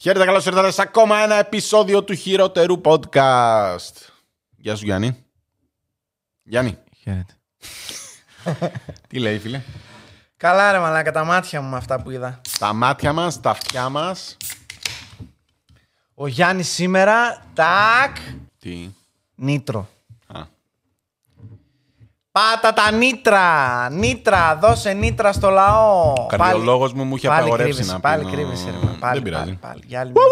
Χαίρετε, καλώς ήρθατε σε ακόμα ένα επεισόδιο του χειρότερου podcast. Γεια σου Γιάννη. Γιάννη, Χαίρετε. τι λέει φίλε; Καλά ρε μαλάκα, τα μάτια μου με αυτά που είδα. Τα μάτια μας, τα αυτιά μας. Ο Γιάννης σήμερα, τάκ, Τι; νίτρο. Α, Πάτα τα νίτρα! Νίτρα! Δώσε νίτρα στο λαό! Ο καρδιολόγος μου μου είχε πάλι απαγορεύσει κρύβεσαι, να Πάλι πίνω- κρύβεσαι, ρε, μα. Πάλι, Δεν πειράζει. Πάλι, πάλι. Για άλλη μια.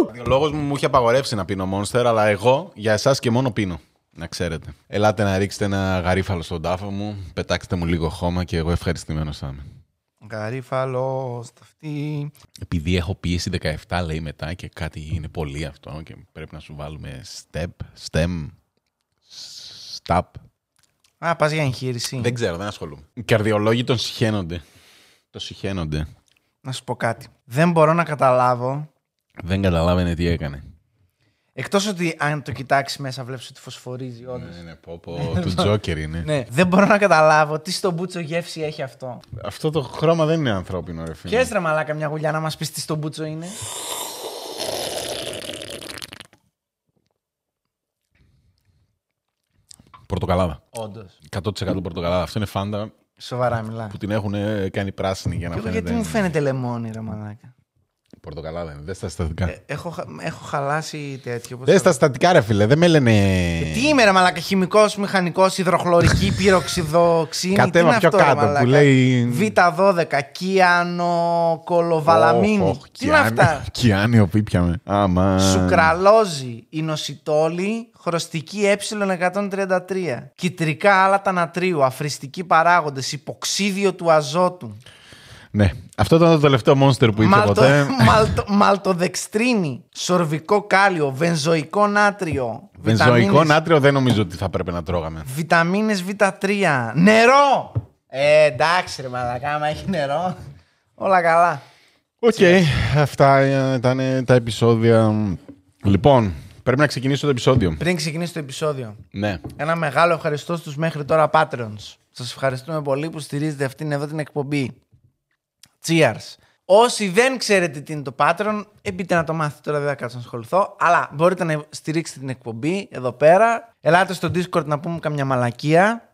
Ο καρδιολόγος μου μου είχε απαγορεύσει να πίνω Monster, αλλά εγώ για εσάς και μόνο πίνω. Να ξέρετε. Ελάτε να ρίξετε ένα γαρίφαλο στον τάφο μου, πετάξτε μου λίγο χώμα και εγώ ευχαριστημένος θα είμαι. Γαρίφαλο, σταυτή. Επειδή έχω πίεση 17 λέει μετά και κάτι είναι πολύ αυτό και πρέπει να σου βάλουμε step, stem, stop. Α, πας για εγχείρηση. Δεν ξέρω, δεν ασχολούμαι. Οι καρδιολόγοι τον συχαίνονται. Το συχαίνονται. Να σου πω κάτι. Δεν μπορώ να καταλάβω. Δεν καταλάβαινε τι έκανε. Εκτός ότι αν το κοιτάξεις μέσα βλέπεις ότι φωσφορίζει όντως. Ναι, ναι, πω, πω, του Τζόκερ είναι. Ναι, δεν μπορώ να καταλάβω τι στο μπούτσο γεύση έχει αυτό. Αυτό το χρώμα δεν είναι ανθρώπινο, ρε φίλε. Πιες ρε μαλάκα μια γουλιά να μας πεις τι στο μπούτσο είναι. Πορτοκαλάδα. Όντως. 100% πορτοκαλάδα. Αυτό είναι φάντα Σοβαρά μιλά. που την έχουν ε, κάνει πράσινη για να Και εγώ φαίνεται. γιατί μου φαίνεται λεμόνι ρε μαλάκα. Πορτοκαλάδα είναι. Δες τα συστατικά. Ε, έχω, χα- έχω χαλάσει τέτοιο. πώς Δες το- τα συστατικά, ρε φίλε. Δεν με λένε. Ε, Τι είμαι ρε μαλάκα, χημικός, μηχανικός, υδροχλωρική, πυροξιδοξίνη. Κατέβα τι είναι πιο αυτό, ρε κάτω, που μαλάκα; λέει- Β12, κιάνο, κολοβαλαμίνη. Οχ, οχ, τι είναι αυτά; Κιάνιο πίπιαμε. Άμα. Σουκραλόζη, ινοσιτόλη, χρωστική ε133. Κιτρικά άλατα νατρίου, αφριστικοί παράγοντες, υποξίδιο του αζότου. Ναι. Αυτό ήταν το τελευταίο monster που είχε ποτέ. μαλτο, μαλτοδεξτρίνη, σορβικό κάλιο, βενζοϊκό νάτριο. Βενζοϊκό βιταμίνες- νάτριο δεν νομίζω ότι θα πρέπει να τρώγαμε. Βιταμίνες Β3. Νερό! Ε, εντάξει ρε μαλάκα, άμα έχει νερό, όλα καλά. Οκ, αυτά ε, ήταν τα επεισόδια. Λοιπόν, πρέπει να ξεκινήσω το επεισόδιο. Πριν ξεκινήσει το επεισόδιο, Ναι. ένα μεγάλο ευχαριστώ στους μέχρι τώρα Patreons. Σας ευχαριστούμε πολύ που στηρίζετε αυτήν εδώ την εκπομπή. Cheers! Όσοι δεν ξέρετε τι είναι το Patreon, ε, μπείτε να το μάθετε τώρα, δεν θα κάτσω να ασχοληθώ. Αλλά μπορείτε να στηρίξετε την εκπομπή εδώ πέρα. Ελάτε στο Discord να πούμε καμιά μαλακία.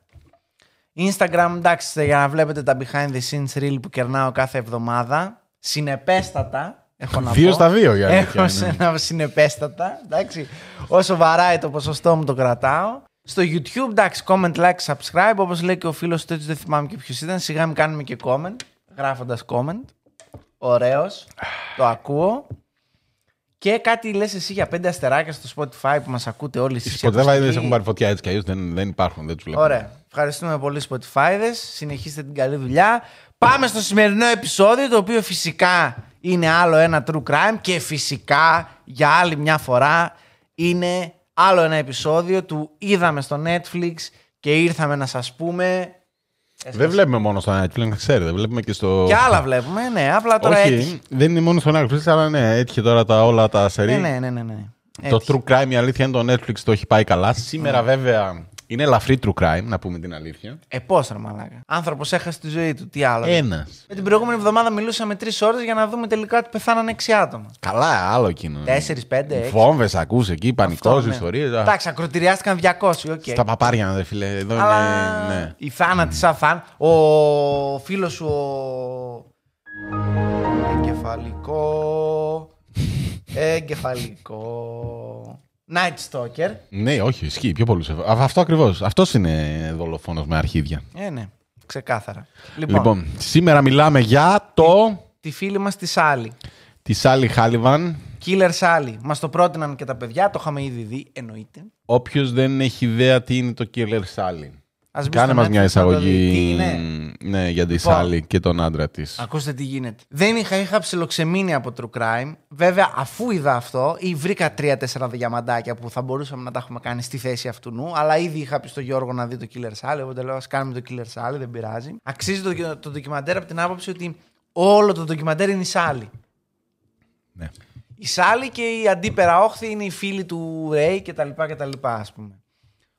Instagram, εντάξει, για να βλέπετε τα behind the scenes reel που κερνάω κάθε εβδομάδα. Συνεπέστατα, έχω να Δύο πω. στα δύο, για αλήθεια Έχω είναι. σε ένα συνεπέστατα, εντάξει. Όσο βαράει το ποσοστό μου το κρατάω. Στο YouTube, εντάξει, comment, like, subscribe. Όπως λέει και ο φίλος του, έτσι δεν θυμάμαι και ποιος ήταν. Σιγά μην κάνουμε και comment, γράφοντας comment. Ωραίος, το ακούω. Και κάτι λες εσύ για πέντε αστεράκια στο Spotify που μας ακούτε όλοι Οι εσείς. Spotify από δεν εκεί. έχουν πάρει φωτιά έτσι κι αλλιώς δεν, δεν υπάρχουν, δεν τους λέω. Ωραία. Ευχαριστούμε πολύ Spotify. Συνεχίστε την καλή δουλειά. Πάμε στο σημερινό επεισόδιο, το οποίο φυσικά είναι άλλο ένα true crime και φυσικά για άλλη μια φορά είναι άλλο ένα επεισόδιο του είδαμε στο Netflix και ήρθαμε να σας πούμε... Δεν βλέπουμε μόνο στο Netflix, να ξέρετε. Βλέπουμε και στο. Και άλλα βλέπουμε, ναι, απλά τώρα Όχι, έτυχε. δεν είναι μόνο στο Netflix, αλλά ναι, έτυχε τώρα τα, όλα τα σερί. Ναι, ναι, ναι, ναι, ναι. Το Έτυχε. true crime, η αλήθεια είναι το Netflix το έχει πάει καλά. Σήμερα βέβαια είναι ελαφρύ true crime, να πούμε την αλήθεια. Ε, πώς ρε μαλάκα. Άνθρωπος έχασε τη ζωή του, τι άλλο. Ένας. Με την προηγούμενη εβδομάδα μιλούσαμε τρεις ώρες για να δούμε τελικά ότι πεθάνανε έξι άτομα. Καλά, άλλο εκείνο. Τέσσερις, πέντε, έξι. Βόμβε, ακούς εκεί, πανικός, Αυτό, ναι. ιστορίες. Εντάξει, ακροτηριάστηκαν 200, οκ. Στα παπάρια, δε φίλε. Εδώ Αλλά είναι. Ναι. η θάνατη σαν θάν. Ο φίλος σου ο... Εγκεφαλικό... Εγκεφαλικό... Night Stalker. ναι, όχι, ισχύει πιο πολλούς. Αυτό ακριβώς. Αυτός είναι δολοφόνος με αρχίδια. Ε, ναι. Ξεκάθαρα. Λοιπόν, Λοιπόν, σήμερα μιλάμε για το. τη φίλη μας τη Σάλι. Τη Σάλι Χάλιβαν. Killer Sally. Μας το πρότειναν και τα παιδιά, το είχαμε ήδη δει, εννοείται. Όποιος δεν έχει ιδέα τι είναι το Killer Sally. Ας μπεις Κάνε στο μας μια Netflix να το δεις. εισαγωγή. Τι είναι; Ναι, για τη Λοιπόν. Σάλι και τον άντρα της. Ακούστε τι γίνεται. Δεν είχα, είχα ψιλοξεμείνει από true crime. Βέβαια, αφού είδα αυτό, ή βρήκα τρία-τέσσερα διαμαντάκια που θα μπορούσαμε να τα έχουμε κάνει στη θέση αυτού νου, αλλά ήδη είχα πει στο Γιώργο να δει το Killer Sally. Οπότε λέω: Α κάνουμε το Killer Sally, δεν πειράζει. Αξίζει το, το ντοκιμαντέρ από την άποψη ότι όλο το ντοκιμαντέρ είναι η Sally. Ναι. Η Σάλι και η αντίπερα όχθη είναι οι φίλοι του Ray και τα λοιπά και τα λοιπά, ας πούμε.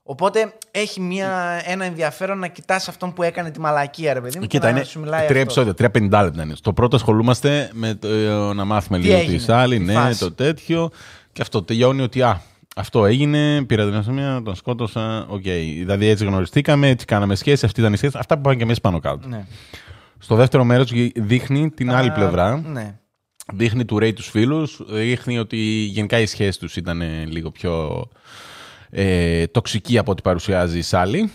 Οπότε έχει μια, ένα ενδιαφέρον να κοιτάς αυτόν που έκανε τη μαλακία, ρε παιδί μου. Κοίτα, και να είναι σου μιλάει τρία αυτό. επεισόδια, 350 λεπτά είναι. Στο πρώτο ασχολούμαστε με το, ε, να μάθουμε Τι λίγο έγινε, τη Σάλι, τη ναι, φάση. το τέτοιο. Και αυτό τελειώνει ότι α, αυτό έγινε, πήρα την αστυνομία, τον σκότωσα. Οκ. Δηλαδή έτσι γνωριστήκαμε, έτσι κάναμε σχέση, αυτή ήταν η σχέση. Αυτά που πάνε και εμείς πάνω κάτω. Ναι. Στο δεύτερο μέρος δείχνει την άλλη Α, πλευρά. Ναι. Δείχνει του Ray τους φίλους, δείχνει ότι γενικά η σχέση τους ήταν ε, λίγο πιο ε, τοξική από ό,τι παρουσιάζει η Σάλη.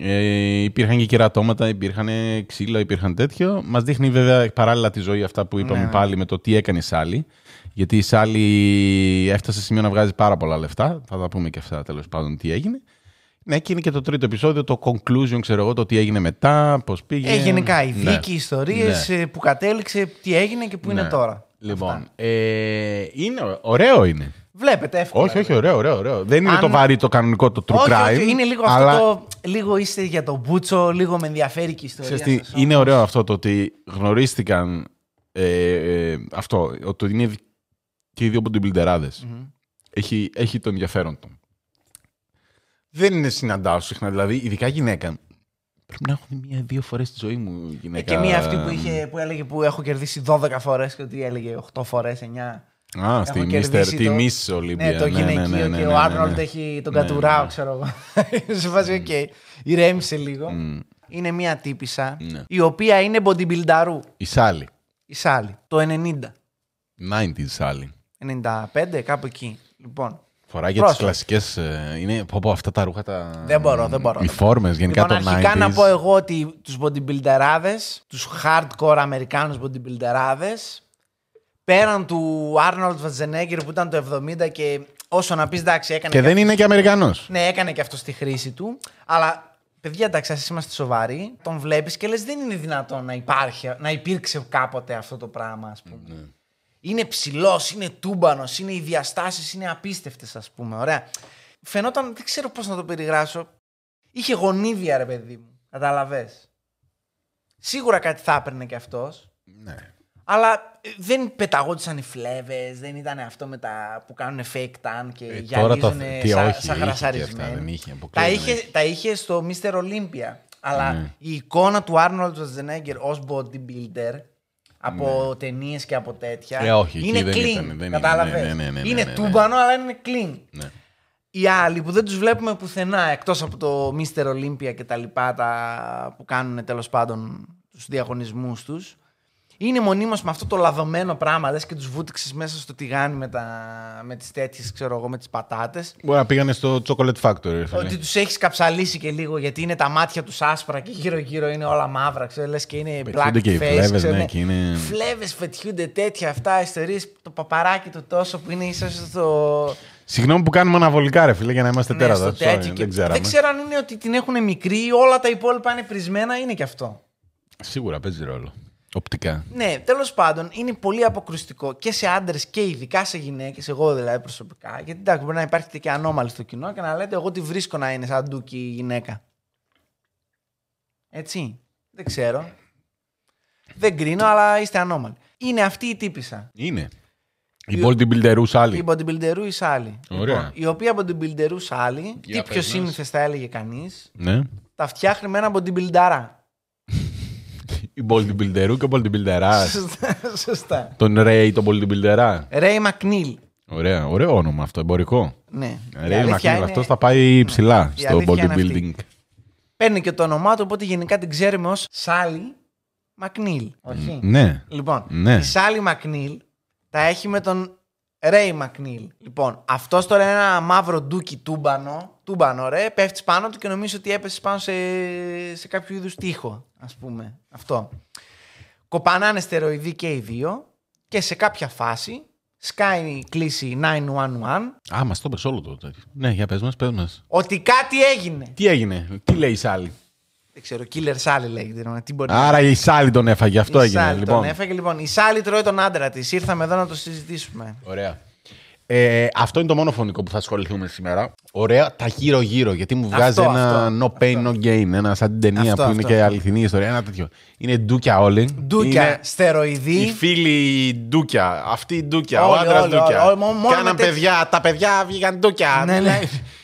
Ε, υπήρχαν και κερατώματα, υπήρχαν ξύλα, υπήρχαν τέτοιο. Μας δείχνει βέβαια παράλληλα τη ζωή αυτά που είπαμε Ναι, ναι. πάλι με το τι έκανε η Σάλη. Γιατί η Σάλη έφτασε σε σημείο να βγάζει πάρα πολλά λεφτά. Θα τα πούμε και αυτά τέλος πάντων τι έγινε. Ναι, και είναι και το τρίτο επεισόδιο, το conclusion, ξέρω εγώ, το τι έγινε μετά, πώς πήγε. Ε, γενικά η Ναι. δίκη, οι ιστορίες που κατέληξε, τι έγινε και που είναι Ναι. τώρα. Λοιπόν, ε, είναι, ωραίο είναι. Βλέπετε εύκολα. Όχι, όχι, ωραίο, ωραίο. ωραίο. Δεν είναι Αν- το βαρύ το κανονικό το true όχι, crime. όχι, είναι λίγο αλλά αυτό το. Λίγο είστε για τον Μπούτσο, λίγο με ενδιαφέρει και η ιστορία. ξέρεις τι, σας, είναι ωραίο αυτό το ότι γνωρίστηκαν ε, ε, αυτό, ότι είναι και οι δύο bodybuilderάδες. Έχει, έχει το ενδιαφέρον του. Δεν είναι συναντάω συχνά, δηλαδή, ειδικά γυναίκα. Πρέπει να έχουν μία-δύο φορές στη ζωή μου Ε, γυναίκα. και μία αυτή που, είχε, που έλεγε που έχω κερδίσει 12 φορές και ότι έλεγε 8 φορές, 9. Α, στη Έχω Mr. κερδίσει Τη το- Miss Olympia. Ναι, το γυναικείο και ο Άρνολντ έχει τον κατουράο, ξέρω εγώ. Σε φάση, οκ. Ηρέμησε λίγο. Είναι μία τύπισσα Ναι. η οποία είναι bodybuilderού. Η Σάλι. Η Σάλη. Το 90. 90s Σάλη. 95, κάπου εκεί. Λοιπόν. Φοράει και τις Πρόσεχε. κλασικές. Είναι πω, πω, αυτά τα ρούχα τα. Δεν μπορώ, δεν μπορώ. Οι φόρμε γενικά λοιπόν, των 90s. αρχικά να πω εγώ ότι τους bodybuilderάδες, τους hardcore Αμερικάνους bodybuilderάδες, πέραν του Arnold Schwarzenegger που ήταν το 70 και όσο να πεις εντάξει έκανε Και και δεν είναι και Αμερικανός. Ναι, έκανε και αυτός στη χρήση του. Αλλά παιδιά, εντάξει, ας είμαστε σοβαροί. Τον βλέπεις και λες: Δεν είναι δυνατόν να, υπάρχει, να υπήρξε κάποτε αυτό το πράγμα, ας πούμε. Ναι. Είναι ψηλός, είναι τούμπανος, είναι οι διαστάσεις, είναι απίστευτες, ας πούμε. Ωραία. Φαινόταν, δεν ξέρω πώς να το περιγράψω. Είχε γονίδια, ρε παιδί μου. Κατάλαβε. Σίγουρα κάτι θα έπαιρνε κι αυτός. Ναι. Αλλά ε, δεν πεταγόντουσαν οι φλέβες, δεν ήταν αυτό με τα που κάνουν fake tan και Ε, τώρα το- γυαλίζουν τι, σα, όχι, σαν είχε και γρασαρισμένοι. αυτά, δεν είχε, τα, αποκλείεται είχε, να είχε. τα είχε στο Mr. Olympia. Αλλά Ναι. η εικόνα του Arnold Schwarzenegger ως bodybuilder από ταινίες και από τέτοια Ναι. Ε, όχι, εκεί είναι δεν clean. ήταν, δεν είναι, κατάλαβες; ναι, ναι, ναι, ναι, είναι ναι, ναι. τούμπανο, αλλά είναι clean. Ναι. Οι άλλοι που δεν τους βλέπουμε πουθενά εκτός από το Mr. Olympia και τα λοιπά τα που κάνουν τέλος πάντων τους διαγωνισμούς τους είναι μονίμως με αυτό το λαδωμένο πράγμα λες και τους βούτυξες μέσα στο τηγάνι με, τα, με τις τέτοιες ξέρω εγώ με τις πατάτες Μπορεί να πήγανε στο Chocolate Factory. ρε φίλε. ότι τους έχεις καψαλίσει και λίγο γιατί είναι τα μάτια τους άσπρα και γύρω γύρω είναι όλα μαύρα ξέρω λες και είναι black Πετιούνται και οι face φλέβες, ξέρω, ναι, και είναι- Φλέβες πετιούνται τέτοια αυτά ιστορίες το παπαράκι του τόσο που είναι ίσως στο Συγγνώμη που κάνουμε αναβολικά, ρε φίλε, για να είμαστε ναι, τέρατα. στο Sorry, τέτοιο. και δεν ξέραμε. δεν ξέρω αν είναι ότι την έχουν μικρή ή όλα τα υπόλοιπα είναι πρισμένα, είναι και αυτό. Σίγουρα παίζει ρόλο. Οπτικά. Ναι, τέλος πάντων είναι πολύ αποκρουστικό και σε άντρες και ειδικά σε γυναίκες, εγώ δηλαδή προσωπικά. Γιατί εντάξει, μπορεί να υπάρχει και ανώμαλη στο κοινό και να λέτε, Εγώ τη βρίσκω να είναι σαν ντούκι η γυναίκα. Έτσι. Δεν ξέρω. Δεν κρίνω, αλλά είστε ανώμαλοι. Είναι αυτή η τύπησα. Είναι. Η bodybuilderούς άλλη. Η bodybuilderούς η Σάλη. Ωραία. Λοιπόν, η οποία bodybuilderούς Σάλη, Για τι πες πιο μας. σύνηθες θα έλεγε κανείς, Ναι. τα φτιάχνει με ένα bodybuilderά. Η bodybuilderού και ο bodybuilderάς. Σωστά, Σωστά. Τον Ray, τον bodybuilderά. Ρέι Μακνίλ. Ωραία, ωραίο όνομα αυτό, εμπορικό. Ναι. Η Ray αλήθεια McNeil, είναι- αυτός θα πάει ψηλά Η στο αλήθεια είναι bodybuilding. αυτή. Παίρνει και το όνομά του, οπότε γενικά την ξέρουμε ως Σάλι Μακνίλ. Όχι; Ναι. Λοιπόν, Ναι. η Σάλι Μακνίλ τα έχει με τον Ρέι Μακνίλ. Λοιπόν, αυτός τώρα είναι ένα μαύρο ντούκι τούμπανο. Τούμπανο, ρε. Πέφτεις πάνω του και νομίζω ότι έπεσε πάνω σε, σε κάποιο είδους τοίχο, ας πούμε. Αυτό. Κοπανάνε στεροειδή και οι δύο και σε κάποια φάση σκάει η κλίση 911 Α, μας το είπες όλο το τέτοιο. Ναι, για πες μας, πες μας. ότι κάτι έγινε. Τι έγινε, τι λέει η Σάλη; Δεν ξέρω, Killer Sally λέγεται. ναι, Τι μπορεί να Άρα η Σάλη τον έφαγε, αυτό Η έγινε. Sally λοιπόν. Τον έφαγε λοιπόν. Η Σάλι τρώει τον άντρα της. Ήρθαμε εδώ να το συζητήσουμε. Ωραία. Ε, αυτό είναι το μόνο φωνικό που θα ασχοληθούμε σήμερα. Ωραία, τα γύρω-γύρω. Γιατί μου βγάζει Αυτό, ένα αυτό, no pain, no gain. Ένα σαν την ταινία Αυτό, που είναι αυτό, και αυτό. αληθινή ιστορία. Ένα τέτοιο. Είναι ντούκια όλοι. Ντούκια, Είναι στεροειδή. Οι φίλοι ντούκια. Αυτή η ντούκια. ο Όλοι, άντρας όλοι, ντούκια. όλοι, όλοι, μόνο με Κάναν τέτοια- παιδιά. Τα παιδιά βγήκαν ντούκια. Ναι, ναι.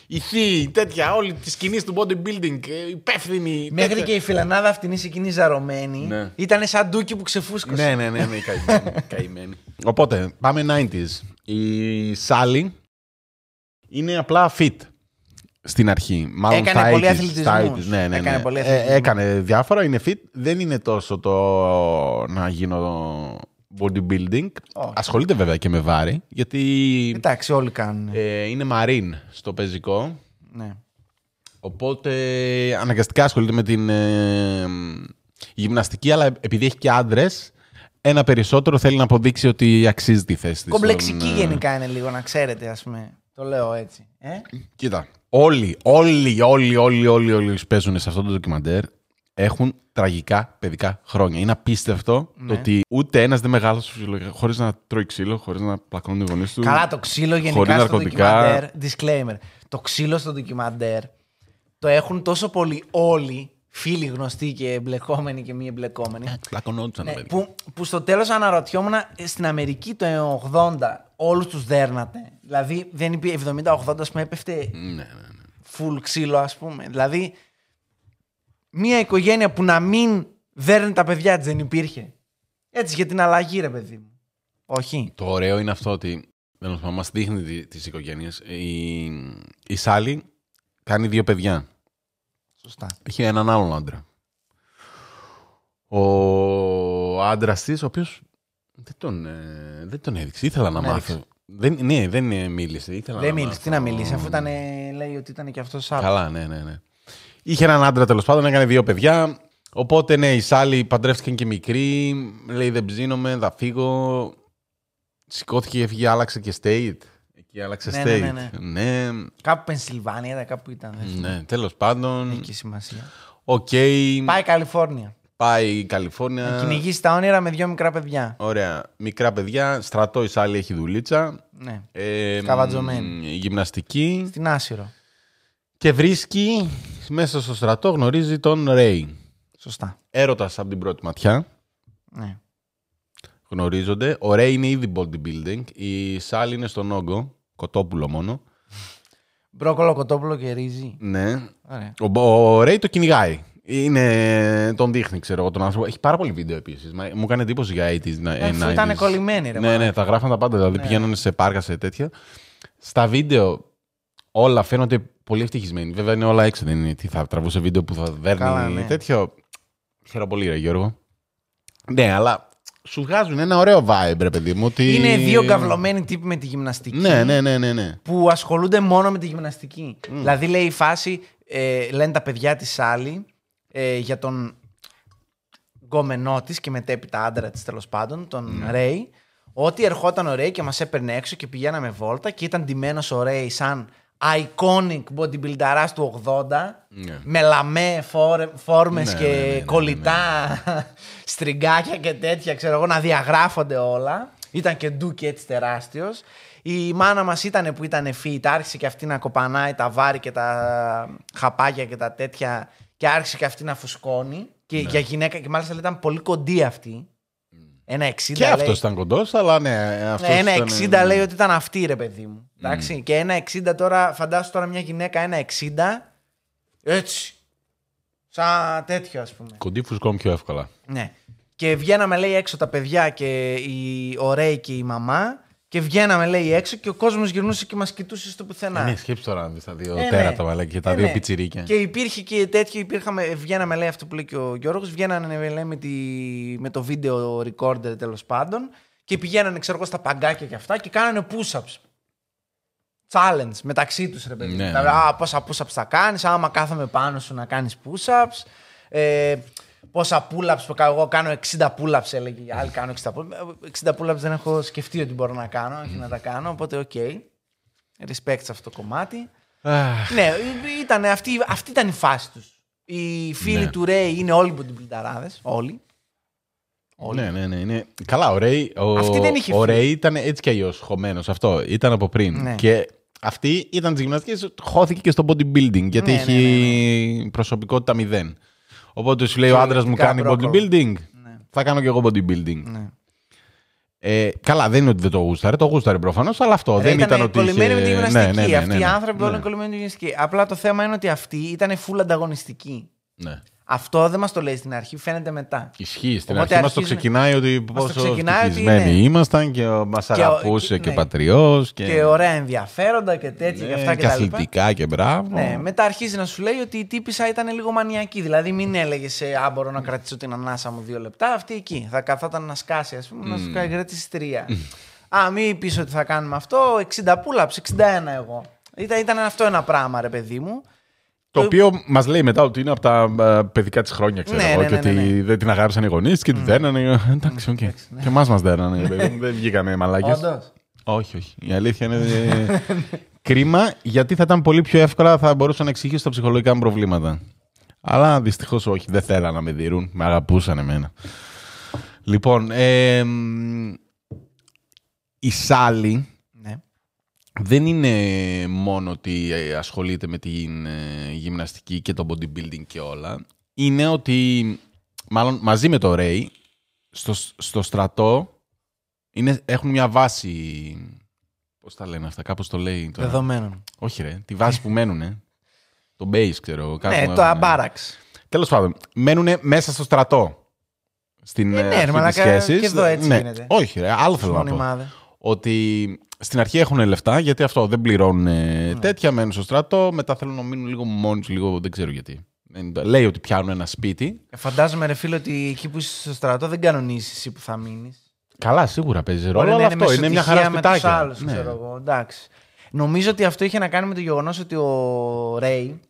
Μιλάει- Οι θείοι, τέτοια. Όλοι τη σκηνή του bodybuilding. ε, Υπεύθυνοι. Μέχρι τέτοια. και η φιλανάδα αυτήν εκείνη ζαρωμένη Ναι. ήταν σαν ντούκι που ξεφούσκωσε. Ναι, ναι, ναι, ναι, καημένη. καημένη. Οπότε, πάμε 90s. Η Σάλι είναι απλά fit στην αρχή. Μάλλον Έκανε στα πολύ 80s, αθλητισμούς. στα 80s, Ναι, ναι, Έκανε ναι. πολύ Ε, αθλητισμούς. έκανε διάφορα, είναι fit. Δεν είναι τόσο το να γίνω bodybuilding. Όχι. Ασχολείται βέβαια και με βάρη, γιατί Εντάξει, όλοι κάνουν. ε, είναι marine στο πεζικό. Ναι. Οπότε αναγκαστικά ασχολείται με την ε, γυμναστική, αλλά επειδή έχει και άντρες, ένα περισσότερο θέλει να αποδείξει ότι αξίζει τη θέση της. Κομπλεξική στον, ε, γενικά είναι λίγο, να ξέρετε, ας πούμε. Το λέω έτσι. Ε; Κοίτα, όλοι, όλοι, όλοι, όλοι, όλοι, όλοι όσοι παίζουν σε αυτό το ντοκιμαντέρ έχουν τραγικά παιδικά χρόνια. Είναι απίστευτο Ναι. το ότι ούτε ένας δεν μεγάλωσε φυσιολογικά χωρίς να τρώει ξύλο, χωρίς να πλακώνουν οι γονείς του. Καλά, το ξύλο χωρίς γενικά στο ναρκωτικά. ντοκιμαντέρ. Disclaimer. Το ξύλο στο ντοκιμαντέρ το έχουν τόσο πολύ όλοι φίλοι γνωστοί και εμπλεκόμενοι και μη εμπλεκόμενοι. Πλακωνόντουσαν, Ναι, παιδί. που, που στο τέλος αναρωτιόμουν ε, στην Αμερική το 80 όλους τους δέρνατε. Δηλαδή δεν υπήρχε 70-80 ας πούμε έπεφτε Ναι, ναι, ναι. full ξύλο ας πούμε. Δηλαδή μια οικογένεια που να μην δέρνει τα παιδιά της δεν υπήρχε. Έτσι για την αλλαγή ρε παιδί μου. Όχι. Το ωραίο είναι αυτό ότι τέλος πάντων, μας δείχνει τις οικογένειες. Η, η Σάλη κάνει δύο παιδιά. Σωστά. Έχει έναν άλλον άντρα. Ο άντρας της, ο οποίος δεν τον, ε, δεν τον έδειξε. Ήθελα να Τον μάθω. Δεν, ναι, δεν ε, μίλησε. Ήθελα Δεν να μίλησε. μάθω. Τι να μιλήσει αφού ήταν, λέει ότι ήταν και αυτός άλλο. Καλά, ναι, ναι, ναι. Είχε έναν άντρα τέλος πάντων, έκανε δύο παιδιά. Οπότε ναι, η Σάλη παντρεύτηκαν και μικρή. Λέει δεν ψήνομαι, θα φύγω. Σηκώθηκε, έφυγε, άλλαξε και state. Εκεί άλλαξε Ναι, state. ναι, ναι, ναι, Κάπου Πενσιλβάνια ήταν, κάπου ήταν. δεν θυμάμαι. ναι, τέλος πάντων. Έχει και σημασία. Οκ. Πάει Καλιφόρνια. Πάει η Καλιφόρνια. Να κυνηγήσει τα όνειρα με δύο μικρά παιδιά. Ωραία. Μικρά παιδιά. Στρατό η Σάλη έχει δουλίτσα. Ναι. Ε, Σκαβατζωμένη. μ, Γυμναστική. Στην Άσυρο. Και βρίσκει μέσα στο στρατό, γνωρίζει τον Ρέι. Σωστά. Έρωτας από την πρώτη ματιά. Ναι. Γνωρίζονται. Ο Ρέι είναι ήδη bodybuilding. Η Σάλη είναι στον όγκο. Κοτόπουλο μόνο. Μπρόκολο, κοτόπουλο και ρύζι. Ναι. Ωραία. Ο, ο Ρέι το κυνηγάει. Είναι, τον δείχνει, ξέρω εγώ τον άνθρωπο. Έχει πάρα πολύ βίντεο επίσης. Μου έκανε εντύπωση για 80s. Ε, 90s. αφού ήταν κολλημένοι, ρε. Ναι, μάνα. ναι, τα γράφαν τα πάντα. Δηλαδή πηγαίνουν σε πάρκα σε τέτοια. Στα βίντεο όλα φαίνονται πολύ ευτυχισμένοι. Βέβαια είναι όλα έξω. Δεν είναι τι θα τραβούσε βίντεο που θα δέρνει Καλά, ναι. τέτοιο. Χαίρομαι πολύ, ρε Γιώργο. Ναι, αλλά σου βγάζουν ένα ωραίο vibe, ρε παιδί μου. Ότι... Είναι δύο καυλωμένοι τύποι με τη γυμναστική. Ναι, ναι, ναι, ναι. ναι. Που ασχολούνται μόνο με τη γυμναστική. Δηλαδή λέει η φάση, ε, λένε τα παιδιά της άλλη ε, για τον γκόμενό τη και μετέπειτα άντρα της τέλος πάντων, τον Ρέι, ότι ερχόταν ο Ρέι και μας έπαιρνε έξω και πηγαίναμε βόλτα και ήταν ντυμένος ο Ρέι σαν iconic bodybuilderάς του 80 Ναι. με λαμέ φόρ, φόρμες Ναι, και ναι, ναι, ναι, ναι, κολλητά στριγκάκια και τέτοια ξέρω εγώ να διαγράφονται όλα. Ήταν και ντούκι έτσι τεράστιος. Η μάνα μας ήταν που ήταν fit άρχισε και αυτή να κοπανάει τα βάρη και τα χαπάκια και τα τέτοια και άρχισε και αυτή να φουσκώνει. Και Ναι. για γυναίκα και μάλιστα λέει, ήταν πολύ κοντή αυτή ένα 60 Και λέει. αυτό ήταν κοντός, αλλά ναι. Αυτός Ναι, ένα ήταν, 60 λέει ότι ήταν αυτή ρε παιδί μου. Εντάξει. Και ένα 60 τώρα, φαντάσου τώρα μια γυναίκα ένα 60. Έτσι. Σαν τέτοιο ας πούμε. Κοντή φουσκών πιο εύκολα. Ναι. Και βγαίναμε λέει έξω τα παιδιά και οι ωραίοι και η μαμά. Και βγαίναμε λέει έξω και ο κόσμος γυρνούσε και μας κοιτούσε στο πουθενά. Ναι, σκέψου τώρα να δεις τα δύο Ε, ναι. τέρατα βάλε, και τα Ε, δύο ναι. πιτσιρίκια. Και υπήρχε και τέτοιο, υπήρχαμε, βγαίναμε λέει αυτό που λέει και ο Γιώργος, βγαίνανε λέει, με, τη, με το video recorder τέλος πάντων και πηγαίνανε ξέρω εγώ στα παγκάκια και αυτά και κάνανε push-ups. Challenge μεταξύ τους ρε παιδί. Ναι, Τα- ναι. Α, πόσα push-ups θα κάνεις, άμα κάθομαι πάνω σου να κάνεις push-ups. Ε, πόσα pull-ups που κάνω, εγώ κάνω 60 pull-ups έλεγε η άλλη κάνω 60 pull-ups. 60 pull-ups δεν έχω σκεφτεί ότι μπορώ να κάνω, όχι να τα κάνω, οπότε οκ. Respect σε αυτό το κομμάτι. Αχ, Ναι, ήταν αυτή, αυτή ήταν η φάση τους. Οι φίλοι Ναι. του Ρέι είναι όλοι bodybuilderάδες, όλοι. Ναι, ναι, ναι. Είναι... Καλά, ο Ρέι, ο... Αυτή δεν είχε ο φύγει. Ρέι ήταν έτσι κι αλλιώς χωμένος. Αυτό ήταν από πριν. Ναι. Και αυτή ήταν της γυμναστικής, χώθηκε και στο bodybuilding γιατί Ναι, έχει προσωπικότητα μηδέν. Οπότε σου λέει ο άντρας μου κάνει μπρόκολο. bodybuilding. Ναι. Θα κάνω κι εγώ bodybuilding. Ναι. Ε, καλά, δεν είναι ότι δεν το γούσταρε. Το γούσταρε προφανώς, αλλά αυτό Ρε, δεν ήταν ήτανε ότι. κολλημένοι με τη είχε- γυμναστική. Ναι, ναι, ναι, Αυτοί ναι, οι ναι. άνθρωποι όλοι Ναι. είναι κολλημένοι με τη γυμναστική. Απλά το θέμα είναι ότι αυτοί ήταν full ανταγωνιστικοί. Ναι. Αυτό δεν μας το λέει στην αρχή, φαίνεται μετά. Ισχύει. Στην Οπότε αρχή μας το αρχίζουν- ξεκινάει ότι το πόσο ξεκινάει ότι ευτυχισμένοι είναι- ήμασταν και μας Και ο- αγαπούσε και- και, ναι. πατριός. Και, Και ωραία ενδιαφέροντα και τέτοια και ναι, αυτά και και τα λοιπά. αθλητικά και μπράβο. Ναι, μετά αρχίζει να σου λέει ότι η τύπησα ήταν λίγο μανιακή. Δηλαδή, μην έλεγε σε Α, μπορώ να κρατήσω την ανάσα μου δύο λεπτά. Αυτή εκεί. Θα καθόταν να σκάσει, ας πούμε, να σου κάνει κρατήσει τρία. Α, μην πεις ότι θα κάνουμε αυτό. 60 pull-ups, 61 εγώ. Ήταν, ήταν αυτό ένα πράγμα, ρε παιδί μου. Το οποίο μας λέει μετά ότι είναι από τα ε, παιδικά της χρόνια, ξέρω Ναι, εγώ. ναι, και ναι, ότι ναι, ναι. δεν την αγάπησαν οι γονείς και τη δένανε. Εντάξει, οκ. Και εμάς μας δένανε. παιδί μου, δεν βγήκανε μαλάκες. Όντως. όχι, όχι. Η αλήθεια είναι. ε, Κρίμα, γιατί θα ήταν πολύ πιο εύκολα, θα μπορούσα να εξηγήσω τα ψυχολογικά μου προβλήματα. Αλλά δυστυχώς όχι, δεν θέλανε να με δείρουν. Με αγαπούσαν εμένα. Λοιπόν, ε, μ, η Σάλη Ναι. Δεν είναι μόνο ότι ε, ασχολείται με την ε, γυμναστική και το bodybuilding και όλα. Είναι ότι, μάλλον μαζί με το Ray, στο, στο στρατό είναι, έχουν μια βάση... Πώς τα λένε αυτά, κάπως το λέει τώρα. Δεδομένων. Όχι ρε, τη βάση που μένουνε. Το base, ξέρω εγώ. κάπου Ναι, έχουν- το αμπάραξ. Τέλος πάντων, μένουν μέσα στο στρατό. Στην Ε, ναι, ε, ρε αρχή μαλάκα, της σχέσης. και εδώ έτσι ναι. γίνεται. Όχι ρε, άλλο θέλω να πω Μονιμάδε. ότι στην αρχή έχουν λεφτά γιατί αυτό δεν πληρώνουν ε, Ναι. τέτοια, μένουν στο στρατό, μετά θέλουν να μείνουν λίγο μόνοι τους, λίγο δεν ξέρω γιατί. Δεν το- Λέει ότι πιάνουν ένα σπίτι. Ε, Φαντάζομαι, ρε φίλο, ότι εκεί που είσαι στο στρατό δεν κανονίζεις εσύ που θα μείνεις. Καλά, σίγουρα παίζει ρόλο, Μπορεί αλλά να είναι αυτό είναι μια χαρά μεσοτυχία με τους σπιτάκια. άλλους, Ναι. ξέρω εγώ. Εντάξει. Νομίζω ότι αυτό είχε να κάνει με το γεγονός ότι ο Ρέι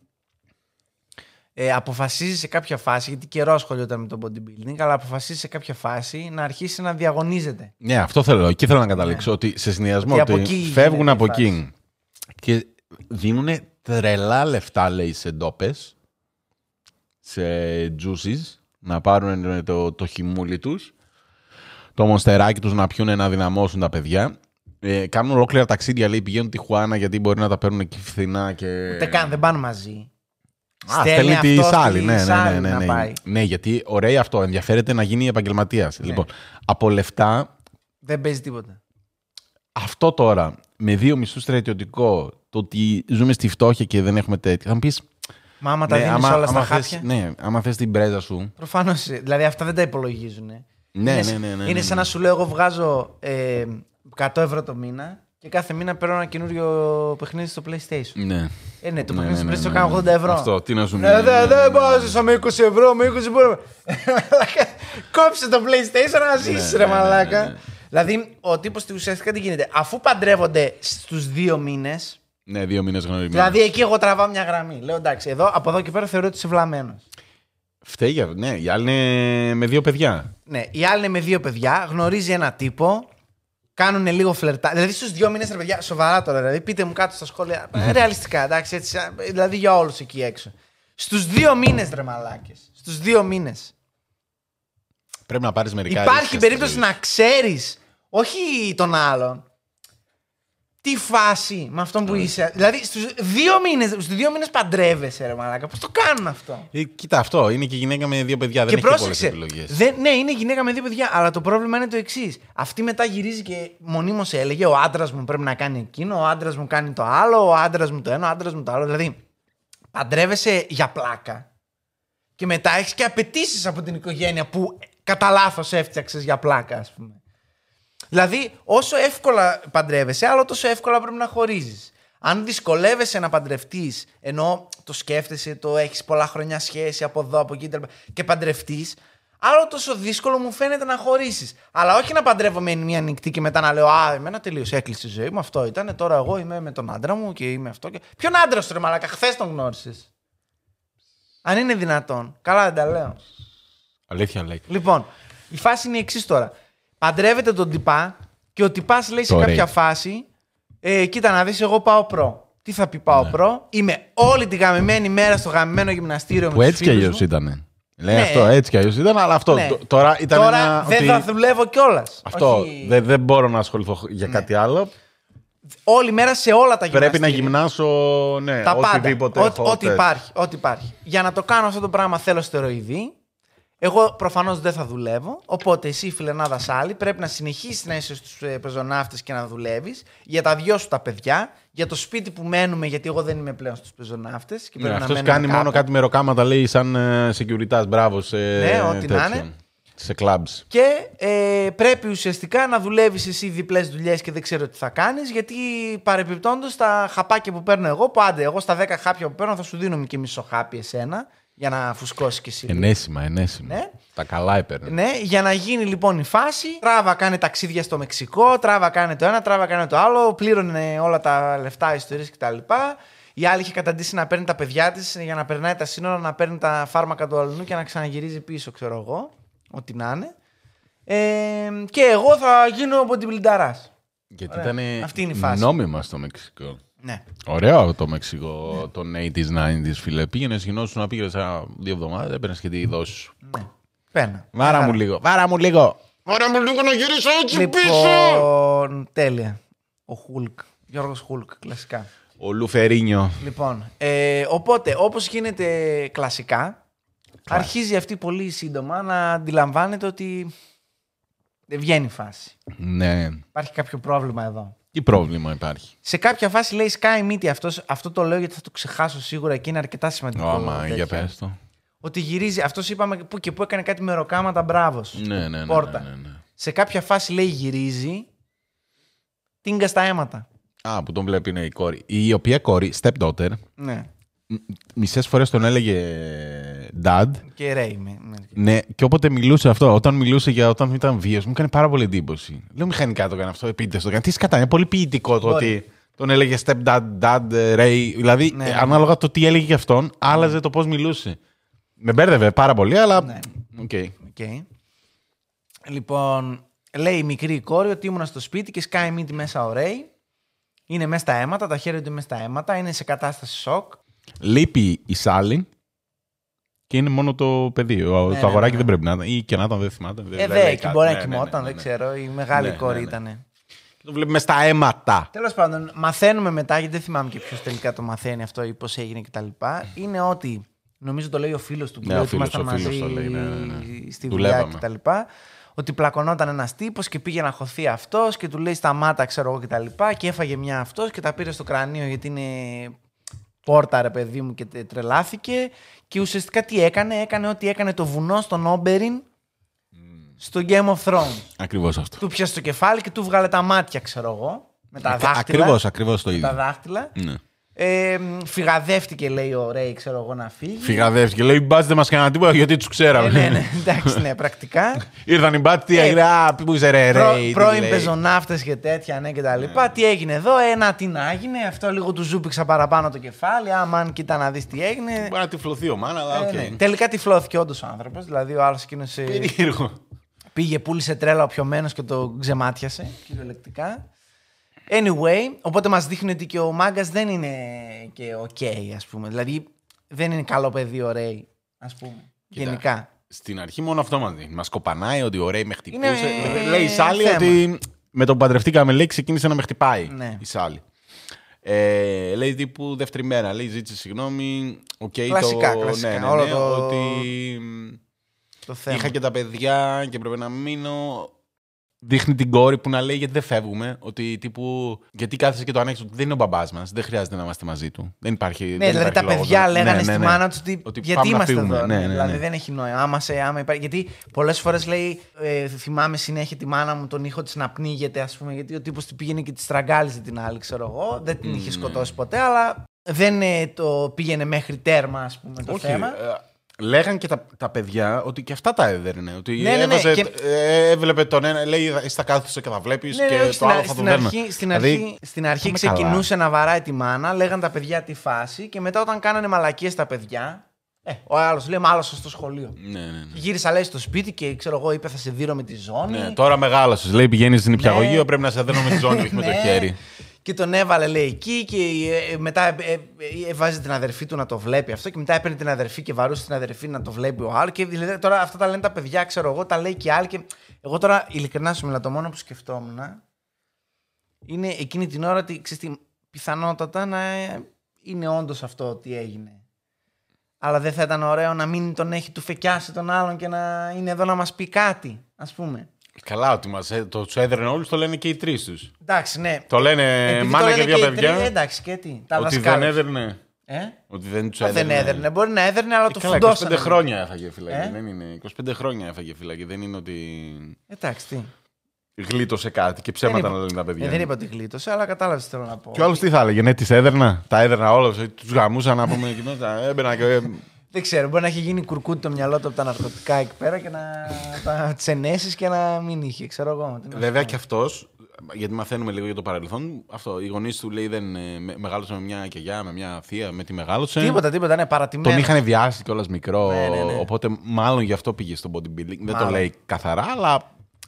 ε, αποφασίζει σε κάποια φάση, γιατί καιρό ασχολιόταν με το bodybuilding, αλλά αποφασίζει σε κάποια φάση να αρχίσει να διαγωνίζεται. Ναι, αυτό θέλω. Εκεί θέλω να καταλήξω. Ότι σε συνδυασμό Και από ότι εκεί φεύγουν γίνεται από η φάση. εκεί και δίνουν τρελά λεφτά, λέει, σε ντόπες, σε juices, να πάρουν το, το χυμούλι τους, το μονστεράκι τους να πιούνε να δυναμώσουν τα παιδιά. Ε, κάνουν ολόκληρα ταξίδια, λέει, πηγαίνουν τη Χουάνα γιατί μπορεί να τα παίρνουν εκεί φθηνά και. Ούτε καν δεν πάνε μαζί. Α, Στέλνει στέλνει τη αυτός Σάλη. τη Ναι, ναι, Σάλη ναι, ναι, να ναι. πάει. ναι, γιατί ωραία αυτό. Ενδιαφέρεται να γίνει επαγγελματίας. Λοιπόν, από λεφτά Δεν παίζει τίποτα. αυτό τώρα με δύο μισθούς στρατιωτικό, το ότι ζούμε στη φτώχεια και δεν έχουμε τέτοια. Θα μου πεις. Μα άμα τα δίνεις όλα στα χάπια. Ναι, άμα θες την πρέζα σου. Προφανώς. Δηλαδή αυτά δεν τα υπολογίζουν. Ναι, είναι, ναι, ναι, ναι, είναι ναι, σαν ναι. να σου λέω: Εγώ βγάζω ε, 100 ευρώ το μήνα και κάθε μήνα παίρνω ένα καινούριο παιχνίδι στο PlayStation. Ναι. Ε, ναι, το Ναι, παιχνίδι ναι, στο ναι, PlayStation ναι. κάνω 80 ευρώ. Αυτό, τι να σου Ναι, πει, δεν ναι, δεν ναι, πάω ναι. ζήσω με 20 ευρώ, με 20 μπορούμε. Κόψε το PlayStation να ζήσεις, ρε ναι, ναι, μαλάκα. ναι. Δηλαδή, ο τύπος ουσιαστικά τι γίνεται. Αφού παντρεύονται στους δύο μήνες, Ναι, δύο μήνες γνωριμοί. δηλαδή εκεί εγώ τραβάω μια γραμμή. Λέω εντάξει, εδώ από εδώ και πέρα θεωρώ ότι είσαι βλαμμένος. Φταίει για. Ναι, οι άλλοι είναι με δύο παιδιά. Ναι, η άλλη είναι με δύο παιδιά, γνωρίζει ένα τύπο, κάνουν λίγο φλερτά. Δηλαδή στους δύο μήνες, ρε παιδιά, σοβαρά τώρα, δηλαδή πείτε μου κάτω στα σχόλια. ε, Ρεαλιστικά, εντάξει, έτσι, α, δηλαδή για όλους εκεί έξω. Στους δύο μήνες, ρε μαλάκες. Στους δύο μήνες. Πρέπει να πάρεις μερικά. Υπάρχει ρίσκα περίπτωση στη να ξέρεις, όχι τον άλλον, τι φάση με αυτόν που είσαι. Δηλαδή στους δύο μήνες στους δύο μήνες παντρεύεσαι, ρε μαλάκα. Πώς το κάνουν αυτό; Ε, κοίτα αυτό, είναι και γυναίκα με δύο παιδιά. Δεν και έχει πολλές πρόσεξε. επιλογές. Δεν, ναι, είναι γυναίκα με δύο παιδιά, αλλά το πρόβλημα είναι το εξής. Αυτή μετά γυρίζει και μονίμως έλεγε: Ο άντρας μου πρέπει να κάνει εκείνο, ο άντρας μου κάνει το άλλο, ο άντρας μου το ένα, ο άντρας μου το άλλο. Δηλαδή, παντρεύεσαι για πλάκα. Και μετά έχεις και απαιτήσεις από την οικογένεια που κατά λάθος έφτιαξες για πλάκα, ας πούμε. Δηλαδή, όσο εύκολα παντρεύεσαι, άλλο τόσο εύκολα πρέπει να χωρίζεις. Αν δυσκολεύεσαι να παντρευτείς, ενώ το σκέφτεσαι, το έχεις πολλά χρόνια σχέση από εδώ, από εκεί κτλ. και παντρευτείς, άλλο τόσο δύσκολο μου φαίνεται να χωρίσει. Αλλά όχι να παντρεύομαι μία νυχτή και μετά να λέω Α, εμένα τελείως έκλεισε η ζωή μου. Αυτό ήταν. Τώρα εγώ είμαι με τον άντρα μου και είμαι αυτό. Και... Ποιον άντρα σου, ρε Μαλάκα, χθες τον γνώρισες; Αν είναι δυνατόν. Καλά, δεν τα λέω. Αλήθεια λέει. Λοιπόν, η φάση είναι η εξής τώρα. Παντρεύεται τον τυπά και ο τυπάς λέει σε Το κάποια ρέι. φάση: ε, Κοίτα να δεις, εγώ πάω προ. Τι θα πει πάω προ, Είμαι όλη τη γαμημένη μέρα στο γαμημένο γυμναστήριο Που με τους έτσι κι φίλους αλλιώς μου. ήταν. Λέει Ναι. αυτό έτσι κι αλλιώς ήταν, αλλά αυτό Ναι. τ- τώρα ήταν Τώρα ένα. δεν ότι θα δουλεύω κιόλας. Αυτό. Δεν, δεν μπορώ να ασχοληθώ για κάτι άλλο. Όλη μέρα σε όλα τα γυμναστήρια. Πρέπει να γυμνάσω. Ναι, Τα πάντα. οτιδήποτε. Ό- έχω Ό,τι τέτοιο. υπάρχει, ό,τι υπάρχει. Για να το κάνω αυτό το πράγμα θέλω στεροειδή. Εγώ προφανώς δεν θα δουλεύω. Οπότε εσύ, φιλενάδα άλλη, πρέπει να συνεχίσεις να είσαι στους πεζοναύτες και να δουλεύεις. Για τα δυο σου τα παιδιά. Για το σπίτι που μένουμε, γιατί εγώ δεν είμαι πλέον στους πεζοναύτες. Ναι, αυτός κάνει μόνο κάτι με ροκάματα, λέει, σαν ε, securitas. Μπράβο σε. Ναι, ό,τι να τέτοιο. είναι. Σε clubs. Και ε, πρέπει ουσιαστικά να δουλεύεις εσύ διπλές δουλειές και δεν ξέρω τι θα κάνεις, γιατί παρεπιπτόντως τα χαπάκια που παίρνω εγώ, που άντε, εγώ στα 10 χάπια που παίρνω θα σου δίνω και μισό χάπι εσένα, για να φουσκώσει κι εσύ. λίγο. Ενέσιμα, ενέσιμα. Ναι. Τα καλά έπαιρνε. Ναι, για να γίνει λοιπόν η φάση, τράβα κάνει ταξίδια στο Μεξικό, τράβα κάνει το ένα, τράβα κάνει το άλλο, πλήρωνε όλα τα λεφτά, ιστορίες κτλ. Η άλλη είχε καταντήσει να παίρνει τα παιδιά της για να περνάει τα σύνορα, να παίρνει τα φάρμακα του αλλού και να ξαναγυρίζει πίσω, ξέρω εγώ. Ό,τι να είναι. Ε, και εγώ θα γίνω από την πλυνταράς. Γιατί Ωραία. ήταν Αυτή είναι η φάση. νόμιμα στο Μεξικό. Ναι. Ωραίο το Μεξικό των 80s, 90s, φίλε. Πήγαινε, γινώσουν να πήγαινες δύο εβδομάδες, έπαιρνες και τη δόση σου. ναι. Πένα. Βάρα Άρα. μου λίγο, βάρα μου λίγο. Βάρα μου λίγο να γυρίσω έτσι πίσω. Λοιπόν, τέλεια. Ο Χουλκ. Γιώργος Χουλκ, κλασικά. Ο Λουφερίνιο. Λοιπόν, ε, οπότε όπως γίνεται κλασικά, αρχίζει αυτή πολύ σύντομα να αντιλαμβάνεται ότι δεν βγαίνει η φάση. Ναι. Υπάρχει κάποιο πρόβλημα εδώ. Τι πρόβλημα υπάρχει; Σε κάποια φάση λέει Sky μύτη αυτός, αυτό το λέω γιατί θα το ξεχάσω σίγουρα και είναι αρκετά σημαντικό. Άμα, τέτοιο. για πες το. Ότι γυρίζει, αυτός είπαμε που και που έκανε κάτι με ροκάματα, μπράβος. Ναι, ναι, ναι, ναι, Πόρτα. ναι, ναι. Σε κάποια φάση λέει γυρίζει, τίνγκας στα αίματα. Α, που τον βλέπει είναι η κόρη. Η οποία κόρη, stepdaughter, Ναι. Μισές φορές τον έλεγε dad. Και ρέει με. με- Ναι, και όποτε μιλούσε αυτό, όταν μιλούσε για όταν ήταν βίαιος, μου έκανε πάρα πολύ εντύπωση. Λέω μηχανικά το έκανε αυτό, επίτηδες το έκανε. Τι σκατά, είναι πολύ ποιητικό το Μπορεί. ότι τον έλεγε stepdad, dad, Ray. Δηλαδή, Ναι, ε, ναι. ανάλογα το τι έλεγε για αυτόν, άλλαζε το πώς μιλούσε. Με μπέρδευε πάρα πολύ, αλλά. Ναι. Οκ. Οκ. Λοιπόν, λέει η μικρή η κόρη ότι ήμουνα στο σπίτι και σκάει μύτη μέσα ο Ρέι. Είναι μέσα στα αίματα, τα χέρια του είναι μέσα στα αίματα, είναι σε κατάσταση σοκ. Λείπει η Σάλι και είναι μόνο το παιδί. Ο- Ναι, το ναι, αγοράκι ναι. δεν πρέπει να ήταν. Ή και να ήταν, δεν θυμάται. Ε, δεν δε, λέει εκεί κάτι. μπορεί να Ναι, ναι, κοιμόταν, ναι, δεν ναι. ξέρω. Η μεγάλη Ναι, κόρη ναι, ναι. ήταν. Και Το βλέπει με στα αίματα. Τέλος πάντων, μαθαίνουμε μετά, γιατί δεν θυμάμαι και ποιος τελικά το μαθαίνει αυτό ή πώς έγινε κτλ. Είναι ότι. Νομίζω το λέει ο φίλος του που Ναι, λέει ο ότι φίλος, ήμασταν ο φίλος μαζί το λέει, ναι, ναι, ναι. στη δουλειά Δουλεύαμε. κτλ. Ότι πλακωνόταν ένας τύπος και πήγε να χωθεί αυτός και του λέει σταμάτα, ξέρω εγώ κτλ. Και, και έφαγε μια αυτός και τα πήρε στο κρανίο γιατί είναι πόρτα, ρε παιδί μου, και τε- τρελάθηκε. Και ουσιαστικά τι έκανε, έκανε ότι έκανε το βουνό στον Όμπεριν στο Game of Thrones. Ακριβώς αυτό. Του 'πιασε το κεφάλι και του 'βγαλε τα μάτια, ξέρω εγώ. Με τα δάχτυλα. Ακριβώς, ακριβώς το Με τα ίδιο. δάχτυλα. Ναι. Ε, μ, φυγαδεύτηκε, λέει ο Ρέι, ξέρω εγώ, να φύγει. Φυγαδεύτηκε. Λέει μπάτσοι δεν μας κάνανε τίποτα γιατί τους Ε, ξέραμε. ναι, ναι, εντάξει, ναι, πρακτικά. Ήρθαν οι μπάτσοι, τι Ε, έγινε. Α, πού είσαι ρε, Προ, ρε. τι πρώην λέει. πεζοναύτες και τέτοια, ναι, και τα λοιπά. Τι έγινε εδώ, ένα τι να έγινε. Αυτό λίγο του ζούπηξα παραπάνω το κεφάλι. Άμα αν κοίτα να δεις τι έγινε. Μπορεί να τυφλωθεί ο man, αλλά Ε, οκ. ναι. Τελικά τυφλώθηκε όντως ο άνθρωπος. Δηλαδή ο άλλος εκείνος Περίεργο. πήγε, πούλησε τρέλα ο πιωμένος και το ξεμάτιασε κυριολεκτικά. Anyway, οπότε μας δείχνει ότι και ο μάγκας δεν είναι και ok, ας πούμε. Δηλαδή δεν είναι καλό παιδί ο Ρέι, ας πούμε. Κοίτα, Γενικά. Στην αρχή μόνο αυτό μας δείχνει. Μας κοπανάει ότι ο Ρέι με χτυπούσε. Είναι, Λέει η Σάλι θέμα. ότι με τον που παντρευτήκαμε, λέει, ξεκίνησε να με χτυπάει. Ναι. Η Σάλι. Ε, λέει τύπου δεύτερη μέρα. Λέει ζήτησε συγγνώμη. Οκ, Κλασικά, το... κλασικά. Ναι, ναι, Όλο ναι, το- Ότι Το θέμα. είχα και τα παιδιά και πρέπει να μείνω. Δείχνει την κόρη που να λέει γιατί δεν φεύγουμε. Ότι τύπου. Γιατί κάθεσαι και το ανέξω ότι δεν είναι ο μπαμπάς μας. Δεν χρειάζεται να είμαστε μαζί του. Δεν υπάρχει. Ναι, δεν δηλαδή υπάρχει τα λόγος παιδιά να- λέγανε Ναι, στη ναι, ναι. μάνα τους ότι, Ότι γιατί πάμε να είμαστε φύγουμε. εδώ. Ναι, ναι, ναι, δηλαδή ναι. δεν έχει νόημα. Άμα, σε, άμα υπάρχει... Γιατί πολλές φορές λέει, ε, θυμάμαι συνέχεια τη μάνα μου τον ήχο της να πνίγεται, ας πούμε, γιατί ο τύπος την πήγαινε και τη στραγγάλιζε την άλλη, ξέρω εγώ. Δεν την Ναι. είχε σκοτώσει ποτέ, αλλά δεν ε, το πήγαινε μέχρι τέρμα, ας πούμε, το Όχι, θέμα. ε, λέγαν και τα, τα παιδιά ότι και αυτά τα έδερνε. Ότι Ναι, ναι, ναι, έβαζε, και- ε, έβλεπε τον ένα, λέει εσύ θα κάθεσαι και θα βλέπεις Ναι, ναι, και όχι, το στην, άλλο α- θα το στην δέρνα. αρχή, στην Δηλαδή, αρχή, στην αρχή πάμε καλά. ξεκινούσε να βαράει τη μάνα, λέγαν τα παιδιά τη φάση και μετά όταν κάνανε μαλακίες τα παιδιά, ε, ο άλλος λέει μάλωσα στο σχολείο. Ναι, ναι, ναι. Γύρισα λέει στο σπίτι και ξέρω εγώ είπε θα σε δίνω με τη ζώνη. Ναι, τώρα μεγάλωσες. Λέει πηγαίνεις στην υπηαγωγείο, πρέπει να σε δέρνω με τη ζώνη, όχι με το Ναι. χέρι. Και τον έβαλε, λέει, εκεί και ε, ε, μετά ε, ε, ε, έβαζε την αδερφή του να το βλέπει αυτό. Και μετά έπαιρνε την αδερφή και βαρούσε την αδερφή να το βλέπει ο άλλο. Και δηλαδή, τώρα αυτά τα λένε τα παιδιά, ξέρω εγώ, τα λέει και άλλοι. Και εγώ τώρα, ειλικρινά σου μιλάω, το μόνο που σκεφτόμουν είναι εκείνη την ώρα ότι ξέρεις, τι, πιθανότατα να είναι όντως αυτό ότι έγινε. Αλλά δεν θα ήταν ωραίο να μην τον έχει του φεκιάσει τον άλλον και να είναι εδώ να μας πει κάτι, ας πούμε. Καλά, ότι μας, ε, το τους έδερνε όλους, το λένε και οι τρεις τους. Εντάξει, ναι. Το λένε Επειδή μάνα το και λένε δύο οι παιδιά. τρεις, εντάξει, και τι. Τα ότι δεν δασκάλες. έδερνε. Ε; Ότι δεν τους Α, έδερνε. δεν έδερνε. Μπορεί να έδερνε, αλλά Ε, το καλά, φουντώσανε. 25 χρόνια έφαγε φυλακή. Ε; Δεν είναι. 25 χρόνια έφαγε φυλακή. Δεν είναι ότι Εντάξει, τι. γλίτωσε κάτι και ψέματα Δεν να είπα- λένε τα παιδιά. Ε, δεν είπα ότι γλίτωσε, αλλά κατάλαβες τι θέλω να πω. Και ο άλλος τι θα έλεγε, ναι, τις έδερνα. Τα έδερνα όλα. Τους γαμούσα να πούμε εκεί μέσα. Έμπαινα και. Ε, Δεν ξέρω, μπορεί να έχει γίνει κουρκούτι το μυαλό του από τα ναρκωτικά εκεί πέρα και να τα τσενέσεις και να μην είχε, ξέρω εγώ. Τι να σου Βέβαια πω. και αυτός, γιατί μαθαίνουμε λίγο για το παρελθόν, αυτό, οι γονείς του λέει δεν ε, με- μεγάλωσε με μια κεγιά, με μια θεία, με τη μεγάλωσε. Τίποτα, τίποτα, ναι, παρατημένο. Τον είχαν βιάσει κιόλας μικρό. Ναι, ναι, ναι. Οπότε μάλλον γι' αυτό πήγε στο bodybuilding. Δεν το Μάλλον. λέει καθαρά, αλλά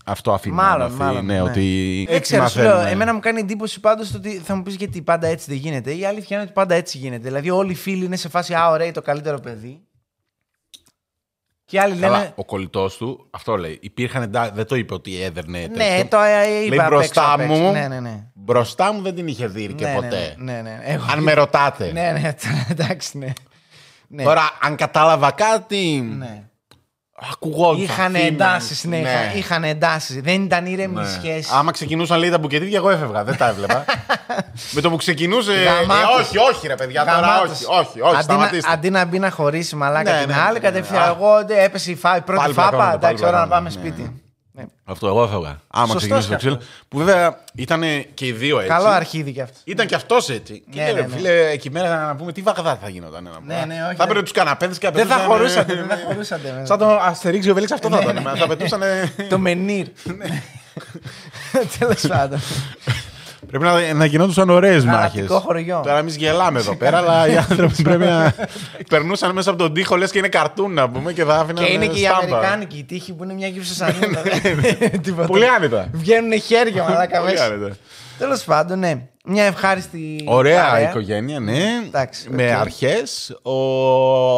αυτό αφήνει Μάλλον, να μάθει. μάλλον, ναι, ναι. ότι Δεν έτσι ξέρω, σου λέω, μαθαίνουμε. εμένα μου κάνει εντύπωση πάντως ότι θα μου πεις γιατί πάντα έτσι δεν γίνεται. Η αλήθεια είναι ότι πάντα έτσι γίνεται. Δηλαδή, όλοι οι φίλοι είναι σε φάση Α, ωραία, το καλύτερο παιδί. Και άλλοι Καλά, λένε. ο κολλητός του, αυτό λέει. Υπήρχαν εντά... Δεν το είπε ότι έδερνε. Ναι, τέτοιο. το ε, είπα Λέει απ' έξω, μπροστά απ' έξω. μου. Ναι, ναι, ναι. Μπροστά μου δεν την είχε δει και Ναι, ποτέ. Ναι, ναι, ναι. Εγώ- Αν με ρωτάτε. Ναι, ναι, εντάξει, ναι. ναι. Τώρα, αν κατάλαβα κάτι. ναι. Ακουγόντουσαν. Είχαν φήμες. εντάσεις, ναι, Ναι. είχαν εντάσεις. Δεν ήταν ήρεμη Ναι. η σχέση. Άμα ξεκινούσαν λέει τα μπουκετίδια, εγώ έφευγα. Δεν τα έβλεπα. με το που ξεκινούσε. ε, Γαμάτος. όχι, όχι, ρε παιδιά, τώρα Γαμάτος. όχι, όχι, όχι. αντί, να, σταματήστε. αντί να μπει να χωρίσει μαλάκα Ναι, την ναι, άλλη, ναι, κατευθείαν ναι. εγώ ντε, έπεσε η, φά, η πρώτη Πάλι φάπα. πλακώνονται, Εντάξει, πάλι ώρα να πάμε πλακώνονται, ναι, σπίτι. Ναι. Αυτό εγώ έφευγα. Άμα Σωστός ξεκινούσε το και ξύλο. αυτός. Που βέβαια ήταν και οι δύο έτσι. Καλό αρχίδι κι αυτός. Ήταν και αυτός έτσι. Και Ναι, ναι, ναι, ναι. φίλε, εκεί μέρα να πούμε τι βαγδά θα γινόταν. να πούμε. Ναι, ναι, όχι, Θα έπαιρνε δεν- τους καναπέδες και Δεν θα απαιτούσαν, χωρούσατε, ε, δεν θα χωρούσατε. ναι. Σαν το Αστερίξ ο Βελίξ αυτό θα ήταν. Θα πετούσαν. Το μενίρ. Ναι. Τέλος πάντων. Πρέπει να, να γινόντουσαν ωραίες μάχες. Γαλακτικό χωριό. Τώρα εμείς γελάμε εδώ πέρα, αλλά οι άνθρωποι πρέπει να. περνούσαν μέσα από τον τοίχο, λες και είναι καρτούν να πούμε και θα άφηναν. Και είναι και η στάμπα. Αμερικάνικη η τύχη που είναι μια γύψη Τίποτα. Πολύ άνετα. Βγαίνουν χέρια μαλάκα Πολύ μέσα. άνετα. Τέλος πάντων, ναι. Μια ευχάριστη. Ωραία παρέα. οικογένεια, ναι. Εντάξει, με οκ. αρχές. Ο,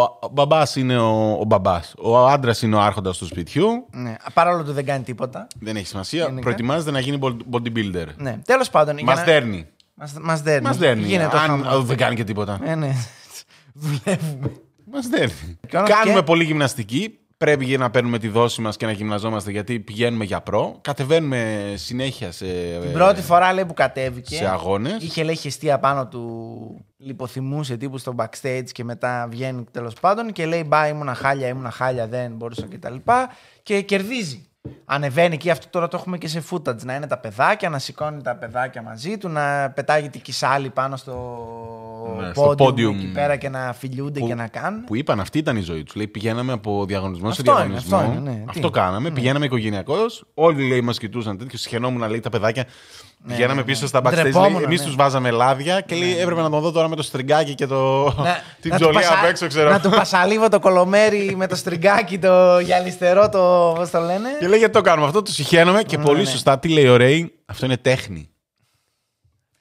ο μπαμπάς είναι ο, ο μπαμπάς. Ο άντρας είναι ο άρχοντας του σπιτιού. Ναι. Παρόλο που δεν κάνει τίποτα. Δεν έχει σημασία. Γενικά. Προετοιμάζεται να γίνει bodybuilder. Ναι. Τέλος πάντων. για Μας να- δέρνει. Μας, μας δέρνει. Μας δέρνει. Γίνεται Αν αυτό. ο, δεν κάνει και τίποτα. Ναι, ναι. Δουλεύουμε. Μας δέρνει. Και όμως Κάνουμε και- πολύ γυμναστική. Πρέπει για να παίρνουμε τη δόση μας και να γυμναζόμαστε γιατί πηγαίνουμε για προ. Κατεβαίνουμε συνέχεια σε, Την πρώτη φορά λέει που κατέβηκε. σε αγώνες. Είχε λέει χεστία πάνω του. Λιποθυμούσε τύπους στο backstage και μετά βγαίνει τέλος πάντων και λέει Μπα, ήμουνα χάλια, ήμουνα χάλια, δεν μπορούσα κτλ. Και, κερδίζει. Ανεβαίνει εκεί, αυτό τώρα το έχουμε και σε footage. Να είναι τα παιδάκια, να σηκώνει τα παιδάκια μαζί του, να πετάγει τη κισάλη πάνω στο, Ναι, στο podium, podium. εκεί πέρα και να φιλιούνται και να κάνουν. Που είπαν αυτή ήταν η ζωή τους. Λέει πηγαίναμε από διαγωνισμό σε Αυτό είναι, διαγωνισμό. αυτό είναι, ναι. Αυτό Τι; κάναμε. Πηγαίναμε οικογενειακώς. Όλοι λέει μας κοιτούσαν τέτοιο. Σχαινόμουν λέει τα παιδάκια. Πηγαίναμε ναι, ναι. πίσω στα backstage. Ντρεπόμουν, Εμείς ναι. τους βάζαμε λάδια και λέει έπρεπε να τον δω τώρα με το στριγκάκι και το. την να του ψωλία πασα- απ' έξω, ξέρω. Να του πασαλίβω το κολομέρι με το στριγκάκι, το γυαλιστερό, το. Πώς το λένε. Και λέει γιατί το κάνουμε αυτό, του συχαίνομαι και Ναι, πολύ ναι. σωστά τι λέει ο Ρέι, αυτό είναι τέχνη.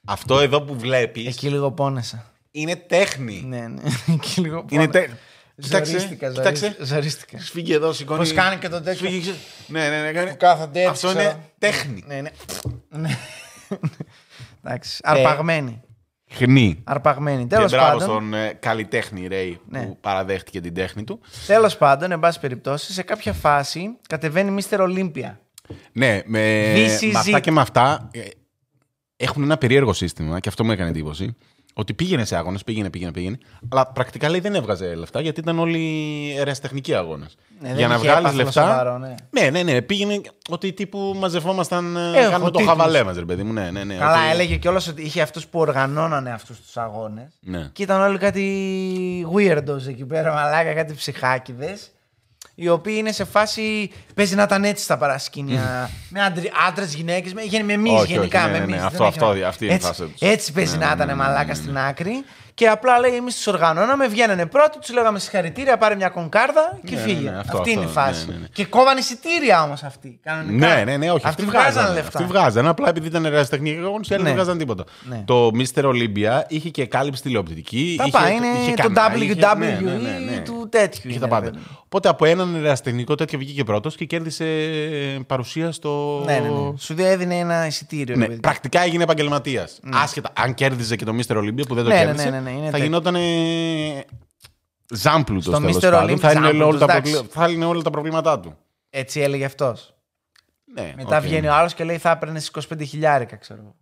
Αυτό εδώ που βλέπεις Εκεί λίγο πόνεσα. είναι τέχνη. Ναι, ναι. Εκεί λίγο Είναι πόνεσα. τέχνη. Κοίταξε, Ζορίστηκα, κοίταξε. ζορίστηκα, ζορίστηκα. Σφίγγει εδώ, σηκώνει. Πώς κάνει και το τέτοιο; Σφίγγει, ξε- Ναι, ναι, ναι. κάνει- Που κάθονται έτσι, Αυτό ξέρω. είναι τέχνη. Ναι, ναι. Ναι. Εντάξει. Αρπαγμένη. Χνή. Αρπαγμένη. Και Τέλος μπράβο πάντων. στον ε, καλλιτέχνη Ρέι Ναι. που παραδέχτηκε την τέχνη του. Τέλος πάντων, εν πάση περιπτώσει, σε κάποια φάση κατεβαίνει Μίστερ Ολύμπια. Ναι, με, This is με αυτά it. και με αυτά ε, έχουν ένα περίεργο σύστημα και αυτό μου έκανε εντύπωση. Ότι πήγαινε σε αγώνε, πήγαινε, πήγαινε, πήγαινε. Αλλά πρακτικά λέει δεν έβγαζε λεφτά γιατί ήταν όλοι ερασιτεχνικοί αγώνε. Ναι, δεν Για να είχε βγάλεις έπαθλο λεφτά. σοβαρό, ναι. ναι, ναι, ναι. Πήγαινε ότι τύπου μαζευόμασταν. ε, Έχω κάνουμε το τίτλους. χαβαλέ μας, ρε παιδί μου. Ναι, ναι, ναι. Καλά, ότι- έλεγε κιόλας ότι είχε αυτούς που οργανώνανε αυτούς τους αγώνε. Ναι. Και ήταν όλοι κάτι weirdos εκεί πέρα, μαλάκα, κάτι ψυχάκιδες. Οι οποίοι είναι σε φάση. Παίζει να ήταν έτσι στα παρασκήνια. με άντρε, γυναίκες, με, με εμείς Όχι, όχι, γενικά. ναι, με ναι, ναι, εμείς, αυτό- δεν έχει αυτό- να- αυτή είναι η έτσι, φάση τους. Έτσι παίζει Ναι, να ναι, ήταν ναι, μαλάκα ναι, ναι. στην άκρη. Και απλά λέει: Εμείς τους οργανώναμε, βγαίνανε πρώτοι, τους λέγαμε συγχαρητήρια, πάρε μια κονκάρδα και Ναι, φύγε. ναι, ναι, αυτό, αυτή είναι η αυτό, φάση. ναι, ναι, ναι. Και κόβαν εισιτήρια όμως αυτοί. Κανονικά. Ναι, ναι, ναι, όχι. Αυτοί Αυτοί βγάζαν βγάζανε λεφτά. Αυτοί βγάζανε. Απλά επειδή ήταν ερασιτεχνική αγώνιση, άλλοι Ναι. δεν βγάζαν τίποτα. Ναι. Το Mr. Olympia είχε και κάλυψη τηλεοπτική. Τα είχε, πάει, είναι είχε το κανάλι, είχε- WWE ναι, ναι, ναι, ναι. του τέτοιου. Είχε είναι, τα πάντα. ρε παιδί. Οπότε από έναν ερασιτεχνικό τέτοιο βγήκε πρώτος και κέρδισε παρουσία στο. Ναι, ναι, ναι. Σου έδινε ένα εισιτήριο. Ναι, ρε παιδί. πρακτικά έγινε επαγγελματίας. Άσχετα αν κέρδιζε και το Mr. Olympia που δεν το Ναι, ναι, κέρδισε, ναι, ναι, ναι, είναι θα τέτοιο. γινόταν ζάμπλουτος Στο τέλος Mr. πάντων. Olympia Θα έλυνε όλα, ζάμπλουτος, τα εντάξει. προβλη- θα έλυνε όλα τα προβλήματά του. Έτσι έλεγε αυτός. Ναι, Μετά οκ. βγαίνει ο άλλος και λέει: Θα έπαιρνε 25 χιλιάρικα, ξέρω εγώ.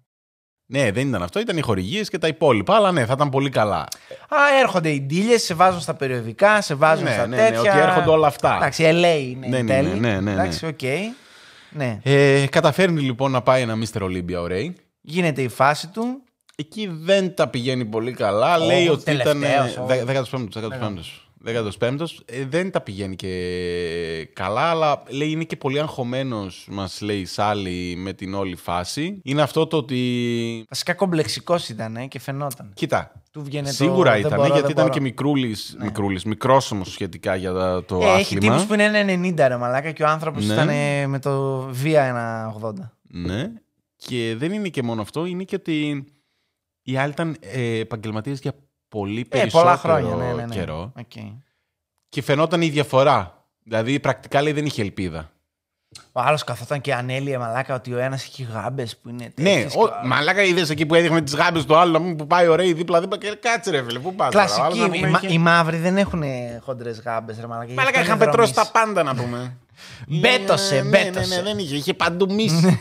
Ναι, δεν ήταν αυτό, ήταν οι χορηγίες και τα υπόλοιπα. Αλλά ναι, θα ήταν πολύ καλά. Α, έρχονται οι deals, σε βάζουν στα περιοδικά, σε βάζουν Ναι, στα ναι, ναι, τέτοια. ότι έρχονται όλα αυτά. Εντάξει, LA είναι Ναι, η ναι, τέλη. ναι, ναι, ναι, ναι. Εντάξει, οκ. Ναι. Ε, καταφέρνει λοιπόν να πάει ένα Mr. Olympia ο Ray. Γίνεται η φάση του. Εκεί δεν τα πηγαίνει πολύ καλά. Ω, Λέει ότι ήταν. τελευταίος, ω. 15ο. 15ο. Ε, δεν τα πηγαίνει και καλά, αλλά λέει είναι και πολύ αγχωμένος, μας λέει η Σάλη, με την όλη φάση. Είναι αυτό το ότι. Βασικά κομπλεξικός ήταν ε, και φαινόταν. Κοίτα. Του βγαίνει το, Σίγουρα «Δεν ήταν, μπορώ, γιατί δεν ήταν μπορώ». και μικρούλης, μικρούλης, μικρός όμως σχετικά για τα- το Ε, έχει άθλημα. τύπους που είναι 90 ρε μαλάκα και ο άνθρωπος Ναι. ήταν ε, με το βία ένα 80. Ναι. Και δεν είναι και μόνο αυτό, είναι και ότι οι άλλοι ήταν ε, επαγγελματίες για πολύ Ε, περισσότερο πολλά χρόνια, ναι, ναι, ναι. καιρό. Οκ. Και φαινόταν η διαφορά. Δηλαδή, πρακτικά λέει δεν είχε ελπίδα. Ο άλλος καθόταν και ανέλυε μαλάκα ότι ο ένας έχει γάμπες που είναι Ναι, τέτοιες ο, και- μαλάκα είδες εκεί που έδειχνε τις γάμπες του άλλου μου που πάει ωραίοι δίπλα-δίπλα και κάτσε ρε φίλε, πού πας. Κλασική. Οι, μα- οι μαύροι δεν έχουν χοντρές γάμπες, ρε μαλάκα. γι' Μαλάκα αυτό είχαν είναι πετρώσει βρωμείς. τα πάντα να πούμε. Μπέτωσε, Ναι, ναι, ναι, μπέτωσε. ναι, δεν είχε, είχε παντού μίση.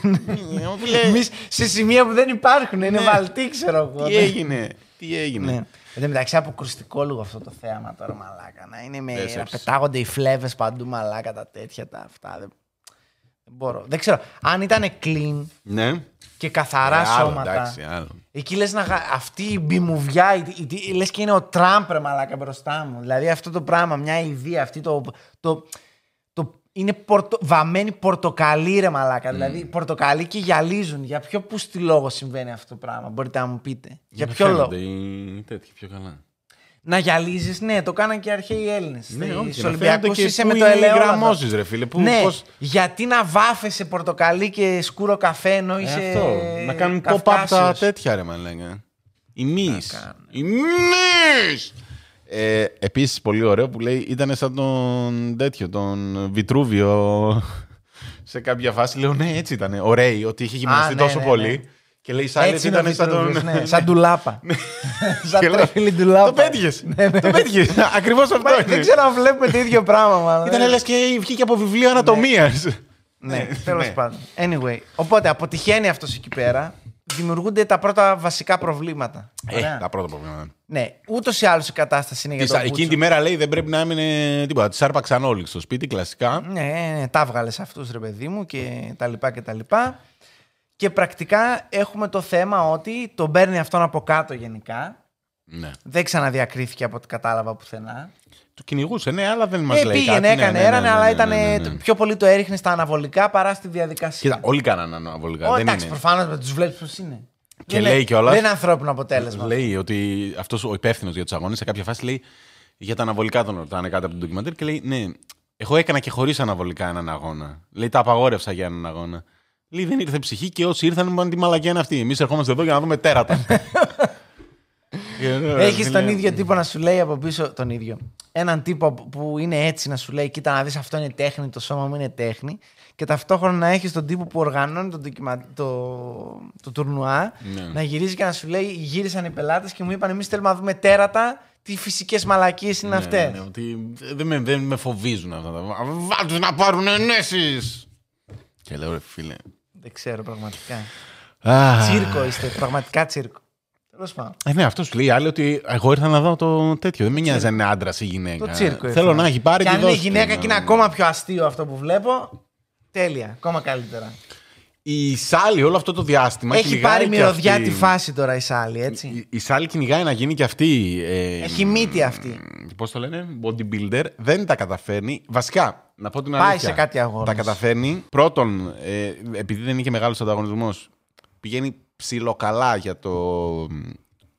Φίλε, Εμείς σε σημεία που δεν υπάρχουν, είναι Ναι. βαλτή, ξέρω εγώ. Τι ναι. έγινε, τι έγινε. Ναι. Εν τω μεταξύ, αποκρουστικό λίγο αυτό το θέαμα τώρα, μαλάκα. Να είναι με. Δεν να σέψει. πετάγονται οι φλέβες παντού, μαλάκα, τα τέτοια, τα αυτά. Δεν, δεν μπορώ. Δεν ξέρω. Αν ήταν clean Ναι. και καθαρά Ε, άλλο, σώματα. εντάξει, άλλο. Εκεί λες να. γα- Αυτή η μπιμουβιά, η- η- η- λες και είναι ο Τραμπ, ρε μαλάκα μπροστά μου. Δηλαδή αυτό το πράγμα, μια ιδέα, αυτή το. το, το είναι πορτο, βαμμένη πορτοκαλί, ρε μαλάκα. Δηλαδή πορτοκαλί και γυαλίζουν. Για ποιο πούστη λόγο συμβαίνει αυτό το πράγμα, μπορείτε να μου πείτε. Για, να ποιο λόγο; φαίνονται οι τέτοιοι πιο καλά. Να γυαλίζεις, ναι, το κάναν και οι αρχαίοι Έλληνες. Ναι, όχι, Στου να Ολυμπιακού φαίνονται και είσαι πού με το είναι οι ελαιόλαδο. γραμμώσεις, ρε φίλε, πού- ναι, πώς- γιατί να βάφεσαι πορτοκαλί και σκούρο καφέ ενώ Ε, είσαι. αυτό. Να κάνουν pop-up τα Καυκάσιος. τέτοια, ρε μαλάκα. Η μυς. κάνουν. Η μυς. Ε, επίσης πολύ ωραίο που λέει ήταν σαν τον τέτοιο, τον Βιτρούβιο σε κάποια φάση. Λέω ναι έτσι ήταν. Ωραίοι ότι είχε γυμναστεί ναι, τόσο ναι, πολύ. ναι. Και λέει Σάιλετ Έτσι είναι ο ήταν σαν τον... Βιτρούβιος, ναι, σαν ντουλάπα. σαν Και λέω, τρέφιλη ντουλάπα. Το πέτυχες. Ναι, ναι. Το πέτυχες. Ακριβώς αυτό Μα, είναι. Δεν ξέρω αν βλέπουμε το ίδιο πράγμα, μάλλον. Ήταν λες και βγήκε από βιβλίο ανατομίας. Ναι, τέλος ναι. πάντων. Anyway, οπότε αποτυχαίνει αυτός εκεί πέρα. Δημιουργούνται τα πρώτα βασικά προβλήματα. Ωραία. Ε, τα πρώτα προβλήματα. Ναι, ούτως ή άλλως η κατάσταση είναι για Της- τον Εκείνη Μπούτσο. τη μέρα λέει δεν πρέπει να έμεινε τίποτα. Τη άρπαξαν όλοι στο σπίτι, κλασικά. Ναι, ναι, ναι, τα βγάλε αυτούς ρε παιδί μου και τα λοιπά και τα λοιπά. Και πρακτικά έχουμε το θέμα ότι τον παίρνει αυτόν από κάτω γενικά. Ναι. Δεν ξαναδιακρίθηκε από ό,τι κατάλαβα πουθενά. Του κυνηγούσε, ναι, αλλά δεν μας Ε, λέει. πήγαινε, κάτι. Ναι, έκανε ναι, ναι, έρανε, ναι, αλλά ναι, ήταν ναι, ναι, ναι. πιο πολύ το έριχνε στα αναβολικά παρά στη διαδικασία. Κοίτα, όλοι κάνανε αναβολικά. Ω, δεν εντάξει, είναι. προφανώς με τους βλέπεις πώς είναι. Και Δεν λέει είναι- κιόλας- Δεν είναι ανθρώπινο αποτέλεσμα. Λέει ότι αυτός ο υπεύθυνος για τους αγώνες σε κάποια φάση λέει για τα αναβολικά τον ρωτάνε κάτω από το ντοκιμαντέρ και λέει Ναι, εγώ έκανα και χωρίς αναβολικά έναν αγώνα. Λέει τα απαγόρευσα για έναν αγώνα. Λέει δεν ήρθε ψυχή και όσοι ήρθαν μου είπαν τι μαλακιά είναι αυτή. Εμείς ερχόμαστε εδώ για να δούμε τέρατα. Έχεις τον ίδιο τύπο να σου λέει από πίσω τον ίδιο. Έναν τύπο που είναι έτσι να σου λέει: Κοίτα, να δεις αυτό είναι τέχνη, το σώμα μου είναι τέχνη. Και ταυτόχρονα να έχεις τον τύπο που οργανώνει το, ντοκιμα... το... το τουρνουά Ναι. να γυρίζει και να σου λέει: Γύρισαν οι πελάτες και μου είπαν: Εμείς θέλουμε να δούμε τέρατα. Τι φυσικές μαλακίες είναι αυτές. Ναι, ότι δεν με, δεν με φοβίζουν αυτά τα Βάλτε να πάρουν ενέσεις! Και λέω ρε φίλε. Δεν ξέρω πραγματικά. Α, τσίρκο είστε, πραγματικά τσίρκο. Τέλος πάντων. Ε, ναι, αυτός σου λέει άλλη ότι εγώ ήρθα να δω το τέτοιο. Δεν με νοιάζει αν είναι άντρας ή γυναίκα. Το τσίρκο Θέλω ήρθα. να έχει πάρει Και τη αν είναι δόση του, γυναίκα να- και είναι ακόμα πιο αστείο αυτό που βλέπω. Τέλεια. Ακόμα καλύτερα. Η Σάλη όλο αυτό το διάστημα. Έχει κυνηγάει πάρει και μυρωδιά αυτή- τη φάση τώρα η Σάλη, έτσι. Η, η Σάλη κυνηγάει να γίνει και αυτή. Ε, Έχει μύτη αυτή. Πώς το λένε, bodybuilder. Δεν τα καταφέρνει. Βασικά, να πω την Πάει αλήθεια. σε κάτι αγώνες. Τα καταφέρνει. Πρώτον, ε, επειδή δεν είχε μεγάλος ανταγωνισμός, πηγαίνει ψιλοκαλά για το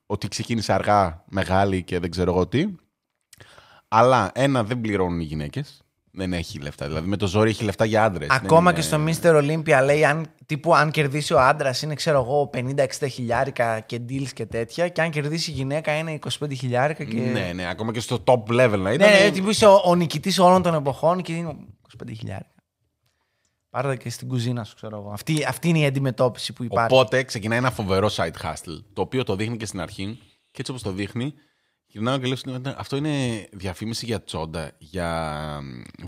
ότι ξεκίνησε αργά, μεγάλη και δεν ξέρω εγώ τι. Αλλά ένα, δεν πληρώνουν οι γυναίκες. Δεν έχει λεφτά. Δηλαδή με το ζόρι έχει λεφτά για άντρες. Ακόμα και στο Mr. Olympia λέει αν, τύπου, αν κερδίσει ο άντρας είναι ξέρω εγώ 50-60 χιλιάρικα και deals και τέτοια. Και αν κερδίσει η γυναίκα είναι 25 χιλιάρικα και. Ναι, ναι, ακόμα και στο top level να Ναι, ήταν. ναι, τύπου είσαι ο, ο νικητής όλων των εποχών και είναι 25 χιλιάρικα. Πάρε και στην κουζίνα σου, ξέρω εγώ. Αυτή, αυτή είναι η αντιμετώπιση που υπάρχει. Οπότε ξεκινάει ένα φοβερό side hustle, το οποίο το δείχνει και στην αρχή. Και έτσι όπως το δείχνει, γυρνάω και λέω στην Ελλάδα, αυτό είναι διαφήμιση για τσόντα, για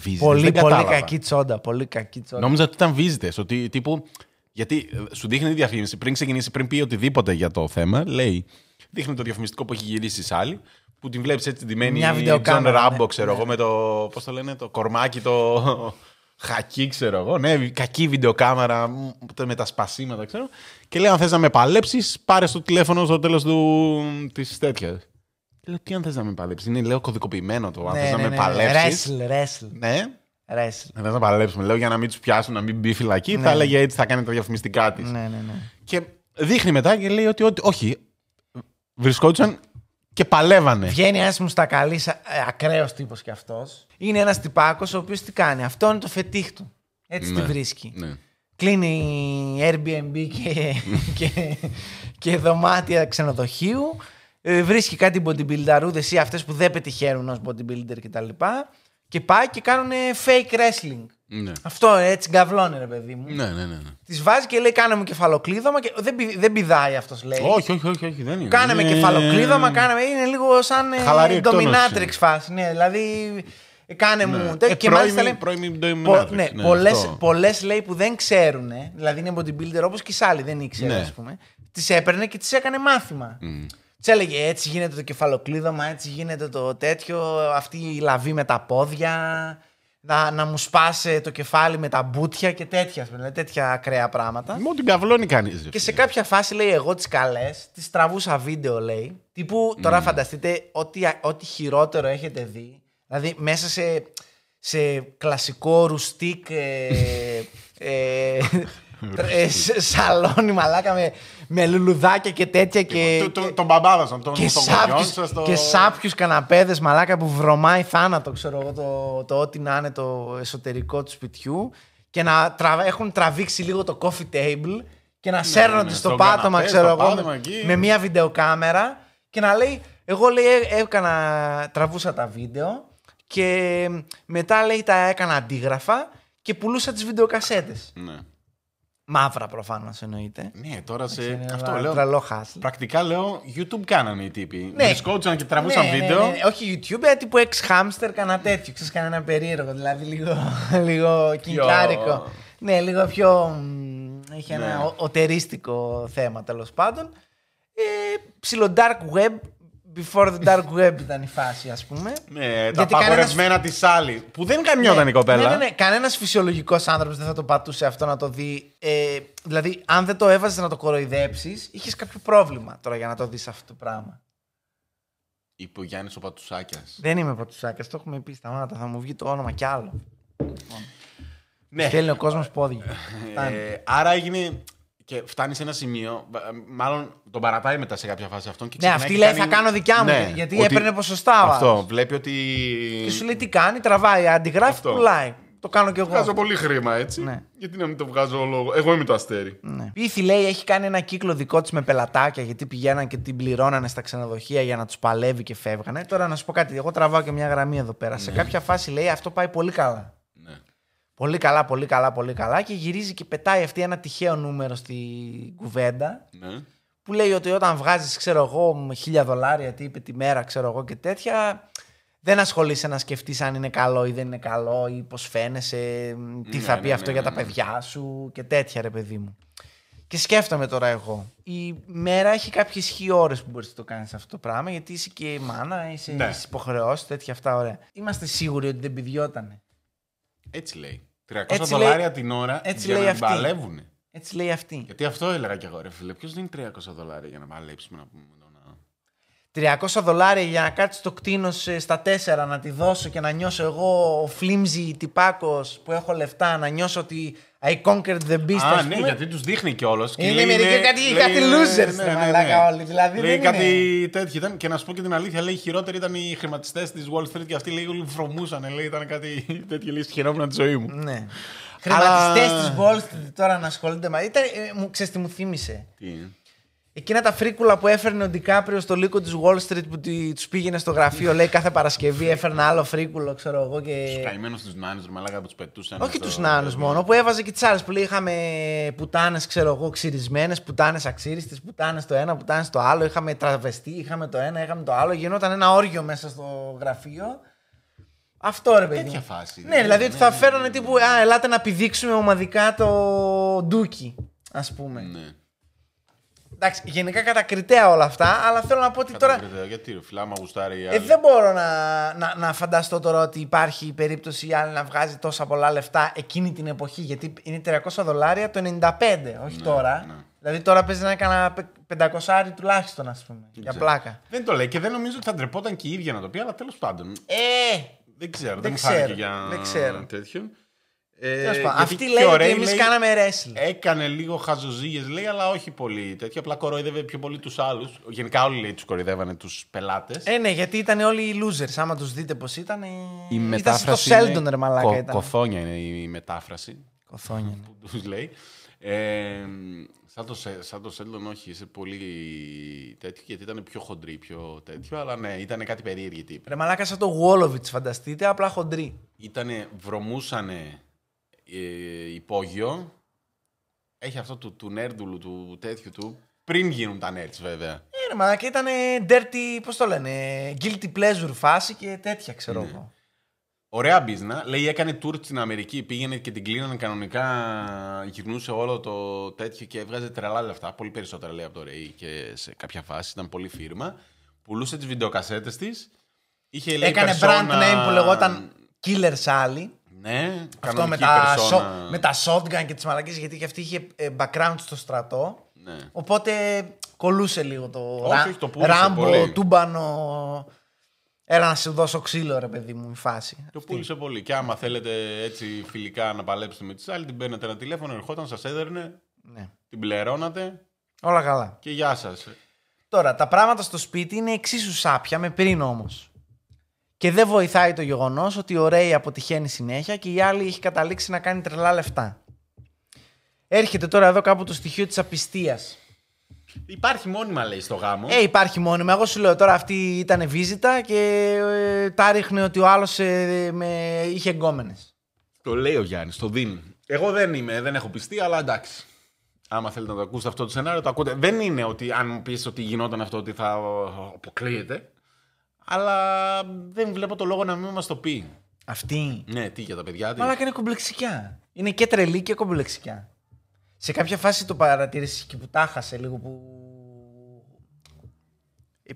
visitors. πολύ, δεν πολύ κατάλαβα. κακή τσόντα. Πολύ κακή τσόντα. Νόμιζα ότι ήταν visitors, ότι τύπου. Γιατί ε, σου δείχνει τη διαφήμιση πριν ξεκινήσει, πριν πει οτιδήποτε για το θέμα, λέει. Δείχνει το διαφημιστικό που έχει γυρίσει σε άλλη, που την βλέπεις έτσι ντυμένη Μια John βιντεοκάμερα, Rambo, ναι. ξέρω Ναι. εγώ, με το. Πώς το λένε, το κορμάκι, το. Χακί, ξέρω εγώ. Ναι, κακή βιντεοκάμερα μ, με τα σπασίματα, ξέρω. Και λέει: Αν θες να με παλέψεις, πάρε στο τηλέφωνο στο τέλος της τέτοιας. Και λέω: Τι αν θες να με παλέψεις; Είναι, λέω, κωδικοποιημένο το. Αν Ναι, θες να ναι, με ναι. παλέψεις. Wrestle, wrestle, Ναι, wrestle. αν θες να παλέψουμε. Λέω για να μην τους πιάσουν, να μην μπει φυλακή. Ναι. Θα έλεγε έτσι, θα κάνει τα διαφημιστικά της. Ναι, ναι, ναι. Και δείχνει μετά και λέει ότι, ότι όχι. Βρισκόντουσαν και παλεύανε. Βγαίνει ένας μουστακαλή, ακραίος τύπος κι αυτός. Είναι ένας τυπάκος ο οποίος τι κάνει. Αυτό είναι το φετίχ του. Έτσι Ναι, τη βρίσκει. Ναι. Κλείνει Airbnb και, και, και δωμάτια ξενοδοχείου. Ε, βρίσκει κάτι bodybuilderούδες ή αυτές που δεν πετυχαίνουν ως bodybuilder κτλ. Και πάει και κάνουν fake wrestling. Ναι. Αυτό έτσι γκαβλώνει ρε παιδί μου. Ναι, ναι, ναι. ναι. Τη βάζει και λέει: Κάνε μου κεφαλοκλείδωμα. Και δεν, πη- δεν πηδάει αυτός, λέει. Όχι, όχι, όχι, όχι, δεν είναι. Κάνε με Είναι- κεφαλοκλείδωμα, κάνε με. Είναι λίγο σαν ε, Χαλαρή εκτόνωση. dominatrix φάση. Ναι, δηλαδή. ε, Κάνε μου. Ναι. τε- Ε, και μάλιστα λέει. πρώιμη- πρώιμη πο- dominatrix, ναι, ναι, πολλές, αυτό. πολλές λέει που δεν ξέρουν, δηλαδή είναι bodybuilder όπως και οι άλλοι δεν ήξερε, Ναι. ας πούμε. Τις έπαιρνε και τις έκανε μάθημα. Μμ. Τη έλεγε έτσι γίνεται το κεφαλοκλείδωμα, έτσι γίνεται το τέτοιο, αυτή η λαβή με τα πόδια, να, να μου σπάσει το κεφάλι με τα μπουτια και τέτοια, ας πούμε, δηλαδή, τέτοια ακραία πράγματα. Μόνο την καυλώνει κανείς. Και σε κάποια φάση λέει εγώ τις καλές, τις τραβούσα βίντεο λέει, τύπου τώρα φανταστείτε ό,τι, ό,τι χειρότερο έχετε δει, δηλαδή μέσα σε, σε κλασικό ρουστίκ ε, ε, ε, σ- σαλόνι μαλάκα με, με λουλουδάκια και τέτοια και, Τον μπαμπάδα σα, τον και, τον σάπιους, γονιόν σας, το- και σάπιους καναπέδες μαλάκα που βρωμάει θάνατο ξέρω εγώ το, το ό,τι να είναι το εσωτερικό του σπιτιού και να τραβ- έχουν τραβήξει λίγο το coffee table και να σέρνονται ναι, στο στον πάτωμα καναπέ, ξέρω στο εγώ πάτωμα με, εκεί. με μια βιντεοκάμερα και να λέει εγώ λέει έ- έκανα τραβούσα τα βίντεο και μετά λέει τα έκανα αντίγραφα και πουλούσα τις βιντεοκασέτες. Ναι. Μαύρα προφανώς εννοείται. Ναι, τώρα σε. Είναι Αυτό ένα λέω. τρελό hustle. Πρακτικά λέω YouTube κάνανε οι τύποι. Ναι. Βρισκόντουσαν και τραβούσαν Ναι, ναι, βίντεο. ναι, ναι. Όχι YouTube, ε, τύπου ex hamster, κανένα τέτοιο. Ξέρεις, κανένα περίεργο. Δηλαδή λίγο, λίγο κινκάρικο. Ναι, λίγο πιο. μ, Έχει ένα Ναι. ο- οτερίστικο θέμα τέλος πάντων. Ε, ψιλο dark web. Before the dark web ήταν η φάση, ας πούμε. Ναι, τα Γιατί κανένας- απαγορευμένα της άλλη. Που δεν καμιόταν η κοπέλα. Ναι, ναι, ναι. Κανένας φυσιολογικός άνθρωπος δεν θα το πατούσε αυτό να το δει. Ε, δηλαδή, αν δεν το έβαζες να το κοροϊδέψεις, είχες κάποιο πρόβλημα τώρα για να το δεις αυτό το πράγμα. Είπε ο Γιάννης ο Πατουσάκιας. Δεν είμαι πατουσάκιας, το έχουμε πει. Σταμάτα, θα μου βγει το όνομα κι άλλο. Ναι. Στέλνει ο κόσμος πόδια. Φτάνει. Ε, άρα έγινε. Και φτάνει σε ένα σημείο. ε, Μάλλον τον παρατάει μετά σε κάποια φάση αυτόν. Και ναι, ξεκινάει αυτή και λέει κάνει- θα κάνω δικιά μου. Ναι, γιατί ότι- έπαιρνε ποσοστά. ο Αυτό. άλλος. Βλέπει ότι. Και σου λέει τι κάνει, τραβάει, αντιγράφει, Αυτό. πουλάει. Το κάνω κι εγώ. Βγάζω πολύ χρήμα έτσι. Ναι. Γιατί να μην το βγάζω όλο. Εγώ είμαι το αστέρι. Ναι. Πήθη λέει έχει κάνει ένα κύκλο δικό της με πελατάκια γιατί πηγαίναν και την πληρώνανε στα ξενοδοχεία για να τους παλεύει και φεύγανε. Τώρα να σου πω κάτι, εγώ τραβάω και μια γραμμή εδώ πέρα. Σε κάποια φάση λέει αυτό πάει πολύ καλά. Ναι. Πολύ καλά, πολύ καλά, πολύ καλά και γυρίζει και πετάει αυτή ένα τυχαίο νούμερο στη κουβέντα ναι. που λέει ότι όταν βγάζεις, ξέρω εγώ, με χίλια δολάρια, τι είπε τη μέρα, ξέρω εγώ και τέτοια, δεν ασχολείσαι να σκεφτείς αν είναι καλό ή δεν είναι καλό ή πώς φαίνεσαι, τι Ναι, θα ναι, πει ναι, αυτό ναι, για τα ναι. παιδιά σου και τέτοια ρε παιδί μου. Και σκέφτομαι τώρα εγώ. Η μέρα έχει κάποιες χι ώρες που μπορείς να το κάνεις αυτό το πράγμα, γιατί είσαι και μάνα, είσαι Ναι. ναι. υποχρεώσεις, τέτοια αυτά ωραία. Είμαστε σίγουροι ότι δεν πηδιότανε. Έτσι λέει. 300 Έτσι δολάρια λέει- την ώρα έτσι για λέει να αυτή. παλεύουν. Έτσι λέει αυτή. Γιατί αυτό έλεγα κι εγώ, ρε φίλε. Ποιος δίνει 300 δολάρια για να παλέψει με να πούμε; Το να- 300 δολάρια για να κάτσεις το κτίνο ε, στα 4 να τη δώσω και να νιώσω εγώ ο φλίμζι τυπάκος που έχω λεφτά, να νιώσω ότι I conquered the beast. Α, ας ναι, πούμε. γιατί τους δείχνει κιόλας. Είναι μερικοί κάτι, κάτι losers, ναι, μαλάκα όλοι. Δηλαδή λέει δεν κάτι είναι... τέτοιο ήταν. Και να σου πω και την αλήθεια, λέει χειρότεροι ήταν οι χρηματιστές της Wall Street και αυτοί λέει όλοι βρωμούσαν. Λέει ήταν κάτι τέτοιο. Λέει χαιρόμουν τη ζωή μου. Ναι. Χρηματιστές Αλλά- της Wall Street τώρα να ασχολούνται μαζί. Ήταν, ε, μου, ξέρεις τι μου θύμισε; Τι είναι; Εκείνα τα φρίκουλα που έφερνε ο Ντικάπριο στο λύκο της Wall Street που τους πήγαινε στο γραφείο, λέει κάθε Παρασκευή έφερνε άλλο φρίκουλο, ξέρω εγώ. Και... Καημένο στου νάνους, μαλάκα που τους πετούσαν. Όχι στο- τους νάνους μόνο, που έβαζε και τις άλλες που λέει είχαμε πουτάνες, ξέρω εγώ, ξυρισμένες, πουτάνες αξίριστες, πουτάνες το ένα, πουτάνες το άλλο. Είχαμε τραβεστεί, είχαμε το ένα, είχαμε το άλλο. Γινόταν ένα όργιο μέσα στο γραφείο. Αυτό ρε παιδί. Τέτοια μου. φάση. Ναι, δηλαδή ότι θα φέρανε τύπου. Α, ελάτε να πηδήξουμε ομαδικά το ντούκι, ας πούμε. Ναι. Εντάξει, γενικά κατακριτέα όλα αυτά, αλλά θέλω να πω ότι τώρα. Κατακριτέα, Γιατί ρε φίλε, άμα γουστάρει η Ε, άλλη. δεν μπορώ να, να, να φανταστώ τώρα ότι υπάρχει περίπτωση η άλλη να βγάζει τόσα πολλά λεφτά εκείνη την εποχή. Γιατί είναι 300 δολάρια το 95, όχι τώρα. ναι. Δηλαδή τώρα παίζει να έκανα 500 τουλάχιστον, ας πούμε. Για ξέρω. πλάκα. Δεν το λέει και δεν νομίζω ότι θα ντρεπόταν και η ίδια να το πει, αλλά τέλος πάντων. Ε! Δεν ξέρω, δεν, Δεν μου ξέρω, φάνηκε για δεν ξέρω. τέτοιο. Ε, Τέλος πάντων, γιατί Αυτή και λέει ότι ωραία, εμείς λέει, κάναμε wrestling. Έκανε λίγο χαζοζύγες, λέει, αλλά όχι πολύ τέτοιο. Απλά κοροϊδεύε πιο πολύ τους άλλους. Γενικά όλοι λέει τους κοροϊδεύανε τους πελάτες. Ε, ναι, γιατί ήταν όλοι οι losers. Άμα τους δείτε πώς ήταν. ε, η ήταν μετάφραση. στο είναι Sheldon, ρε μαλάκα. κο- ήταν. Κοθόνια είναι η μετάφραση Κοθόνια. ναι. που τους λέει. Ε, σαν, το, Σε- σαν το Σέλντον, όχι, είσαι πολύ τέτοιο, γιατί ήταν πιο χοντρή, πιο τέτοιο. Αλλά ναι, ήταν κάτι περίεργη τύπη. Ρε μαλάκα σαν το Wolovic, φανταστείτε, απλά χοντρή. Ήτανε, βρωμούσανε ε, υπόγειο. Έχει αυτό του, του νέρντουλου, του τέτοιου του. Πριν γίνουν τα nerds, βέβαια. Ε, ρε μαλάκα ήταν dirty, πώς το λένε, guilty pleasure φάση και τέτοια, ξέρω Ναι. εγώ. Ωραία μπίζνα. Λέει έκανε tour στην Αμερική. Πήγαινε και την κλείνανε κανονικά. Γυρνούσε όλο το τέτοιο και έβγαζε τρελά λεφτά. Πολύ περισσότερα λέει από το Ray και σε κάποια φάση. Ήταν πολύ φίρμα. Πουλούσε τις βιντεοκασέτες της. Είχε λέει Έκανε persona- brand name που λεγόταν Killer Sally. Ναι, Αυτό με κανονική τα, persona. shot- με τα shotgun και τις μαλακίες γιατί και αυτή είχε ε, background στο στρατό. Ναι. Οπότε κολούσε λίγο το Όχι, ρα- όχι, το πούλησε ράμπο, πολύ. τούμπανο. Έλα να σου δώσω ξύλο, ρε παιδί μου, η φάση. Το πούλησε πολύ. Και άμα θέλετε έτσι φιλικά να παλέψετε με τη άλλη, την παίρνετε ένα τηλέφωνο, ερχόταν, σας έδερνε, Ναι. την πληρώνατε Όλα καλά. και γεια σας. Τώρα, τα πράγματα στο σπίτι είναι εξίσου σάπια με πριν όμως. Και δεν βοηθάει το γεγονός ότι ο Ρέι αποτυχαίνει συνέχεια και η άλλη έχει καταλήξει να κάνει τρελά λεφτά. Έρχεται τώρα εδώ κάπου το στοιχείο της απιστίας. Υπάρχει μόνιμα, λέει, στο γάμο. Ε, υπάρχει μόνιμα. Εγώ σου λέω τώρα αυτή ήταν βίζιτα και ε, τα ρίχνε ότι ο άλλος με... είχε εγκόμενες. Το λέει ο Γιάννης, το δίνει. Εγώ δεν είμαι, δεν έχω πιστεί, αλλά εντάξει. Άμα θέλετε να το ακούσετε αυτό το σενάριο, το ακούτε. Δεν είναι ότι αν μου πεις ότι γινόταν αυτό, ότι θα αποκλείεται. Αλλά δεν βλέπω το λόγο να μην μας το πει. Αυτή. Ναι, τι για τα παιδιά της. Μαλάκα είναι κομπλεξικιά. Είναι και τρελή και κομπλεξικιά. Σε κάποια φάση το παρατήρησες και που τα χάσε λίγο που.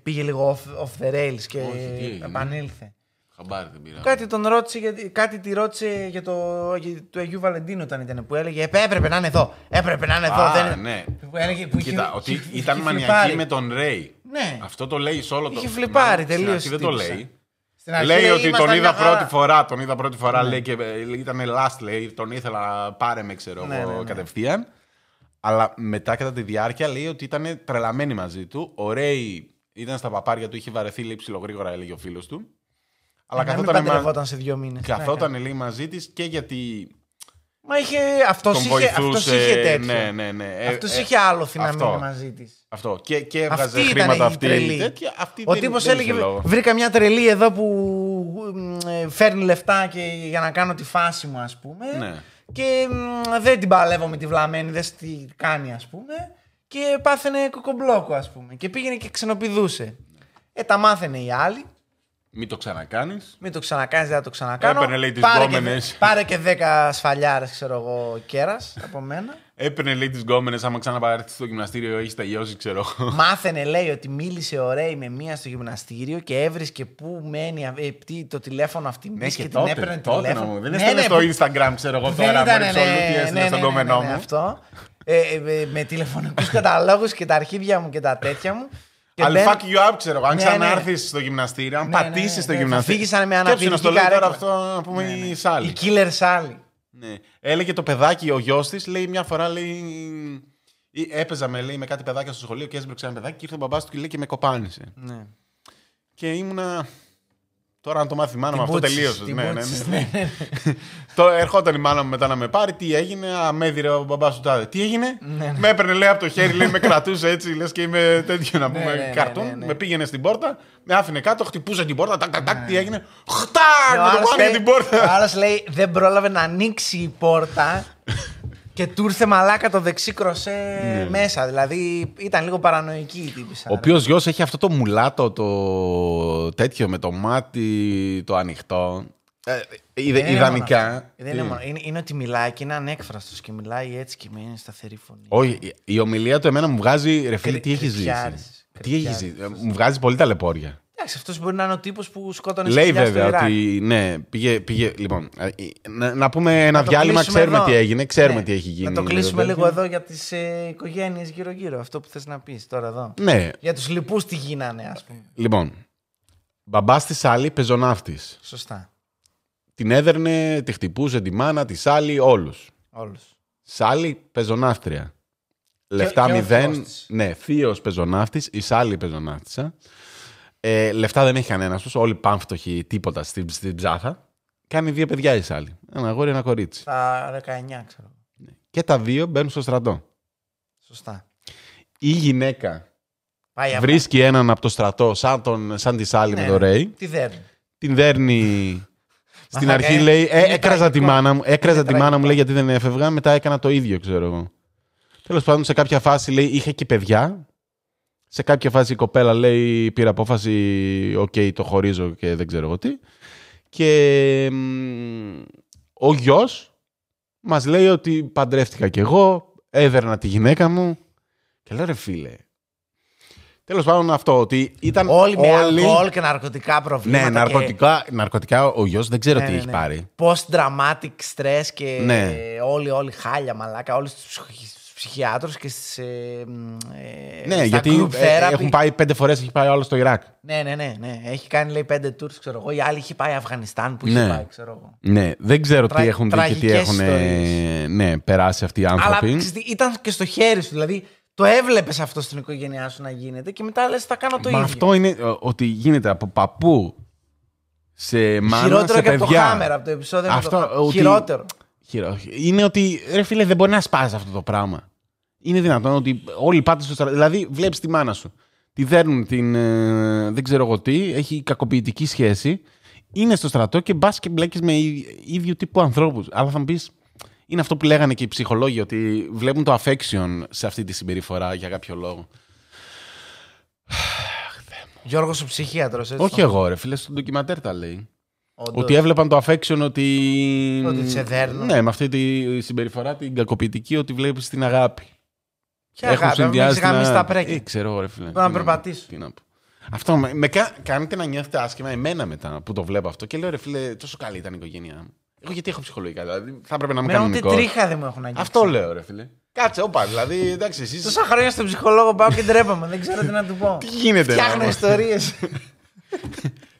Πήγε λίγο off, off the rails και Όχι, τι έγινε; επανήλθε. Χαμπάρι δεν πήρα. Κάτι τον ρώτησε, γιατί, κάτι τη ρώτησε για το, για το Αγίου Βαλεντίνου όταν ήταν που έλεγε «Ε, έπρεπε να είναι εδώ, έπρεπε να είναι εδώ. Α, δεν... ναι. Που έλεγε, που είχε- Κοίτα, ότι είχε- ήταν είχε μανιακή φλιπάρει. με τον Ρέι. Ναι. Αυτό το λέει σε όλο το Είχε φλιπάρει Μάλλον στην τελείως αρχή Δεν η το τύπισσα. λέει. Στην αρχή Λέει ότι τον «Ήμασταν είδα μια χαρά». πρώτη φορά. Τον είδα πρώτη φορά, λέει και ε, ήταν last, λέει. Τον ήθελα να πάρε με, ξέρω Ναι, εγώ, ναι, ναι. κατευθείαν. Αλλά μετά κατά τη διάρκεια λέει ότι ήταν τρελαμένη μαζί του. Ο Ρέι ήταν στα παπάρια του, είχε βαρεθεί λέει ψιλογρήγορα, έλεγε ο φίλος του. Αλλά Να μην καθόταν, μα... παντρευόταν σε δύο μήνες. καθόταν λέει μαζί της και γιατί Μα είχε, αυτός τον είχε, βοηθούσε. αυτός είχε τέτοιο. Ναι, ναι, ναι. Ε, Αυτός ε, είχε άλοθη να αυτό. μείνει μαζί της. Αυτό. Και, και έβγαζε Αυτή ήταν χρήματα η αυτή. τρελή. Τέτοια, αυτή Ο δεν- τύπος δεν έλεγε είχε λόγο. βρήκα μια τρελή εδώ που μ, ε, φέρνει λεφτά και για να κάνω τη φάση μου ας πούμε Ναι. και μ, δεν την παλεύω με τη βλαμμένη, δεν τι κάνει ας πούμε και πάθαινε κοκομπλόκο ας πούμε και πήγαινε και ξενοπηδούσε. Ε, τα μάθαινε οι άλλοι. Μην το ξανακάνεις. Μην το ξανακάνεις, δεν θα το ξανακάνω. Έπαιρνε, λέει, τις πάρε, και, γκόμενες. πάρε και 10 σφαλιάρες, ξέρω εγώ, κέρας από μένα. Έπαιρνε λέει τις γκόμενες, άμα ξαναπαρέλθει στο γυμναστήριο, έχεις τελειώσει, ξέρω εγώ. Μάθαινε, λέει, ότι μίλησε ωραία με μία στο γυμναστήριο και έβρισκε πού μένει ε, τι- το τηλέφωνο αυτή. Ναι, και, και την έπαιρνε τότε, τότε τηλέφωνο. να μου. Δεν Ναι, έστελνε ναι, στο που- Instagram, ξέρω εγώ δεν τώρα. ήταν, Μόλι ναι, όλο τι ναι, έστειλε ναι, στον ναι, ναι, κομμενό ναι, μου. Αυτό. Ε, ε, με, με τηλεφωνικούς καταλόγους και τα αρχίδια μου και τα τέτοια μου. Και I'll μπαίνει- fuck you up, ξέρω εγώ. Αν Ναι, ξανάρθει στο γυμναστήριο, αν Ναι, ναι, πατήσεις ναι, στο ναι, θα γυμναστήριο. φύγεις σαν με Σκέψου να στο λέει αναπηρική τώρα καρέκλα. αυτό, να πούμε Ναι, η ναι. Σάλη. Η killer Sally. Ναι. Έλεγε το παιδάκι, ο γιος της, λέει μια φορά, λέει. ή Έπαιζα με, λέει, με κάτι παιδάκια στο σχολείο και έσπρωξε ένα παιδάκι και ήρθε ο μπαμπάς του και λέει και με κοπάνισε. Ναι. Και ήμουνα. Τώρα, αν το μάθει η μάνα μου, αυτό Μπούτσις, τελείωσε. την Ναι, ναι, Μπούτσις, ναι. ναι, ναι. Το ερχόταν η μάνα μου μετά να με πάρει, τι έγινε, αμέδιρε ο μπαμπάς του τάδε. Τι έγινε, Ναι, με έπαιρνε λέει από το χέρι, λέει, με κρατούσε έτσι, λες και είμαι τέτοιο να πούμε ναι, ναι, καρτούν. ναι, ναι. Με πήγαινε στην πόρτα, με άφηνε κάτω, χτυπούσε την πόρτα, τάκ, τάκ, τάκ, τι έγινε. Ο Χτάκ, με το άλλος πάνε λέει- την πόρτα. Ο άλλος λέει δεν πρόλαβε να ανοίξει η πόρτα και του ήρθε μαλάκα το δεξί κροσέ μέσα. Δηλαδή ήταν λίγο παρανοϊκή η τύπησα. Ο οποίος γιος έχει αυτό το μουλάτο, το τέτοιο με το μάτι το ανοιχτό. Ε, ιδε- Δεν είναι ιδανικά. μόνο αυτό. Δεν είναι, Τι; μόνο. Είναι, είναι ότι μιλάει και είναι ανέκφραστος και μιλάει έτσι και με σταθερή φωνή. Όχι, η- η ομιλία του εμένα μου βγάζει. Ρε φίλε, Κρυ- τι έχει ζήσει. κρυφιάρης. Τι έχει Κρυφιάρης. ζήσει. Ε, Μου βγάζει πολύ ταλαιπώρια. Εντάξει, αυτός μπορεί να είναι ο τύπος που σκότωνες Λέει σκυλιά στο βέβαια Ιράκ. ότι. Ναι, πήγε. πήγε λοιπόν, ε, ε, να, να πούμε ένα Να το διάλειμμα, κλείσουμε ξέρουμε εδώ. τι έγινε. Ξέρουμε Ναι. τι έχει γίνει. Να το κλείσουμε βέβαια. λίγο εδώ για τις ε, οικογένειες γύρω-γύρω. Αυτό που θες να πεις τώρα εδώ. Ναι, Για τους λοιπούς τι γίνανε, ας πούμε. λοιπόν. Μπαμπά τη άλλη πεζοναύτης. Σωστά. Την έδερνε, τη χτυπούσε τη μάνα, τη άλλη, όλους. Όλους. Σάλη πεζοναύτρια. Λεφτά και ο μηδέν. θείος της. Ναι, θείος πεζοναύτης, η Σάλη πεζοναύτησα. Ε, λεφτά δεν έχει κανένας τους. Όλοι πάμφτωχοι, τίποτα στην, στην ψάθα. Κάνει δύο παιδιά η Σάλη. Ένα αγόρι, ένα κορίτσι. Στα 19, ξέρω. Και τα δύο μπαίνουν στο στρατό. Σωστά. Η γυναίκα Πάει αυτό. βρίσκει έναν από το στρατό, σαν, τον, σαν τη Σάλη Ναι, με τον ναι. Ρέι. Τι δέρνει. Την δέρνει. Στην Μαλάκα, αρχή ε, λέει, ε, είναι έκραζα τη τραγικό. μάνα μου, έκραζα Είναι τη μάνα μου τραγικό. λέει γιατί δεν έφευγα, μετά έκανα το ίδιο, ξέρω εγώ. Τέλος πάντων, σε κάποια φάση λέει, είχε και παιδιά. Σε κάποια φάση η κοπέλα λέει, πήρε απόφαση, οκ, το χωρίζω και δεν ξέρω εγώ τι. Και μ, ο γιος μας λέει ότι παντρεύτηκα κι εγώ, έδερνα τη γυναίκα μου. Και λέω ρε φίλε. Τέλος πάντων αυτό, ότι ήταν Όλοι με όλοι... αλκοόλ και ναρκωτικά προβλήματα. Ναι, και ναρκωτικά, ναρκωτικά ο γιος δεν ξέρω Ναι, τι ναι, έχει ναι. πάρει. Post-traumatic stress και Ναι. όλοι, όλοι χάλια μαλάκα. Όλοι στους ψυχιάτρους και στις, ε, μ, ε, Ναι, στα γιατί group ε, therapy. έχουν πάει πέντε φορές, έχει πάει ο άλλος στο Ιράκ. Ναι, ναι, ναι, ναι. Έχει κάνει λέει πέντε tours, ξέρω εγώ. Η άλλη είχε πάει Αφγανιστάν που είχε Ναι. πάει, ξέρω εγώ. Ναι, δεν ξέρω Τρα- τι έχουν δει και τι τραγικές έχουν ιστορίες. ναι, περάσει αυτοί οι Αλλά άνθρωποι. ξέρεις τι, ήταν και στο χέρι σου. Δηλαδή το έβλεπες αυτό στην οικογένειά σου να γίνεται και μετά λες: Θα κάνω το Μα ίδιο. αυτό είναι ε, ότι γίνεται από παππού σε μάνα, Χειρότερο σε και από το παιδιά. Χάμερ, από το επεισόδιο Αυτό, με το Χάμερ. ότι- Χειρότερο. Χειρο- Είναι ότι, ρε φίλε, δεν μπορεί να σπάσει αυτό το πράγμα. Είναι δυνατόν ότι όλοι πάτε στο στρατό. Δηλαδή, βλέπεις τη μάνα σου. Τη δέρνουν την. ε, δεν ξέρω εγώ τι, έχει κακοποιητική σχέση. Είναι στο στρατό και μπας και μπλέκεις με ί- ίδιου τύπου ανθρώπους. Αλλά θα μου πεις, είναι αυτό που λέγανε και οι ψυχολόγοι, ότι βλέπουν το affection σε αυτή τη συμπεριφορά για κάποιο λόγο. Γιώργος ο ψυχίατρος. Όχι εγώ, ρε φίλε, στο ντοκιματέρ τα λέει. Όντως. Ότι έβλεπαν το affection ότι. Ότι σε δέρνουν. Ναι, με αυτή τη συμπεριφορά την κακοποιητική ότι βλέπεις την αγάπη. Ποια αγάπη, να μην έχεις γαμίσει τα πρέκια. Ε, ξέρω, ρε φίλε. Πρέπει να Τι περπατήσω. τι να πω. Αυτό με, με κα- κάνετε να νιώθετε άσχημα εμένα μετά που το βλέπω αυτό και λέω ρε φίλε, τόσο καλή ήταν η οικογένειά μου. Εγώ γιατί έχω ψυχολογικά, δηλαδή θα έπρεπε να είμαι Μένα ούτε κανονικός. τρίχα δεν μου έχουν αγγίξει. Αυτό λέω, ρε φίλε. Κάτσε, όπα, δηλαδή, εντάξει, εσείς... Τόσα χρόνια στον ψυχολόγο πάω και ντρέπαμε. δεν ξέρω τι να του πω. Τι γίνεται, Φτιάχνω ρε.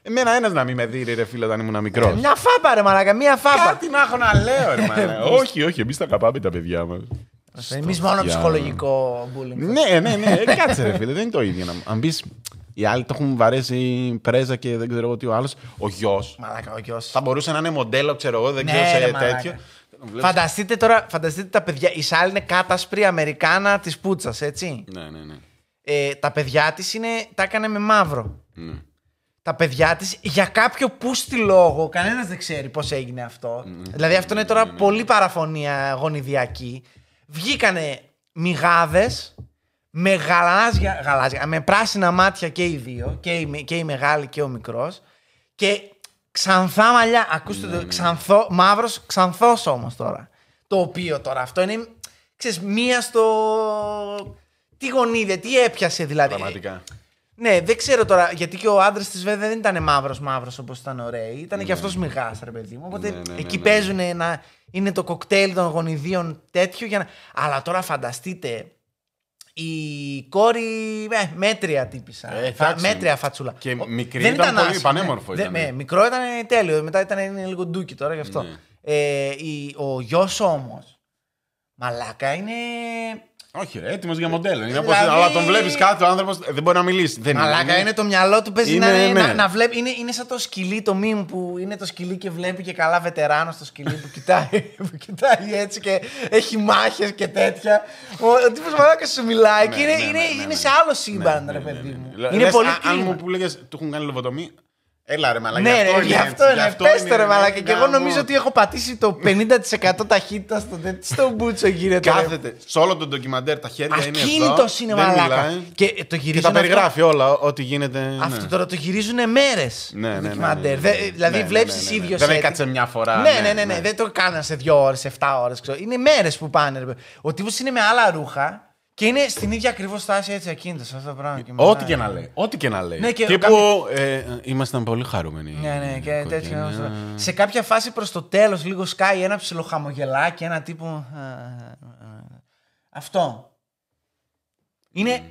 ιστορίε. Εμένα ένας να μην με δει, ρε φίλε, όταν ήμουν μικρός. Μια φάπα, ρε μαλάκα, μια φάπα. Κάτι να έχω να λέω, ρε μάνα. όχι, όχι, εμείς τα καπάμε τα παιδιά μας. Εμείς μόνο Για- ψυχολογικό bullying. Ναι, ναι, ναι. Ε, Κάτσε, ρε φίλε, δεν είναι το ίδιο. να- Αν πεις. Οι άλλοι το έχουν βαρέσει πρέζα και δεν ξέρω εγώ τι ο άλλος. Ο γιος. Μαλάκα, ο γιος. Θα μπορούσε να είναι μοντέλο, ξέρω εγώ, δεν Ναι, ξέρω ρε, σε μαλάκα. τέτοιο. Τον βλέπεις- Φανταστείτε τώρα, φανταστείτε τα παιδιά. Η Σάλ είναι κάτασπρη Αμερικάνα της Πούτσας, έτσι; Ναι, ναι, ναι. Ε, τα παιδιά της είναι, τα έκανε με μαύρο. ναι. Τα παιδιά της για κάποιο πούστη λόγο, κανένας δεν ξέρει πώς έγινε αυτό. Δηλαδή αυτό είναι τώρα πολύ παραφωνία γονιδιακή. Βγήκανε μυγάδε με γαλάζια, γαλάζια, με πράσινα μάτια και οι δύο, και η, και η μεγάλη και ο μικρός. Και ξανθά μαλλιά. Ακούστε το. Ξανθό, μαύρος, ξανθός όμως τώρα. Το οποίο τώρα αυτό είναι. Ξέρεις, μία στο. Τι γονίδια, τι έπιασε δηλαδή. Πραγματικά. Ναι, δεν ξέρω τώρα, γιατί και ο άντρας της βέβαια δεν ήταν μαύρος μαύρος όπως ήταν ωραίοι. Ήταν και αυτός μηγά, ρε παιδί μου. Οπότε Ναι, ναι, ναι, εκεί ναι. παίζουν να είναι το κοκτέιλ των γονιδίων τέτοιο. Για να... Αλλά τώρα φανταστείτε Η κόρη, ε, μέτρια τύπησα. Ε, Φα- εντάξει. μέτρια φατσούλα. Και Ο- μικρή δεν ήταν πολύ άσχημη, πανέμορφο ναι. ήταν. Δεν- ναι, μικρό ήταν τέλειο. Μετά ήταν είναι λίγο ντούκι τώρα γι' αυτό. Ναι. Ε, η, ο γιος όμως. Μαλάκα είναι. Όχι, ρε, έτοιμος για μοντέλο. Είναι όπως- Δηλαδή- Αλλά τον βλέπεις κάτι, ο άνθρωπο δεν μπορεί να μιλήσει. Δεν Μαλάκα είναι το μυαλό του παίζει Είναι, να, είναι, ναι. να, να βλέπει. Είναι, είναι σαν το σκυλί το μήνυμα που είναι το σκυλί και βλέπει και καλά βετεράνο στο σκυλί που κοιτάει, που κοιτάει έτσι και έχει μάχες και τέτοια. Ο, ο τύπος μαλάκα σου μιλάει και Ναι, είναι, ναι, είναι, ναι, ναι, είναι ναι. σε άλλο σύμπαν, Ναι, ρε ναι, παιδί ναι, ναι. μου. Λες, Είναι πολύ α- Αν κρίμα. μου που λέγες του έχουν κάνει λοβοτομή. Έλα ρε μαλάκα. Ναι, ρε, γι' αυτό είναι. Πες το ρε μαλάκα. Και εγώ γάμο. νομίζω ότι έχω πατήσει το 50% ταχύτητα στο, στο μπούτσο γίνεται. ρε. Κάθεται σε όλο το ντοκιμαντέρ τα χέρια είναι εδώ. Ακίνητος είναι δεν μαλάκα. μιλάει. Και το Και τα γυρίζουν αυτό- περιγράφει όλα, ό,τι γίνεται. Αυτό ναι. τώρα το γυρίζουν μέρες. Ναι, ναι, ναι, ντοκιμαντέρ. ναι, ναι, Δε- ναι. Δηλαδή Ναι, ναι, βλέπεις ναι, ναι, ναι. ίδιο Δεν set. έκατσε μια φορά, Ναι, ναι, ναι, ναι, ναι. ναι. Δεν το κάναν σε δύο ώρες, σε 7 ώρε. Είναι μέρες που πάνε. ρε. Ο τύπος είναι με άλλα ρούχα και είναι στην ίδια ακριβώς στάση έτσι ακίνητος αυτό το πράγμα. και Ό,τι μιλάει. και να λέει. Ό,τι και να λέει. Ναι, και Τύπου ε, ήμασταν πολύ χαρούμενοι. Ναι, ναι, και οικογένεια. τέτοιο. Σε κάποια φάση προς το τέλος, λίγο σκάει ένα ψιλοχαμογελάκι, ένα τύπου. Αυτό. Είναι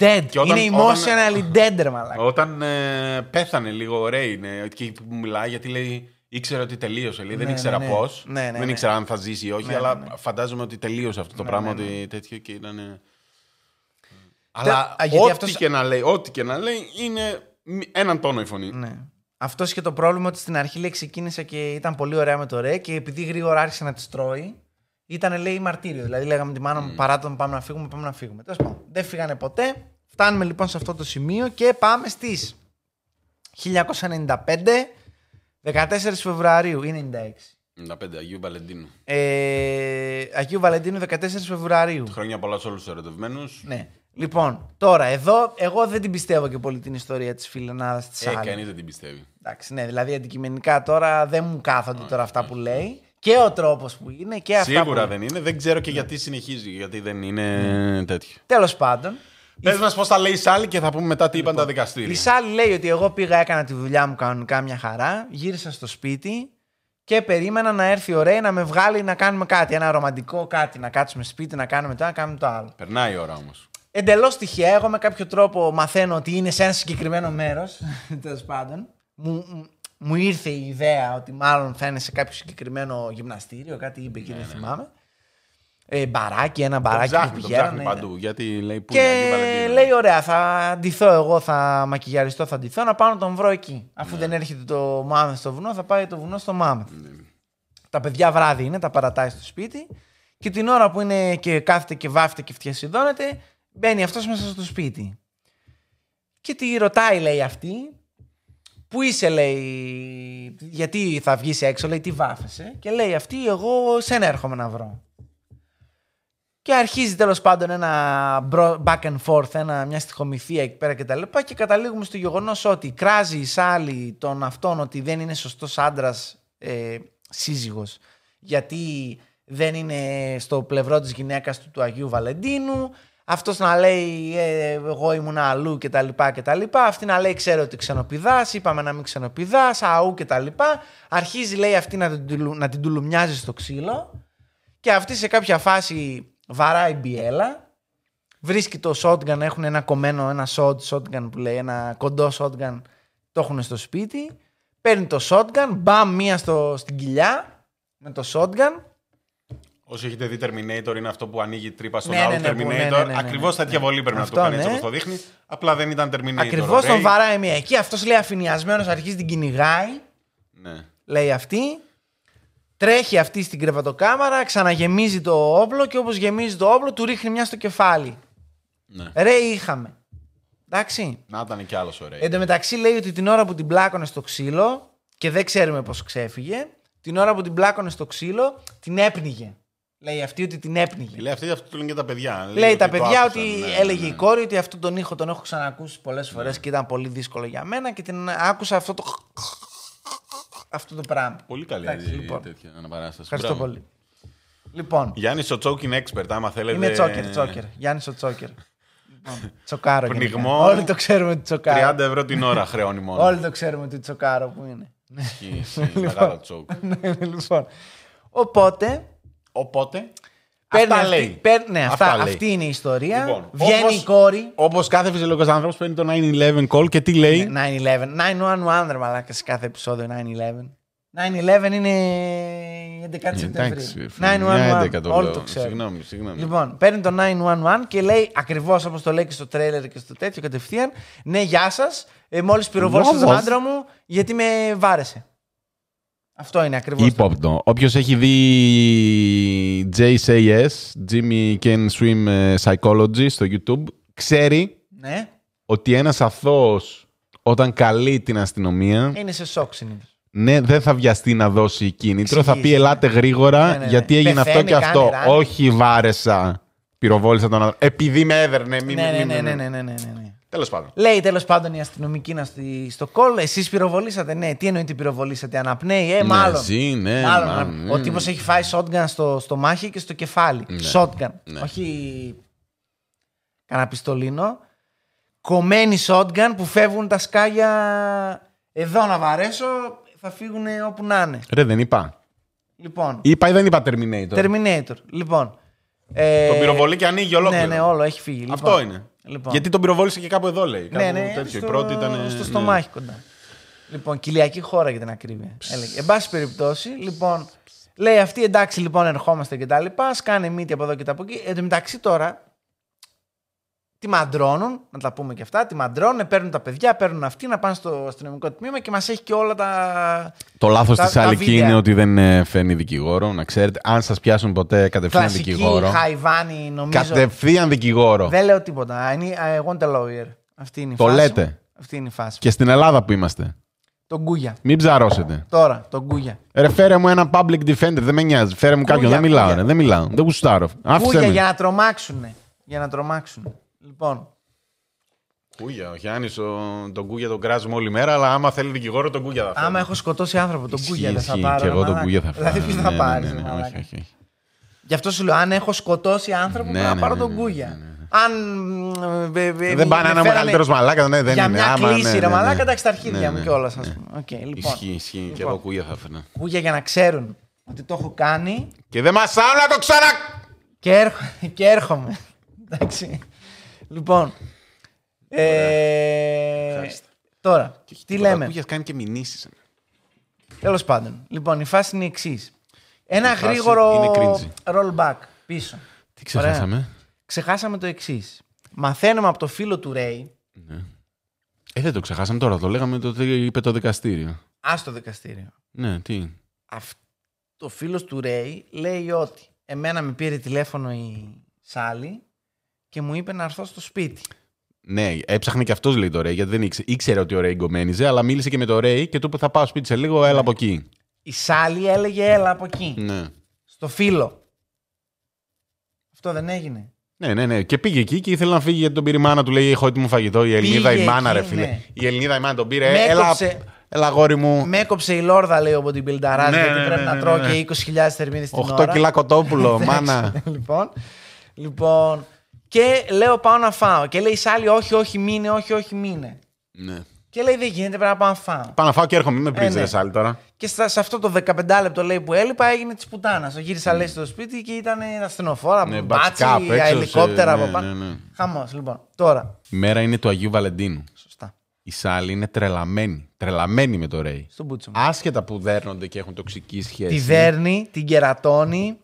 dead. Και όταν- είναι όταν- emotionally dead, ρε μαλάκα. Όταν ε, πέθανε λίγο ωραία είναι και που μιλάει γιατί λέει ήξερε ότι τελείωσε. Λέει, δεν Ναι, ήξερα ναι, ναι. πώς. Ναι, ναι, δεν ναι. ήξερα αν θα ζήσει ή όχι, Ναι, αλλά ναι, ναι. φαντάζομαι ότι τελείωσε αυτό το Ναι, πράγμα. ναι, ναι. Ότι τέτοιο και ήταν. Ε, Αλλά α, γιατί ό,τι αυτός- και να λέει, ό,τι και να λέει είναι μη- έναν τόνο η φωνή. Ναι. Αυτός είχε το πρόβλημα ότι στην αρχή λέει ξεκίνησε και ήταν πολύ ωραία με το ρε και επειδή γρήγορα άρχισε να τη τρώει, ήταν λέει μαρτύριο. Δηλαδή λέγαμε τη μάνα μου παρά τον πάμε να φύγουμε, πάμε να φύγουμε. Τέλος πάντων, δεν φύγανε ποτέ. Φτάνουμε λοιπόν σε αυτό το σημείο και πάμε στις 1995, 14 Φεβρουαρίου ή 96. 95 Αγίου Βαλεντίνου. Ε, Αγίου Βαλεντίνου 14 Φεβρουαρίου. Χρόνια πολλά σε όλους τους ερωτευμένους. Ναι. Λοιπόν, τώρα εδώ, εγώ δεν την πιστεύω και πολύ την ιστορία της φιλενάδας της Ε, άλλη. κανείς δεν την πιστεύει. Εντάξει, ναι, δηλαδή αντικειμενικά τώρα δεν μου κάθονται τώρα αυτά που λέει και ο τρόπος που είναι και αυτά. Σίγουρα που... δεν είναι. Δεν ξέρω και γιατί συνεχίζει. Γιατί δεν είναι Ναι. τέτοιο. Τέλος πάντων, Πες μας πώς τα λέει Σάλη και θα πούμε μετά τι είπαν τα η δικαστήρια. Σάλη λέει ότι εγώ πήγα, έκανα τη δουλειά μου κανονικά μια χαρά, γύρισα στο σπίτι και περίμενα να έρθει ο Ρέι να με βγάλει να κάνουμε κάτι. Ένα ρομαντικό κάτι, να κάτσουμε σπίτι, να κάνουμε το ένα, να κάνουμε το άλλο. Περνάει η ώρα όμως. Εντελώς τυχαία, εγώ με κάποιο τρόπο μαθαίνω ότι είναι σε ένα συγκεκριμένο μέρος. Τέλος πάντων. Μου, μου- μου ήρθε η ιδέα ότι μάλλον θα είναι σε κάποιο συγκεκριμένο γυμναστήριο, κάτι είπε εκεί, δεν θυμάμαι. Ε, μπαράκι, ένα Το μπαράκι που ψάχνει, το πηγαίνανε. ψάχνει παντού. Γιατί λέει πού είναι Αγίου Και Βαλεντίνου. λέει, ωραία, θα ντυθώ εγώ, θα μακιγιαριστώ, θα ντυθώ, να πάω να τον βρω εκεί. Αφού δεν έρχεται το Μάμεθ στο βουνό, θα πάει το βουνό στο Μάμεθ. Τα παιδιά βράδυ είναι, τα παρατάει στο σπίτι. Και την ώρα που είναι και κάθεται και βάφεται και φτιασιδώνεται, μπαίνει αυτός μέσα στο σπίτι. Και τη ρωτάει, λέει αυτή, Πού είσαι, λέει, γιατί θα βγεις έξω, λέει, τι βάφεσαι; Και λέει αυτή, εγώ σένα έρχομαι να βρω. Και αρχίζει τέλος πάντων ένα μπρο- back and forth, ένα, μια στιχομυθία εκεί πέρα και τα λοιπά και καταλήγουμε στο γεγονός ότι κράζει η Σάλλυ τον αυτόν ότι δεν είναι σωστός άντρας ε, σύζυγος γιατί δεν είναι στο πλευρό της γυναίκας του του Αγίου Βαλεντίνου αυτός να λέει ε, εγώ ήμουν αλλού και τα λοιπά και τα λοιπά αυτή να λέει ξέρω ότι ξενοπηδάς είπαμε να μην ξενοπηδάς αού και τα λοιπά αρχίζει λέει αυτή να την, τουλου- να την τουλουμιάζει στο ξύλο και αυτή σε κάποια φάση βαράει μπιέλα. Βρίσκει το shotgun, έχουν ένα κομμένο, ένα shot, shotgun που λέει, ένα κοντό shotgun, το έχουν στο σπίτι. Παίρνει το shotgun, μπαμ μία στο, στην κοιλιά με το shotgun. Όσοι έχετε δει Terminator, είναι αυτό που ανοίγει τρύπα στον Ναι, άλλο ναι, ναι, που- Terminator. ναι, ναι, ναι, ναι, Ακριβώς ναι. τέτοια βολή πρέπει Αυτό, να το κάνεις έτσι ναι. όπως το δείχνει. Απλά δεν ήταν Terminator. Ακριβώς Ray. τον βαράει μία εκεί. Αυτός λέει αφηνιασμένο, αρχίζει την κυνηγάει. Ναι. λέει αυτή. Τρέχει αυτή στην κρεβατοκάμαρα, ξαναγεμίζει το όπλο και όπως γεμίζει το όπλο του ρίχνει μια στο κεφάλι. ναι. Ρε είχαμε. Εντάξει. Να ήταν κι άλλος ωραίο. Εν τω μεταξύ λέει ότι την ώρα που την πλάκωνε στο ξύλο και δεν ξέρουμε πώς ξέφυγε, την ώρα που την πλάκωνε στο ξύλο την έπνιγε. Λέει αυτή ότι την έπνιγε. Λέει αυτή, αυτό το λένε και τα παιδιά. Λέει τα ότι το παιδιά άκουσαν, ότι ναι, έλεγε ναι, η ναι. κόρη ότι αυτόν τον ήχο τον έχω ξανακούσει πολλές φορές και ήταν πολύ δύσκολο για μένα και την άκουσα αυτό το αυτό το πράγμα. Πολύ καλή Εντάξει, η λοιπόν. τέτοια αναπαράσταση. Ευχαριστώ Μπράβο. πολύ. Λοιπόν, Γιάννης ο Τσόκιν expert, άμα θέλετε. είμαι τσόκερ, τσόκερ. Γιάννης ο τσόκερ. Λοιπόν, Τσοκάρο γενικά. Πνιγμό. Όλοι το ξέρουμε ότι τσοκάρο. 30 ευρώ την ώρα χρεώνει μόνο. Όλοι το ξέρουμε ότι τσοκάρο που είναι. Ισχύει, ισχύει, Μεγάλο τσόκ. Ναι, λοιπόν. Οπότε, Οπότε. Παίρνει Αυτά αυτή, λέει. παίρνει- ναι, αυτά, Αυτά λέει. αυτή είναι η ιστορία. Λοιπόν, Βγαίνει όπως- η κόρη. Όπως κάθε φυσιολογικός άνθρωπος παίρνει το 9-11 call και τι λέει; 9-11. 9-1-1 ρε μαλάκα σε κάθε επεισόδιο 9-11. 9-11 είναι η 11η Σεπτεμβρίου. Εντάξει, φίλε, 9-1-1. μια έντεκα το Όλοι λέω. το ξέρουν. Συγγνώμη, συγγνώμη. Λοιπόν, παίρνει το 911 και λέει ακριβώς όπως το λέει και στο τρέλερ και στο τέτοιο κατευθείαν. Ναι, γεια σας. Ε, Μόλις πυροβόλησα τον Όμως. άντρα μου γιατί με βάρεσε. Αυτό είναι ακριβώς. Υπόπτω. Όποιος έχει δει JSAS, Jimmy Can Swim ε, Psychology στο YouTube, ξέρει Ναι, ότι ένας αθώος όταν καλεί την αστυνομία, είναι σε σοκ συνήθως. ναι, δεν θα βιαστεί να δώσει κίνητρο, θα πει Εξηγήσει, ελάτε γρήγορα Ναι, ναι, ναι. γιατί έγινε Πεθαίνει, αυτό και κάνει αυτό. ράνι. Όχι βάρεσα, πυροβόλησα τον άνθρωπο. Επειδή με έδερνε, μη, Ναι, ναι, μη- ναι, μη- ναι, ναι, ναι, ναι, ναι. Τέλος πάντων. Λέει τέλος πάντων η αστυνομική να στη, στο κόλλο, εσείς πυροβολήσατε. Ναι, τι εννοείται πυροβολήσατε, αναπνέει, ε, μάλλον. ζει, ναι, μάλλον. μάλλον, Ο ναι. τύπος έχει φάει shotgun στο, στο μάχη και στο κεφάλι. Ναι. Shotgun. Ναι. Όχι κανένα πιστολίνο. Κομμένη shotgun που φεύγουν τα σκάγια εδώ να βαρέσω, θα φύγουν όπου να είναι. Ρε, δεν είπα. Λοιπόν, Είπα ή δεν είπα Terminator; Terminator. Λοιπόν. Ε, Τον πυροβολεί και ανοίγει ολόκληρο. Ναι, ναι, όλο έχει φύγει. Αυτό Λοιπόν, είναι. Λοιπόν. Γιατί τον πυροβόλησε και κάπου εδώ, λέει. Ναι, Κάπου ναι, τέτοιο. στο, Η πρώτη ήταν. στο ναι. στομάχι κοντά. Λοιπόν, κοιλιακή χώρα για την ακρίβεια. Έλεγε. Εν πάση περιπτώσει, λοιπόν, λέει αυτή εντάξει, λοιπόν, ερχόμαστε και τα λοιπά. Σκάνε μύτη από εδώ και τα από εκεί. Εν τω μεταξύ τώρα, τη μαντρώνουν, να τα πούμε και αυτά. Τη μαντρώνουν, παίρνουν τα παιδιά, παίρνουν αυτοί να πάνε στο αστυνομικό τμήμα και μας έχει και όλα τα. Το λάθος Τα- της τα Αλική βίντεο. είναι ότι δεν ε, φέρνει δικηγόρο. Να ξέρετε, αν σας πιάσουν ποτέ κατευθείαν Κλασική δικηγόρο. χαϊβάνη, νομίζω. Κατευθείαν δικηγόρο. Δεν λέω τίποτα. I, need, I want a lawyer. Αυτή είναι η Το φάση. λέτε. μου. Αυτή είναι η φάση. Και στην Ελλάδα που είμαστε. Τον Γκούγια. Μην ψαρώσετε. Τώρα, τον Γκούγια. Ρε, φέρε μου ένα public defender, δεν με νοιάζει. Φέρε μου κάποιον, δεν μιλάω, κούγια. ρε, δεν μιλάω. Δεν γουστάρω. Άφησε Κούγια με. για να τρομάξουν. Για να τρομάξουν. Λοιπόν, Κούγια, ο Γιάννης τον Κούγια τον κράζουμε όλη μέρα, αλλά άμα θέλει δικηγόρο τον Κούγια θα φέρει. άμα έχω σκοτώσει άνθρωπο, τον Ισχύει, Κούγια δεν θα ισχύει. πάρω. Και εγώ ρε τον μαλάκα. Κούγια θα φέρω. Δηλαδή, ποιος Ναι, θα ναι, πάρει. ναι, ναι, όχι, όχι, όχι. Γι' αυτό σου λέω, αν έχω σκοτώσει άνθρωπο, Ναι, πρέπει να ναι, πάρω ναι, τον ναι, Κούγια. ναι, ναι. Αν. ε, ε, ε, Δεν πάει να με είναι ο φέρανε μεγαλύτερος μαλάκα, ναι, δεν Για είναι. μια άμα, κλήση, ναι, ρε ναι, ναι. μαλάκα, εντάξει, τα αρχίδια Ναι, μου ναι, κιόλας, ας ναι. πούμε. Οκ, λοιπόν. Ισχύει, ισχύει. Και Λοιπόν. εγώ Κούγια θα έφερνα. Κούγια για να ξέρουν ότι το έχω κάνει Και δεν μασάω να το ξανα. και, έρχο- και έρχομαι. Εντάξει. Λοιπόν. Ε, Ευχάριστα. τώρα, τι λέμε; Ο Κούγια κάνει και μηνύσεις. Τέλος πάντων. Λοιπόν, η φάση είναι η εξής. Ένα Η φάση γρήγορο είναι cringy. rollback πίσω. Τι ξεχάσαμε; Ξεχάσαμε το εξής. Μαθαίνουμε από το φίλο του Ρέι, Ε, δεν το ξεχάσαμε τώρα. Το λέγαμε το τι είπε το δικαστήριο. ας το δικαστήριο. Ναι, τι; Αυτό το φίλος του Ρέι λέει ότι εμένα με πήρε τηλέφωνο η Σάλη και μου είπε να έρθω στο σπίτι. Ναι, έψαχνε και αυτός λέει το Ρέι, γιατί δεν ήξερε, ήξερε ότι ο Ρέι γκομμένιζε, αλλά μίλησε και με το Ρέι και του είπε θα πάω σπίτι σε λίγο, έλα από εκεί. Η Σάλη έλεγε έλα από εκεί. Ναι. Στο φίλο. Αυτό δεν έγινε. Ναι, ναι, ναι. Και πήγε εκεί και ήθελε να φύγει γιατί τον πήρε η μάνα του. Λέει: Έχω έτοιμο φαγητό. Η Ελληνίδα Πήγε η μάνα, εκεί, ρε φίλε. ναι. Η Ελληνίδα η μάνα τον πήρε. Με έλα, έκοψε- έλα, γόρι μου. Με έκοψε η Λόρδα, λέει ο Bodybuilder, Ναι, γιατί ναι, πρέπει ναι, να ναι, τρώω ναι. και 20.000 θερμίδες την 8 ώρα. κιλά κοτόπουλο, μάνα. λοιπόν, λοιπόν, και λέω πάω να φάω. Και λέει η Σάλη, όχι, όχι, μείνε, όχι, όχι, μείνε. ναι. Και λέει δεν γίνεται, πρέπει να πάω να φάω. Πάω να φάω και έρχομαι. Μην με πρίζεις, ναι. ρε Σάλη τώρα. Και στα, σε αυτό το 15 λεπτό λέει που έλειπα έγινε της πουτάνας. Το γύρισα λέει στο σπίτι και ήταν ασθενοφόρα, Ναι, μπάτσι, backup έξω, ελικόπτερα σε- από ναι, πάνω. ναι, ναι. Χαμός, λοιπόν. Τώρα. Η μέρα είναι του Αγίου Βαλεντίνου. Σωστά. Η Σάλη είναι τρελαμένη. Τρελαμένη με το Ρέι. Στον μπούτσο μου. Άσχετα που δέρνονται και έχουν τοξική σχέση. Τη δέρνει, την κερατώνει,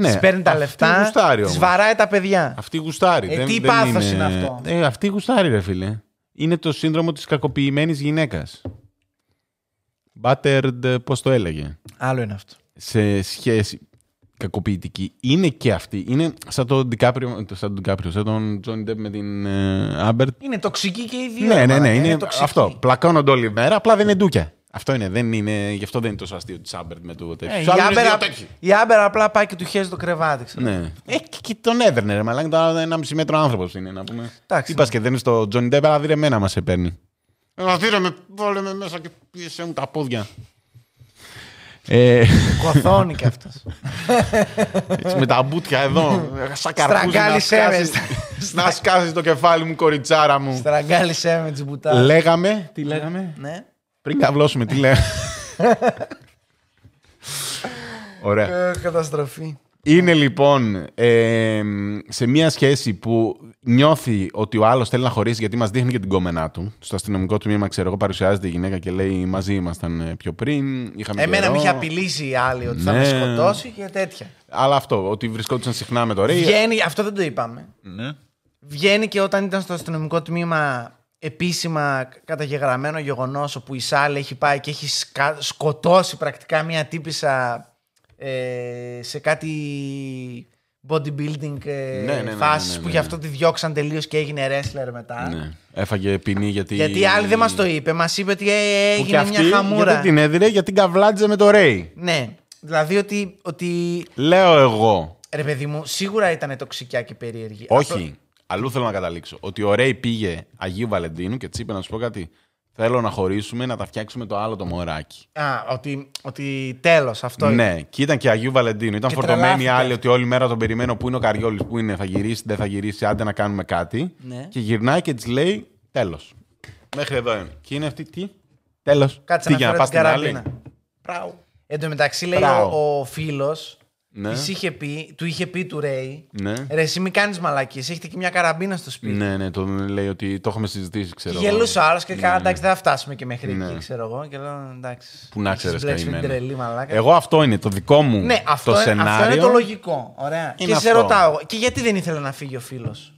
Ναι, της παίρνει τα αυτή λεφτά, γουστάρει της όμως. βαράει τα παιδιά. Αυτή γουστάρει. Ε, δεν, τι δεν πάθος είναι αυτό; Ε, αυτή γουστάρει, ρε φίλε. Είναι το σύνδρομο της κακοποιημένης γυναίκας. Battered, πώς το έλεγε; Άλλο είναι αυτό. Σε σχέση κακοποιητική. Είναι και αυτή. Είναι σαν τον DiCaprio, σαν τον, DiCaprio, σαν τον Johnny Depp με την ε, Amber. Είναι τοξική και οι δύο. Ναι, ναι, μαλάκα, ναι. Είναι τοξική. αυτό. Πλακώνονται όλη μέρα, απλά δεν είναι ντούκια. Αυτό είναι, δεν είναι, γι' αυτό δεν είναι τόσο αστείο της Άμπερ με το τέτοιο. Ε, η, Στους άλλους είναι Άμπερα, δύο τέτοιοι. η Άμπερα απλά πάει και του χέζει το κρεβάτι. Ξέρω. Ναι. Ε, και, και τον έδερνε, ρε μαλάκα. Τώρα ένα μισή μέτρο άνθρωπος είναι, να πούμε. Εντάξει. Είπα και δεν είναι στο Τζόνι Ντέπ, αλλά δίρε εμένα μας σε παίρνει. Ε, δίρε με, βάλε με μέσα και πίεσε μου τα πόδια. Ε, Κοθώνει κι αυτός. έτσι, με τα μπουτια εδώ, σαν καρπούζι να Στραγγάλισέ με. σκάσεις, να σκάσεις το κεφάλι μου, κοριτσάρα μου. Στραγγάλισέ με τσιμπουτά. Λέγαμε, τι λέγαμε, Ναι. Πριν καβλώσουμε, τι λέγαμε. Ωραία. Ε, καταστροφή. Είναι λοιπόν ε, σε μια σχέση που νιώθει ότι ο άλλος θέλει να χωρίσει γιατί μας δείχνει και την κόμενά του. Στο αστυνομικό τμήμα, ξέρω εγώ, παρουσιάζεται η γυναίκα και λέει Μαζί ήμασταν ε, πιο πριν. Είχαμε Εμένα καιρό». με είχε απειλήσει η άλλη ότι θα Ναι. με σκοτώσει και τέτοια. Αλλά αυτό, ότι βρισκόντουσαν συχνά με το Ρέι. Βγαίνει, αυτό δεν το είπαμε. Ναι. Βγαίνει και όταν ήταν στο αστυνομικό τμήμα επίσημα καταγεγραμμένο γεγονός όπου η Σάλ έχει πάει και έχει σκα- σκοτώσει πρακτικά μια τύπησα ε, σε κάτι bodybuilding ε, Ναι, ναι, ναι, φάσεις ναι, ναι, που ναι. γι' αυτό τη διώξαν τελείως και έγινε wrestler μετά. Ναι. Έφαγε ποινή γιατί. Γιατί η άλλη δεν μας το είπε, μας είπε ότι ε, Που και έγινε μια αυτή, χαμούρα. Γιατί την έδινε, γιατί καβλάτιζε με το Ρέι. Ναι, δηλαδή ότι, ότι Λέω εγώ. ρε παιδί μου σίγουρα ήταν τοξικιά και περίεργη. Αυτό- Όχι. Αλλού θέλω να καταλήξω. Ότι ο Ρέι πήγε Αγίου Βαλεντίνου και της είπε να σου πω κάτι. Θέλω να χωρίσουμε, να τα φτιάξουμε το άλλο το μωράκι. Α, ότι, ότι τέλος αυτό είναι. Ναι, και ήταν και Αγίου Βαλεντίνου. Ήταν Και φορτωμένοι οι τρελάθηκε. άλλοι ότι όλη μέρα τον περιμένω που είναι ο Καριόλης, που είναι, θα γυρίσει, δεν θα γυρίσει, άντε να κάνουμε κάτι. Ναι. Και γυρνάει και της λέει τέλος. Μέχρι εδώ είναι. Και είναι αυτή τι; Τέλος. Κάτσε τι να για να φέρω πας την στην άλλη; καραμπίνα. Πράου. Εν τω μεταξύ λέει Πράου. ο, ο φίλος. Ναι. είχε πει, του είχε πει του Ρέι. Ναι. Ρε, εσύ μην κάνεις μαλακίες. Έχετε και μια καραμπίνα στο σπίτι. Ναι, ναι, τον λέει ότι το έχουμε συζητήσει, Και ξέρω. εγώ. γελούσε ο άλλος και Ναι, καλά, ναι. εντάξει, δεν θα φτάσουμε και μέχρι Ναι. εκεί, ξέρω εγώ. Και λέω, εντάξει. Που να έχεις ξέρεις μπλέξει με την καημένα. τρελή μαλάκα. Εγώ αυτό είναι το δικό μου ναι, αυτό, το είναι- σενάριο. αυτό είναι το λογικό. Ωραία. Είναι και σε αυτό. ρωτάω, εγώ, και γιατί δεν ήθελε να φύγει ο φίλος;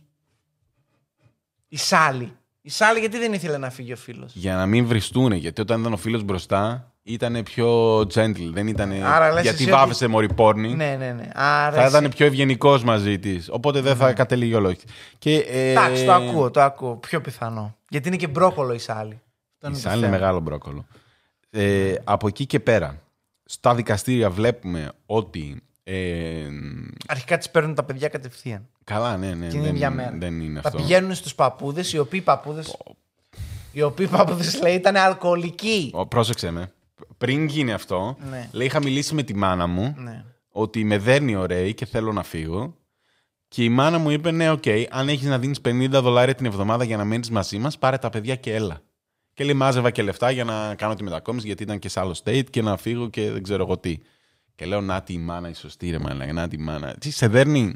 Η Σάλη. Η Σάλη γιατί δεν ήθελε να φύγει ο φίλος; Για να μην βριστούν, γιατί όταν ήταν ο φίλος μπροστά ήταν πιο gentle. Δεν ήταν. Άρα λες γιατί εσύ ότι- βάφεσαι μωρή πόρνη. Ναι, ναι, ναι. Άρα Θα εσύ- ήταν πιο ευγενικός μαζί της. Οπότε δεν θα κατέληγε ολόκληρη. Και, ε, Εντάξει, το ακούω, το ακούω. Πιο πιθανό. Γιατί είναι και μπρόκολο η Σάλη. Αυτό Η είναι το Σάλη είναι θέμα. μεγάλο μπρόκολο. Ε, από εκεί και πέρα, στα δικαστήρια βλέπουμε ότι. Ε, Αρχικά τι παίρνουν τα παιδιά κατευθείαν. καλά, ναι, ναι. Και είναι δεν, μια μέρα. δεν είναι τα αυτό. πηγαίνουν στους παππούδες, οι οποίοι παππούδε. Οι οποίοι παππούδες λέει ήταν αλκοολικοί. Ο, πρόσεξε με. Πριν γίνει αυτό, Ναι. λέει: Είχα μιλήσει με τη μάνα μου Ναι. ότι με δέρνει ο Ρέι και θέλω να φύγω. Και η μάνα μου είπε: Ναι, οκ, αν έχεις να δίνεις 50 δολάρια την εβδομάδα για να μένεις μαζί μας, πάρε τα παιδιά και έλα. Και λέει: Μάζευα και λεφτά για να κάνω τη μετακόμιση, γιατί ήταν και σε άλλο state και να φύγω και δεν ξέρω εγώ τι. Και λέω: Να τη η μάνα, η σωστή ρε μαλάκα, να τη η μάνα. Τι σε δέρνει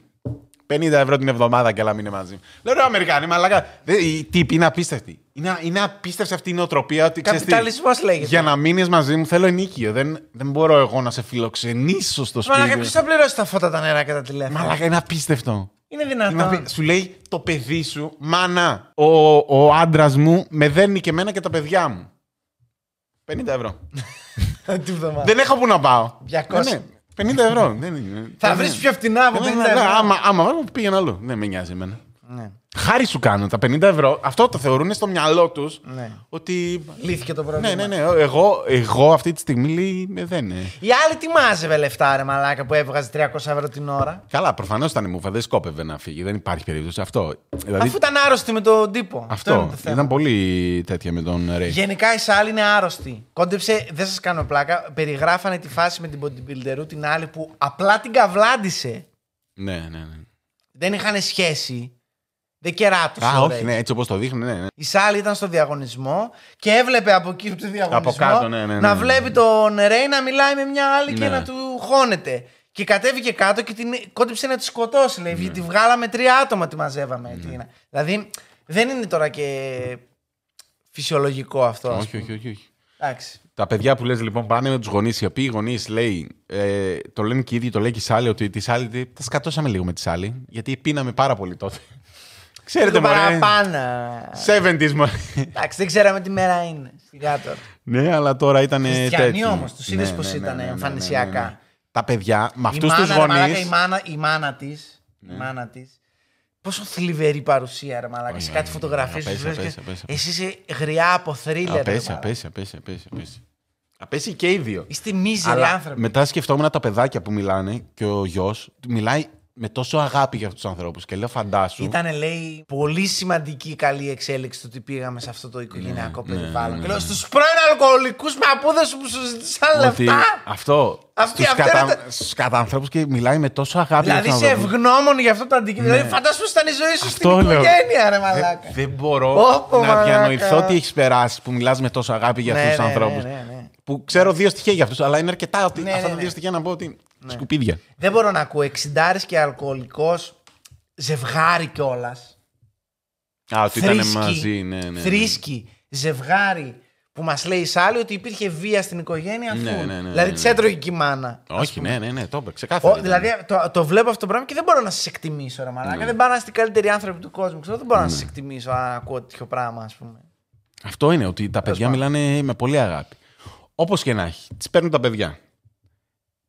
50 ευρώ την εβδομάδα και έλα μείνε μαζί μου. Λέω: Ρε Αμερικάνοι, μαλάκα. Δε- Οι τύποι είναι απίστευτοι. Είναι, είναι απίστευτη αυτή η νοοτροπία ότι ξέρεις τι, Καπιταλισμός λέγεται. Για να μείνεις μαζί μου θέλω ενίκιο. Δεν, δεν μπορώ εγώ να σε φιλοξενήσω στο σπίτι. Μαλάκα, μου. ποιος θα πληρώσει τα φώτα, τα νερά και τα τηλέφωνα; Μαλάκα είναι απίστευτο. Είναι Είναι δυνατόν. απί- Σου λέει το παιδί σου, μάνα, ο, ο άντρας μου με δέρνει και εμένα και τα παιδιά μου. 50 ευρώ. Τη βδομάδα. δεν έχω που να πάω. 200. Ναι, ναι, 50 ευρώ. δεν είναι. Θα Δεν βρεις είναι. πιο φτηνά από Ναι, 50 ναι, ναι, ευρώ. Άμα, άμα βάλω, πήγαινε αλλού. Δεν με νοιάζει εμένα. Ναι. Χάρη σου κάνω τα 50 ευρώ. Αυτό το θεωρούν στο μυαλό τους Ναι. ότι. Λύθηκε το πρόβλημα. Ναι, ναι, ναι. Εγώ, εγώ αυτή τη στιγμή λέει, «Ε, δεν είναι. Η άλλη τι μάζευε λεφτά, ρε μαλάκα, που έβγαζε 300 ευρώ την ώρα; Καλά, προφανώς ήταν μούφα, δεν σκόπευε να φύγει. Δεν υπάρχει περίπτωση. Αυτό. Δηλαδή, Αφού ήταν άρρωστη με τον τύπο. Αυτό, είναι αυτό. το θέμα. Ήταν πολύ τέτοια με τον Ρέι. Γενικά η Σάλ είναι άρρωστη. Κόντεψε, δεν σας κάνω πλάκα, περιγράφανε τη φάση με την bodybuilder την άλλη που απλά την καβλάντισε. Ναι, ναι, ναι. Δεν είχαν σχέση. Δεν κεράτωσε. Α, ο όχι, Ρέι. ναι, έτσι όπως το δείχνουν, ναι, ναι. Η Σάλ ήταν στο διαγωνισμό και έβλεπε από εκεί από το διαγωνισμό Από κάτω, ναι, ναι, ναι, να ναι. βλέπει τον Ρέι να μιλάει με μια άλλη και Ναι. να του χώνεται. Και κατέβηκε κάτω και την κόντεψε να τη σκοτώσει. Λέει, Ναι. γιατί βγάλαμε τρία άτομα τη μαζεύαμε. Τι είναι. Δηλαδή δεν είναι τώρα και φυσιολογικό αυτό. ας όχι, πούμε. όχι, όχι, όχι. Εντάξει. Τα παιδιά που λες λοιπόν πάνε με τους γονείς, οι οποίοι οι γονείς λέει, ε, το λένε και οι ίδιοι, το λέει και η Σάλη, ότι τη Σάλη τι- τα σκατώσαμε λίγο με τη Σάλη, γιατί πίναμε πάρα πολύ τότε. Ξέρετε, Το μωρέ. παραπάνω. 70s, μωρέ. Εντάξει, δεν ξέραμε τι μέρα είναι. Σιγά τώρα. ναι, αλλά τώρα ήταν. Χριστιανοί όμως, τους είδες πώς ήταν εμφανισιακά. ναι, Τα παιδιά, με αυτούς η τους μάνα, ρε μαλάκα, η γονεί. μάνα, η μάνα της, η μάνα της, πόσο θλιβερή παρουσία, ρε μαλάκα. Σε Όχι, κάτι όχι, φωτογραφίες απέσια, σου λες απέσια, και απέσια. Εσύ είσαι γριά από θρίλερ, ρε Απέσια, μαλάκα. απέσια, απέσια, απέσια, απέσια. Απέσια και οι δύο. Είστε μίζεροι Αλλά άνθρωποι. μετά σκεφτόμουν τα παιδάκια που μιλάνε και ο γιος μιλάει με τόσο αγάπη για αυτούς τους ανθρώπους. Και λέω, φαντάσου. Ήταν, λέει, πολύ σημαντική η καλή εξέλιξη το ότι πήγαμε σε αυτό το οικογενειακό Ναι, περιβάλλον. Και λέω στους πρώην αλκοολικούς παππούδε που σου ζητήσαν ότι λεφτά. αυτό. Αυτή- Στους αυτή κατα... είναι τα- στους κατανθρώπους και μιλάει με τόσο αγάπη. Δηλαδή για είσαι αυτούς τους ανθρώπους. ευγνώμων για αυτό το αντικείμενο. Δηλαδή φαντάσου πως ήταν η ζωή σου στην Αυτό λέω. οικογένεια, ρε μαλάκα. Δεν, δεν μπορώ Όπο, να μαλάκα. διανοηθώ τι έχεις περάσει που μιλάς με τόσο αγάπη για Ναι, αυτούς τους ναι, ανθρώπου. ναι, ναι, ναι. Που ξέρω δύο στοιχεία για αυτούς, αλλά είναι αρκετά ότι Ναι, αυτά ναι, τα ναι. δύο στοιχεία να πω ότι. Σκουπίδια. Δεν μπορώ να ακούω 60 και αλκοολικός ζευγάρι κιόλας. Α, ότι ήταν μαζί, ναι, ναι. ναι. Θρήσκη, ζευγάρι που μας λέει η Σάλη ότι υπήρχε βία στην οικογένεια αφού. Ναι, ναι, ναι, ναι, δηλαδή ναι. τη έτρωγε και η μάνα. ας Όχι, πούμε. ναι, ναι, ναι, το είπα. Ξεκάθαρα. Ο, ήταν. δηλαδή το, το βλέπω αυτό το πράγμα και δεν μπορώ να σας εκτιμήσω, ρε Μαλάκα. Ναι. Δεν πάω να είστε οι καλύτεροι άνθρωποι του κόσμου. Ξέρω, δεν μπορώ να σας εκτιμήσω αν ακούω τέτοιο πράγμα, ας πούμε. Αυτό είναι ότι τα παιδιά πάντων. μιλάνε με πολύ αγάπη. Όπως και να έχει. Τις παίρνουν τα παιδιά.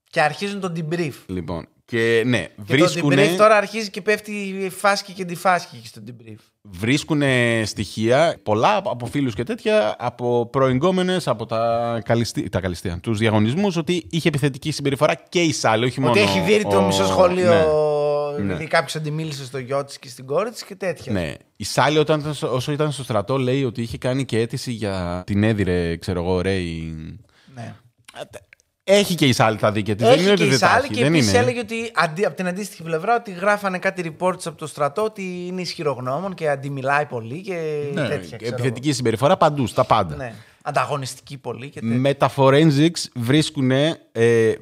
Και αρχίζουν τον debrief. Λοιπόν. Και ναι, Και το βρίσκουν. debrief τώρα αρχίζει και πέφτει η φάσκη και τη φάσκη στο debrief. Βρίσκουν στοιχεία πολλά από φίλους και τέτοια, από προηγούμενες, από τα, καλυστή, τα καλυστία, τους διαγωνισμούς, ότι είχε επιθετική συμπεριφορά και η Σάλη, όχι μόνο. Ότι έχει δει το ο- μισό σχολείο. Ναι. Δηλαδή Ναι. κάποιος αντιμίλησε στο γιο της και στην κόρη της και τέτοια. Ναι. Η Σάλη, όταν, ήταν στο- όσο ήταν στο στρατό, λέει ότι είχε κάνει και αίτηση για την έδιρε, ξέρω εγώ, Ρέι. Ναι. Έχει και η Σάλη τα δίκαια της. Δεν είναι Έχει ότι και η δεν τα Σάλη έχει. και Δεν επίσης είναι. έλεγε ότι αντί, από την αντίστοιχη πλευρά ότι γράφανε κάτι reports από το στρατό ότι είναι ισχυρογνώμων και αντιμιλάει πολύ και Ναι, τέτοια. ξέρω επιθετική συμπεριφορά παντού, στα πάντα. εγώ. Ναι. Ανταγωνιστική πολύ και τέτοια. Με τα forensics βρίσκουν. Ε,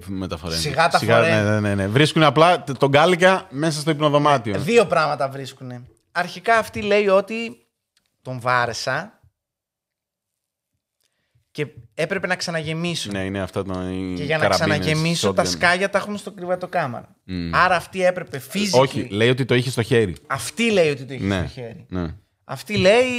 με τα forensics. Σιγά τα ναι, forensics. ναι, ναι, ναι. Βρίσκουν απλά τ- τον Γκάλικα μέσα στο υπνοδωμάτιο. Δύο πράγματα βρίσκουν. Αρχικά αυτή λέει ότι τον βάρεσα και έπρεπε να ξαναγεμίσουν. Ναι, είναι αυτό το. Και για να ξαναγεμίσω τα σκάγια τα έχουν στο κρυβατοκάμαρα. Άρα αυτή έπρεπε physically. Όχι, λέει ότι το είχε στο χέρι. Αυτή λέει ότι το έχει Ναι. στο χέρι. ναι. Αυτή λέει.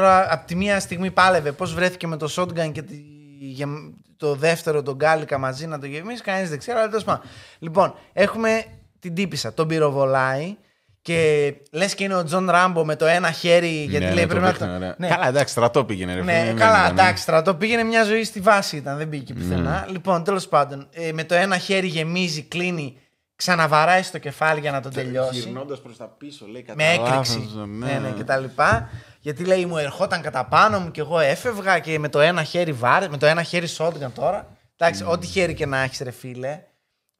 Τώρα από τη μία στιγμή πάλευε πώς βρέθηκε με το shotgun και τη, γεμ- το δεύτερο τον γκάλικα μαζί να το γεμίσει. Κανείς δεν ξέρει, αλλά τέλος πάντων. Λοιπόν, έχουμε την τύπησα. Τον πυροβολάει και λες και είναι ο Τζον Ράμπο με το ένα χέρι. Γιατί Ναι, λέει ναι, το πρέπει να δείχνει, το. ωραία. Ναι. Καλά, εντάξει, στρατό πήγαινε. Ρε, Ναι, φίλε, δεν καλά, ήταν. εντάξει, στρατό πήγαινε μια ζωή στη βάση ήταν, δεν πήγε και πουθενά. Λοιπόν, τέλος πάντων, ε, με το ένα χέρι γεμίζει, κλείνει, ξαναβαράει στο κεφάλι για να το τελειώσει. Γυρνώντας προς τα πίσω, λέει κατά Με έκρηξη. λάθος, Ναι, ναι, και τα λοιπά. Γιατί λέει μου ερχόταν κατά πάνω μου και εγώ έφευγα και με το ένα χέρι βάρε, με το ένα χέρι shotgun τώρα. Εντάξει, ό,τι χέρι και να έχεις, ρε φίλε,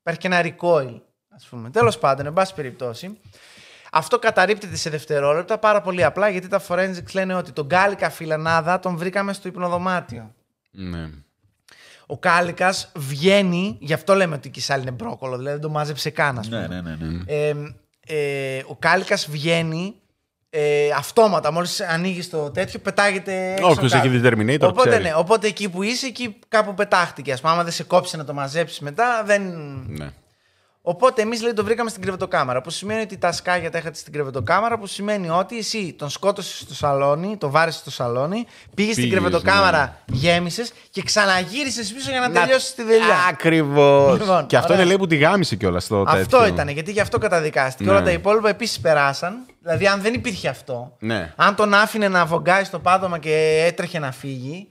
υπάρχει και ένα recoil, ας πούμε. Τέλος πάντων, εν πάση περιπτώσει. Αυτό καταρρύπτεται σε δευτερόλεπτα πάρα πολύ απλά γιατί τα forensics λένε ότι τον Γκάλικα φιλανάδα τον βρήκαμε στο υπνοδωμάτιο. Ναι. Ο Κάλικας βγαίνει, γι' αυτό λέμε ότι η Κισάλη είναι μπρόκολο, δηλαδή δεν το μάζεψε καν, ας πούμε. ναι, ναι, ναι. Ε, ε, ο Κάλικας βγαίνει ε, αυτόματα. Μόλις ανοίγεις το τέτοιο, πετάγεται. έξω Όποιος κάτω. έχει δει Terminator, Οπότε, ξέρει. ναι, οπότε εκεί που είσαι, εκεί κάπου πετάχτηκε. Α πούμε, άμα δεν σε κόψει να το μαζέψεις μετά, δεν. ναι. Οπότε εμείς λέει το βρήκαμε στην κρεβατοκάμαρα. Που σημαίνει ότι τα σκάγια τα είχατε στην κρεβατοκάμαρα. Που σημαίνει ότι εσύ τον σκότωσες στο σαλόνι, το βάρεσες στο σαλόνι, πήγες στην Πήγες, κρεβατοκάμαρα, γέμισες και ξαναγύρισες πίσω για να, τελειώσεις τη δουλειά. Ακριβώς. Λοιπόν, και αυτό ωραία. είναι λέει που τη γάμισε κιόλας στο Αυτό τέτοιο. ήταν, γιατί γι' αυτό καταδικάστηκε. Ναι. Όλα τα υπόλοιπα επίσης περάσαν. Δηλαδή, αν δεν υπήρχε αυτό, Ναι. αν τον άφηνε να βογκάει στο πάτωμα και έτρεχε να φύγει,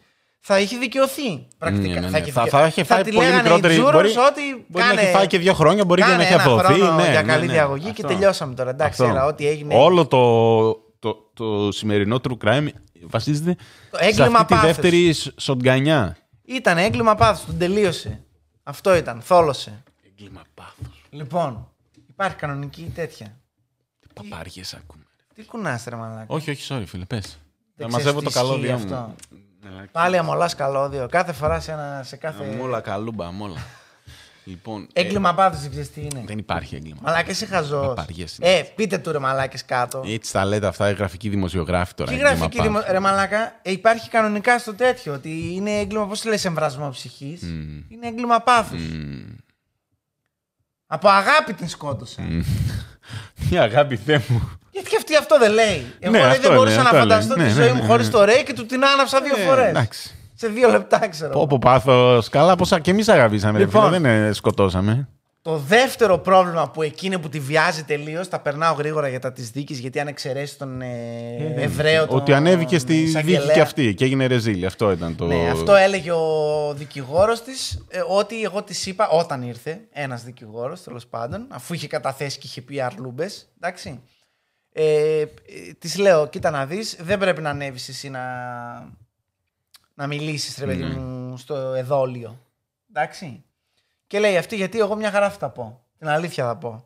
θα είχε δικαιωθεί. Πρακτικά. Ναι, ναι, ναι. Θα, είχε Θα, δικαι- θα είχε φάει τη πολύ λέγανε μικρότερη. οι jurors Μπορεί, ότι μπορεί κάνε- να έχει φάει και δύο χρόνια, μπορεί και κάνε να έχει ένα αθωωθεί. χρόνο Ναι, για ναι, καλή ναι. διαγωγή και Αυτό. τελειώσαμε τώρα. Εντάξει, Αυτό. έλα, ό,τι έγινε. Όλο το, το, το σημερινό true crime βασίζεται Το σε έγκλημα αυτή τη πάθους. δεύτερη σ- σοντγκανιά. Ήταν έγκλημα πάθος, τον τελείωσε. Αυτό ήταν, θόλωσε. Έγκλημα πάθος. Λοιπόν, υπάρχει κανονική τέτοια. Παπάριες ακούμε. Τι κουνάς ρε μαλάκα. Όχι, όχι, sorry, φίλε, πες. Θα ξέρεις μαζεύω τι το ισχύει καλώδιο αυτό. μου. Ναι, Πάλι αμολάς καλώδιο. Κάθε φορά σε, ένα, σε κάθε. Αμόλα, καλούμπα, αμόλα. λοιπόν. ε, Έγκλημα πάθο, δεν ξέρεις τι είναι; δεν υπάρχει έγκλημα. Μαλάκα είσαι χαζός. Παπαριές είναι. Ε, πείτε του ρε μαλάκες κάτω. Έτσι τα λέτε αυτά, οι γραφικοί δημοσιογράφοι τώρα. Τι έγκλημα γραφική πάθους. δημο... Ρε μαλάκα, ε, υπάρχει κανονικά στο τέτοιο ότι είναι έγκλημα, πώς λες, εμβρασμό ψυχής; Είναι έγκλημα πάθους. Από αγάπη την σκότωσα. Τι αγάπη, Θεέ μου. Γιατί και αυτή αυτό δεν λέει. Εγώ Ναι, λέει, αυτό δεν λέει, μπορούσα να αυτό φανταστώ λέει. τη Ναι, ζωή ναι, μου ναι, χωρίς ναι. το ρέι και του την άναψα δύο Ε, φορές. εντάξει. Σε δύο λεπτά ξέρω. Πω, πω πάθος. Καλά, πόσα και εμείς αγαπήσαμε. Λοιπόν. Λοιπόν, δεν ε, σκοτώσαμε. Το δεύτερο πρόβλημα που εκείνη που τη βιάζει τελείως, τα περνάω γρήγορα για τα της δίκης, γιατί αν εξαιρέσει τον ε, Εβραίο. Τον Ότι ανέβηκε στη εισαγγελέα. δίκη και αυτή και έγινε ρεζίλη. Αυτό ήταν το. Ναι, αυτό έλεγε ο δικηγόρος της, ότι εγώ της είπα όταν ήρθε, ένας δικηγόρος τέλος πάντων, αφού είχε καταθέσει και είχε πει αρλούμπες. Εντάξει. Ε, της λέω, κοίτα να δεις, δεν πρέπει να ανέβεις εσύ να, να μιλήσεις, ρε παιδί Ναι. μου, στο εδόλιο. Εντάξει. Και λέει αυτή, γιατί εγώ μια χαρά θα τα πω. Την αλήθεια θα πω.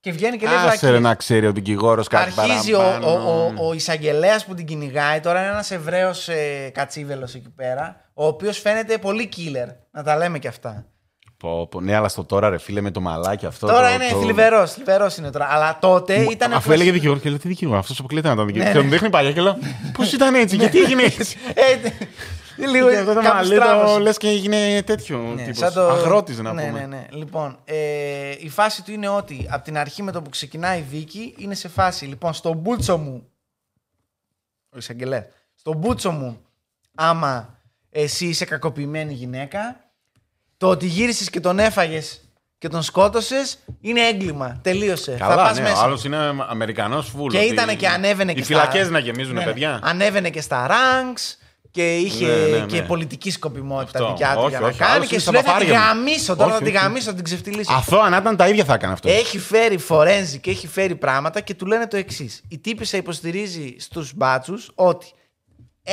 Και βγαίνει και λέει Άσε ρε βλακίες. να ξέρει ο δικηγόρος κάτι Αρχίζει ο, παραπάνω. ο, ο, ο εισαγγελέας που την κυνηγάει. Τώρα είναι ένας Εβραίος ε, κατσίβελος εκεί πέρα. Ο οποίος φαίνεται πολύ killer. Να τα λέμε και αυτά. Πω, πω, ναι, αλλά στο τώρα ρε φίλε με το μαλάκι αυτό. τώρα το- είναι το- θλιβερός. Θλιβερός είναι τώρα. Αλλά τότε ήταν. Αφού έλεγε δικηγόρο και λέει τι δικηγόρο, αυτός αποκλείται να ήταν δικηγόρο. Ναι, Και μου δείχνει παλιά και λέω Πώς ήταν έτσι, γιατί έγινε έτσι; Ε, λίγο Και αυτό το κάπου μαλλί το στράβωσε. λες και έγινε τέτοιο Ναι, τύπος. σαν το- Αγρότης να ναι, πούμε. Ναι, ναι. Λοιπόν, ε, η φάση του είναι ότι από την αρχή με το που ξεκινάει η δίκη είναι σε φάση. Λοιπόν, στον μπούτσο μου. Ο εισαγγελέας. Στον μπούτσο μου, άμα εσύ είσαι κακοποιημένη γυναίκα, το ότι γύρισες και τον έφαγες και τον σκότωσες είναι έγκλημα. Τελείωσε. Θα Καλά, πας ναι, μέσα. ο άλλος είναι Αμερικανός φούλο. Και ήταν και ανέβαινε και Οι στα- φυλακές να γεμίζουν, Ναι, ναι. παιδιά. Ανέβαινε και στα ranks και είχε Ναι, ναι, ναι. και πολιτική σκοπιμότητα Αυτό. δικιά του Όχι, για να όχι, κάνει. άλλος Και είναι σου λέει στα θα τη παπάρια μου. γαμίσω τώρα, Όχι, θα τη όχι. γαμίσω, θα την ξεφτυλίσω. Αυτό αν ήταν τα ίδια θα έκανε αυτό. Έχει φέρει φορένζι και έχει φέρει πράγματα και του λένε το εξής. Η τύπησα υποστηρίζει στους μπάτσους ότι ε,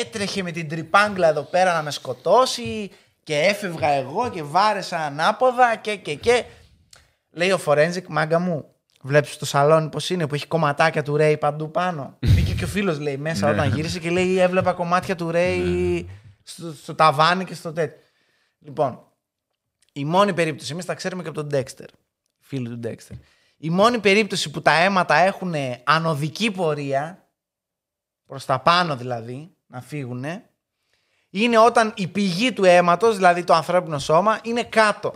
έτρεχε με την τρυπάγκλα εδώ πέρα να με σκοτώσει και έφευγα εγώ και βάρεσα ανάποδα και και και. Λέει ο Forensic, μάγκα μου, βλέπεις το σαλόνι πώς είναι που έχει κομματάκια του Ρέι παντού πάνω; Μπήκε και ο φίλος λέει μέσα Ναι. όταν γύρισε και λέει έβλεπα κομμάτια του Ρέι στο, στο ταβάνι και στο τέτοιο. Λοιπόν, η μόνη περίπτωση, εμείς τα ξέρουμε και από τον Dexter, φίλοι του Dexter. Η μόνη περίπτωση που τα αίματα έχουν ανωδική πορεία, προς τα πάνω δηλαδή, να φύγουν, είναι όταν η πηγή του αίματος, δηλαδή το ανθρώπινο σώμα, είναι κάτω.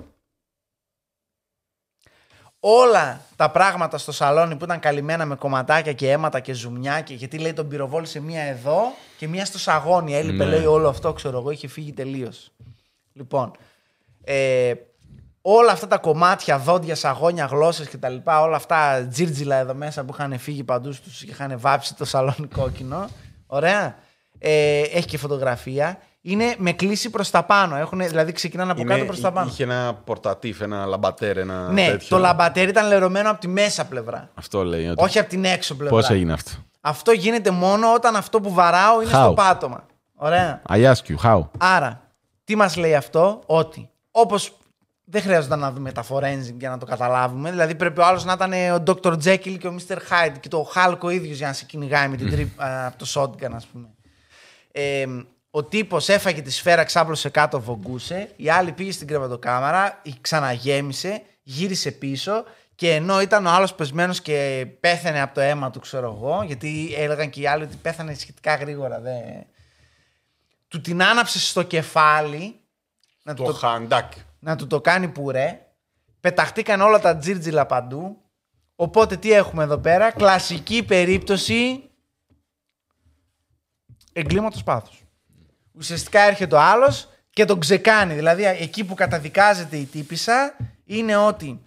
Όλα τα πράγματα στο σαλόνι που ήταν καλυμμένα με κομματάκια και αίματα και ζουμιά και γιατί λέει τον πυροβόλησε μία εδώ και μία στο σαγόνι. Έλειπε Ναι. λέει όλο αυτό, ξέρω εγώ, είχε φύγει τελείως. Λοιπόν, ε, όλα αυτά τα κομμάτια, δόντια, σαγόνια, γλώσσες και τα λοιπά, όλα αυτά τζίρτζιλα εδώ μέσα που είχαν φύγει παντού στους και είχαν βάψει το σαλόνι κόκκινο. Ωραία. Ε, έχει και φωτογραφία. Είναι με κλίση προς τα πάνω. Έχουν, δηλαδή ξεκινάνε από Είναι- κάτω προς τα πάνω. Είχε ένα πορτατίφ, ένα λαμπατέρ, ένα ναι, τέτοιο. το λαμπατέρι ήταν λερωμένο από τη μέσα πλευρά. Αυτό λέει. Ότι... Όχι από την έξω πλευρά. Πώς έγινε αυτό; Αυτό γίνεται μόνο όταν αυτό που βαράω είναι στο How? πάτωμα. Ωραία. I ask you, how; Άρα, τι μας λέει αυτό, ότι όπως δεν χρειάζεται να δούμε τα forensic για να το καταλάβουμε. Δηλαδή πρέπει ο άλλος να ήταν ο Dr. Jekyll και ο Mr. Hyde και το Hulk ο ίδιος για να σε κυνηγάει με την τρύπ, α, από το shotgun ας πούμε. Ε, ο τύπος έφαγε τη σφαίρα, ξάπλωσε κάτω, βογκούσε. Η άλλη πήγε στην κρεβατοκάμαρα, η ξαναγέμισε, γύρισε πίσω και ενώ ήταν ο άλλος πεσμένος και πέθανε από το αίμα του, ξέρω εγώ, γιατί έλεγαν και οι άλλοι ότι πέθανε σχετικά γρήγορα. Δεν... Του την άναψε στο κεφάλι να του Το το, χαντάκ. να του το κάνει πουρέ. Πεταχτήκαν όλα τα τζίρτζιλα παντού. Οπότε τι έχουμε εδώ πέρα; Κλασική περίπτωση εγκλήματος πάθους. Ουσιαστικά έρχεται ο άλλος και τον ξεκάνει. Δηλαδή εκεί που καταδικάζεται η τύπησα είναι ότι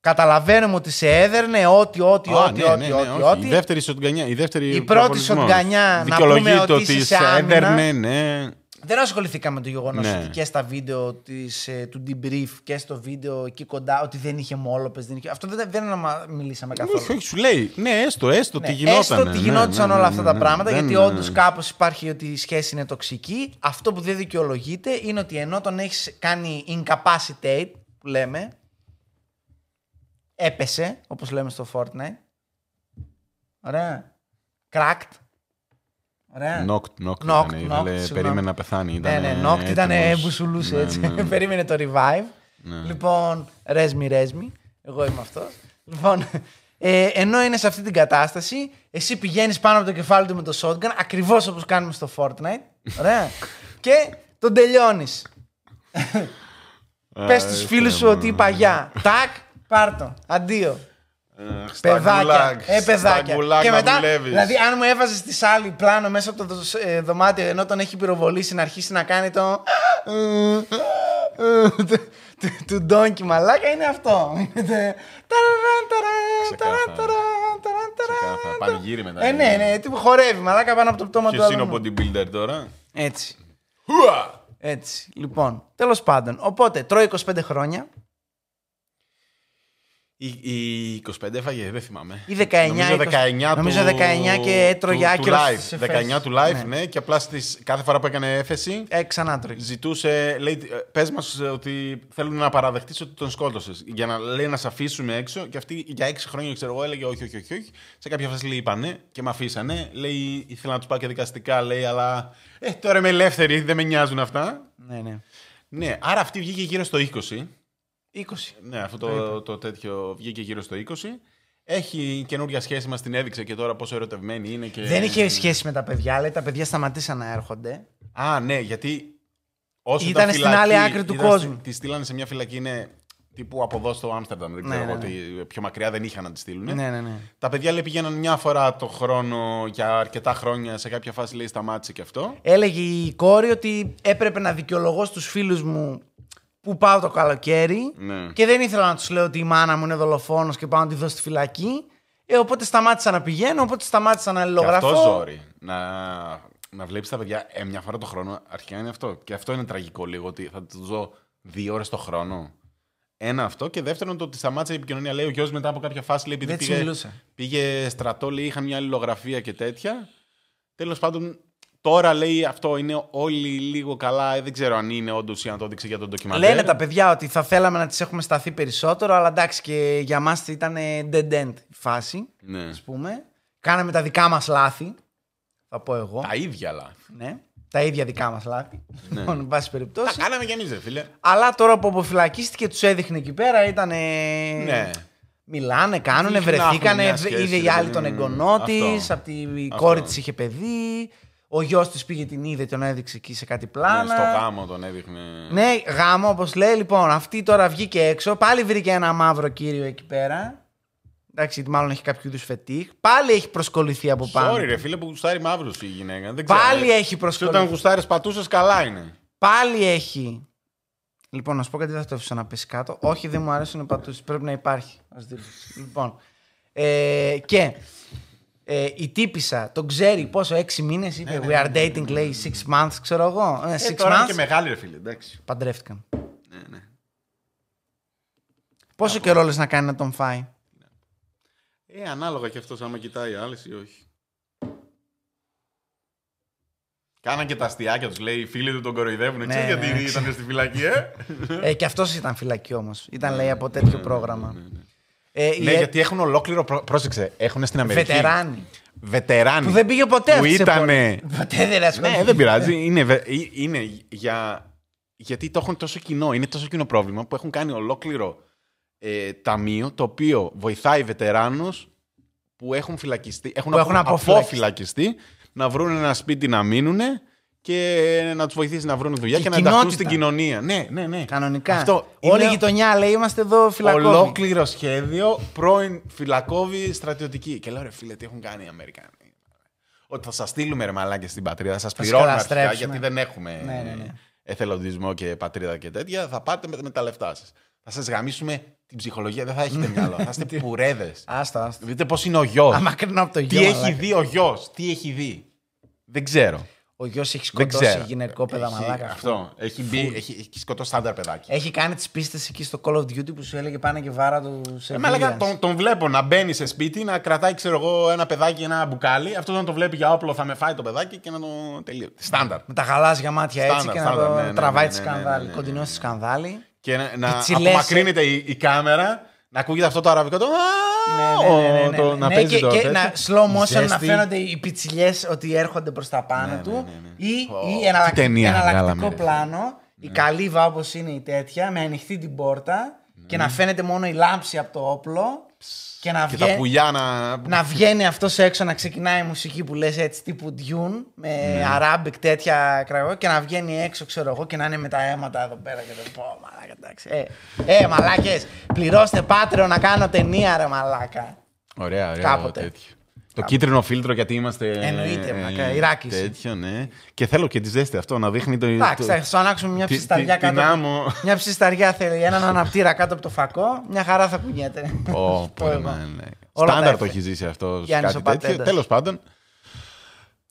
καταλαβαίνουμε ότι σε έδερνε ό,τι, ό,τι, Α, ό,τι, ναι, ό,τι, ναι, ναι, ό,τι, όχι. ό,τι. Η δεύτερη σοτγκανιά. Η, δεύτερη Η πρώτη προπολισμός. σοτγκανιά, να Δικαιολογείται πούμε ότι είσαι σε σε άμυνα. έδερνε, ναι. Δεν ασχοληθήκαμε με το γεγονός Ναι. ότι και στα βίντεο της, ε, του debrief και στο βίντεο εκεί κοντά ότι δεν είχε μόλοπες. Δεν είχε... Αυτό δεν, δεν αμα- μιλήσαμε καθόλου. Όχι, όχι, σου λέει. Ναι, έστω, έστω Ναι, τι γινόταν. έστω ότι γινόντουσαν όλα αυτά τα πράγματα, Δεν- γιατί όντως κάπως υπάρχει ότι η σχέση είναι τοξική. Αυτό που δεν δικαιολογείται είναι ότι ενώ τον έχεις κάνει incapacitate, που λέμε, έπεσε, όπως λέμε στο Fortnite. Ωραία. Cracked. Ωραία. Knocked, knocked, Knocked, ήταν, knocked, ήθελε- συγγνώμη. περίμενε να πεθάνει. Ναι, Ήταν ναι, Knocked ήταν έτοιμος. μπουσουλούσε Ναι, έτσι. ναι, ναι. Περίμενε το revive. Ναι. Λοιπόν, ρέσμι, ρέσμι. Εγώ είμαι αυτός. Λοιπόν, ε, ενώ είναι σε αυτή την κατάσταση, εσύ πηγαίνεις πάνω από το κεφάλι του με το shotgun, ακριβώς όπως κάνουμε στο Fortnite. Ωραία. και τον τελειώνεις. Πες στους Αχ, φίλους σου Θεέ ότι μου. είπα γεια. Τάκ, πάρτο. Αντίο. Αχ, στα Παιδάκια. γκουλάγ, Ε, στα παιδάκια. γκουλάγ Και να μετά, δουλεύεις. δηλαδή, αν μου έβαζες τη άλλη πλάνο μέσα από το δο- ε, δωμάτιο ενώ τον έχει πυροβολήσει να αρχίσει να κάνει το. του- του- του Ντόγκι μαλάκα είναι αυτό. Είναι το- ταραραν, ταραν, Ξεκάθαρα. ταραν, ταραν, ταραν, ταραν. Ξεκάθαρα. Πανηγύρι μετά Ε, ναι, ναι, τι χορεύει μαλάκα πάνω από το πτώμα του Ποιος είναι ο άλλου. bodybuilder τώρα; Έτσι. Χουα! Έτσι. Λοιπόν, τέλος πάντων. Οπότε τρώει 25 χρόνια. Η, η 25 έφαγε, δεν θυμάμαι. Ή 19, Νομίζω 19 του, νομίζω 19 και έτρωγε του- άκυρο του στις live. εφέσεις. 19 του live, Ναι. ναι. Και απλά στις, κάθε φορά που έκανε έφεση, Ε, ξανά τρώει. ζητούσε, λέει, πες μας ότι θέλουν να παραδεχτείς ότι τον σκότωσες. Για να λέει να σε αφήσουμε έξω. Και αυτή για 6 χρόνια, ξέρω εγώ, έλεγε όχι, όχι, όχι. όχι. Σε κάποια φάση λέει είπανε και με αφήσανε. Λέει, ήθελα να τους πάω και δικαστικά, λέει, αλλά. Ε, τώρα είμαι ελεύθερη, δεν με νοιάζουν αυτά. Ναι, ναι. Ναι, άρα αυτή βγήκε γύρω στο 20. 20. Ναι, αυτό το, το τέτοιο βγήκε γύρω στο 20. Έχει καινούργια σχέση, μας την έδειξε και τώρα πόσο ερωτευμένη είναι. Και... Δεν είχε σχέση με τα παιδιά, λέει τα παιδιά σταματήσαν να έρχονται. Α, ναι, γιατί. Όσο Ήτανε ήταν στην φυλακή, άλλη άκρη του ήταν κόσμου. στη- Τη στείλανε σε μια φυλακή, είναι τύπου από εδώ στο Άμστερνταμ. Δεν Ναι, ξέρω ναι, εγώ ναι. τι πιο μακριά δεν είχαν να τη στείλουν. Ναι, ναι, ναι. Τα παιδιά λέει πήγαιναν μια φορά το χρόνο για αρκετά χρόνια. Σε κάποια φάση λέει σταμάτησε και αυτό. Έλεγε η κόρη ότι έπρεπε να δικαιολογώ στους φίλους μου που πάω το καλοκαίρι Ναι. και δεν ήθελα να τους λέω ότι η μάνα μου είναι δολοφόνος και πάω να τη δω στη φυλακή. Ε, οπότε σταμάτησα να πηγαίνω, οπότε σταμάτησα να Και αλληλογραφώ. αυτό ζόρι. Να, να βλέπεις τα παιδιά ε, μια φορά το χρόνο. Αρχικά είναι αυτό. Και αυτό είναι τραγικό λίγο ότι θα τους δω δύο ώρες το χρόνο. Ένα αυτό. Και δεύτερον το ότι σταμάτησε η επικοινωνία. Λέει ο γιος μετά από κάποια φάση λέει, επειδή Δεν της πήγε, μιλούσε. πήγε στρατό, λέει, είχαν μια αλληλογραφία και τέτοια. Τέλος πάντων, τώρα λέει αυτό είναι όλοι λίγο καλά. Ε, Δεν ξέρω αν είναι όντως ή αν το έδειξε για τον ντοκιμαντέρ. Λένε τα παιδιά ότι θα θέλαμε να τις έχουμε σταθεί περισσότερο, αλλά εντάξει και για μας ήταν dead end η φάση, Ναι. ας πούμε. Κάναμε τα δικά μας λάθη, θα πω εγώ. Τα ίδια λάθη. Ναι. Τα ίδια δικά μας λάθη, Ναι. λοιπόν, εν πάση Τα περιπτώσει. κάναμε κι εμείς, φίλε. Αλλά τώρα που αποφυλακίστηκε, τους έδειχνε εκεί πέρα, ήταν. Ναι. Μιλάνε, κάνουνε, Δείχνουν να έχουν βρεθήκανε. μια σχέση, Είδε η ρε άλλη παιδί τον μου. εγγονό της. Αυτό. Από τη Αυτό. κόρη της είχε παιδί. Ο γιος της πήγε την είδε, τον έδειξε εκεί σε κάτι Ναι, πλάνα. στο γάμο τον έδειχνε. Ναι, γάμο, όπως λέει. Λοιπόν, αυτή τώρα βγήκε έξω. Πάλι βρήκε ένα μαύρο κύριο εκεί πέρα. Εντάξει, γιατί μάλλον έχει κάποιο είδους φετίχ. Πάλι έχει προσκοληθεί από πάνω. Sorry, ρε φίλε που γουστάρει μαύρου η γυναίκα. Δεν ξέρω. Πάλι έχει Και προσκοληθεί. όταν γουστάρεις πατούσες, καλά είναι. Πάλι έχει. Λοιπόν, να σου πω κάτι, δεν θα το αφήσω να πέσει κάτω. Όχι, δεν μου αρέσουν οι πατούσες. Πρέπει να υπάρχει. Ας δείτε. λοιπόν. Ε, και ε, η τύπησα τον ξέρει πόσο, έξι μήνες είπε. We are dating, λέει, six months, ξέρω εγώ. Ε, Ε, six τώρα είναι months. και μεγάλη, ρε φίλε. Εντάξει. Παντρεύτηκαν. Ναι, ναι. Πόσο καιρό λες να κάνει να τον φάει; Ε, ανάλογα και αυτός άμα κοιτάει άλλες ή όχι. Κάναν και τα αστιάκια τους, λέει οι φίλοι του τον κοροϊδεύουν. Ναι, Ξέρεις ναι, γιατί ξέρω. ήταν στη φυλακή, ε; ε, και αυτός ήταν φυλακή όμως. Ήταν, λέει, από τέτοιο πρόγραμμα. Ναι, ναι. Ε, Ναι, οι γιατί έχουν ολόκληρο. προ- Πρόσεξε, έχουν στην Αμερική. βετεράνοι. Βετεράνοι. Που δεν πήγε ποτέ Που αυτή σε ήτανε- πόλεμο. Ποτέ δεν ασχολήθηκε. Ναι, δεν πειράζει. Είναι, βε- ε- είναι για. Γιατί το έχουν τόσο κοινό. Είναι τόσο κοινό πρόβλημα που έχουν κάνει ολόκληρο ε, ταμείο το οποίο βοηθάει βετεράνους που έχουν φυλακιστεί. Έχουν, Που έχουν απο- αποφυλακιστεί. αποφυλακιστεί να βρουν ένα σπίτι να μείνουν και να τους βοηθήσει να βρουν δουλειά Και και, να ενταχθούν κοινότητα. στην κοινωνία. Ναι, ναι, ναι. Κανονικά. Αυτό Όλη η είναι γειτονιά λέει είμαστε εδώ φυλακόβοι. Ολόκληρο σχέδιο πρώην φυλακόβη στρατιωτική. Και λέω ρε φίλε, τι έχουν κάνει οι Αμερικάνοι. Ότι θα σας στείλουμε ρε μαλάκια στην πατρίδα, θα σας σας πληρώνουμε αρχικά καταστρέψουμε. γιατί δεν έχουμε Ναι, ναι, ναι. εθελοντισμό και πατρίδα και τέτοια. Θα πάτε με, με τα λεφτά σας. Θα σας γαμίσουμε την ψυχολογία, δεν θα έχετε μυαλό. θα είστε πουρέδες. Άστα, άστα. Δείτε πώς είναι ο γιος. Αμακρινό από το γιο. Τι έχει μαλάκα. δει ο γιος, τι έχει δει. Δεν ξέρω. Ο γιος έχει Δεν σκοτώσει ξέρω. γυναικόπαιδα Έχει- μαλάκα. Αυτό. Έχει, μπει, έχει, έχει σκοτώσει στάνταρ παιδάκι. Έχει κάνει τις πίστες εκεί στο Call of Duty που σου έλεγε πάνε και βάρα του σε Ε, μαλάκα, τον, τον βλέπω να μπαίνει σε σπίτι, να κρατάει ξέρω εγώ, ένα παιδάκι, ένα μπουκάλι. Αυτό να το βλέπει για όπλο, θα με φάει το παιδάκι και να το τελείω. Στάνταρ. Με τα γαλάζια μάτια έτσι Στάνταρ, και να στάνταρ, το ναι, ναι, τραβάει ναι, τη ναι, ναι, σκανδάλη. ναι, ναι, Κοντινό ναι. στη σκανδάλη. Και να, να Πιτσιλές, απομακρύνεται η, η κάμερα, να ακούγεται αυτό το αραβικό. Το, Ναι, ναι, ναι, ναι, ναι, το- ναι. να Ναι, παίζει και, το και τέτοιο. να slow motion να Ζέστη. φαίνονται οι πιτσιλιές ότι έρχονται προς τα πάνω Ναι, ναι, του. ναι, ναι. Ή, Ω, ή τι εναλλακτικό, ταινία εναλλακτικό βγάλαμε, ρε. πλάνο, η καλύβα όπως είναι η τέτοια, με ανοιχτή την πόρτα και να φαίνεται μόνο η λάμψη από το όπλο και να Και τα βγαίνει. πουλιά να. να βγαίνει αυτός έξω να ξεκινάει η μουσική που λες έτσι τύπου Dune με Ναι. Arabic τέτοια κραγό και να βγαίνει έξω ξέρω εγώ και να είναι με τα αίματα εδώ πέρα και το πω μαλάκα εντάξει ε, ε μαλάκες πληρώστε Patreon να κάνω ταινία ρε μαλάκα Ωραία, ωραία. Κάποτε. Τέτοιο. Το κίτρινο φίλτρο γιατί είμαστε. Εννοείται, ε, μαλάκα, Ιράκης. Τέτοιο, ναι. Και θέλω και τη ζέστη αυτό να δείχνει το. εντάξει το- θα σου ανάξουμε μια τη- ψισταριά τη- κάτω την από- άμμο. μια ψισταριά θέλει έναν αναπτήρα κάτω από το φακό μια χαρά θα κουνιέται Ω, Πω πολύ εγώ. μάλλον, ναι. Όλα τα Στάνταρ το έφερε. έχει ζήσει αυτό. Γιάννης Κάτι ο τέτοιο. Πατέντας. Τέλος πάντων.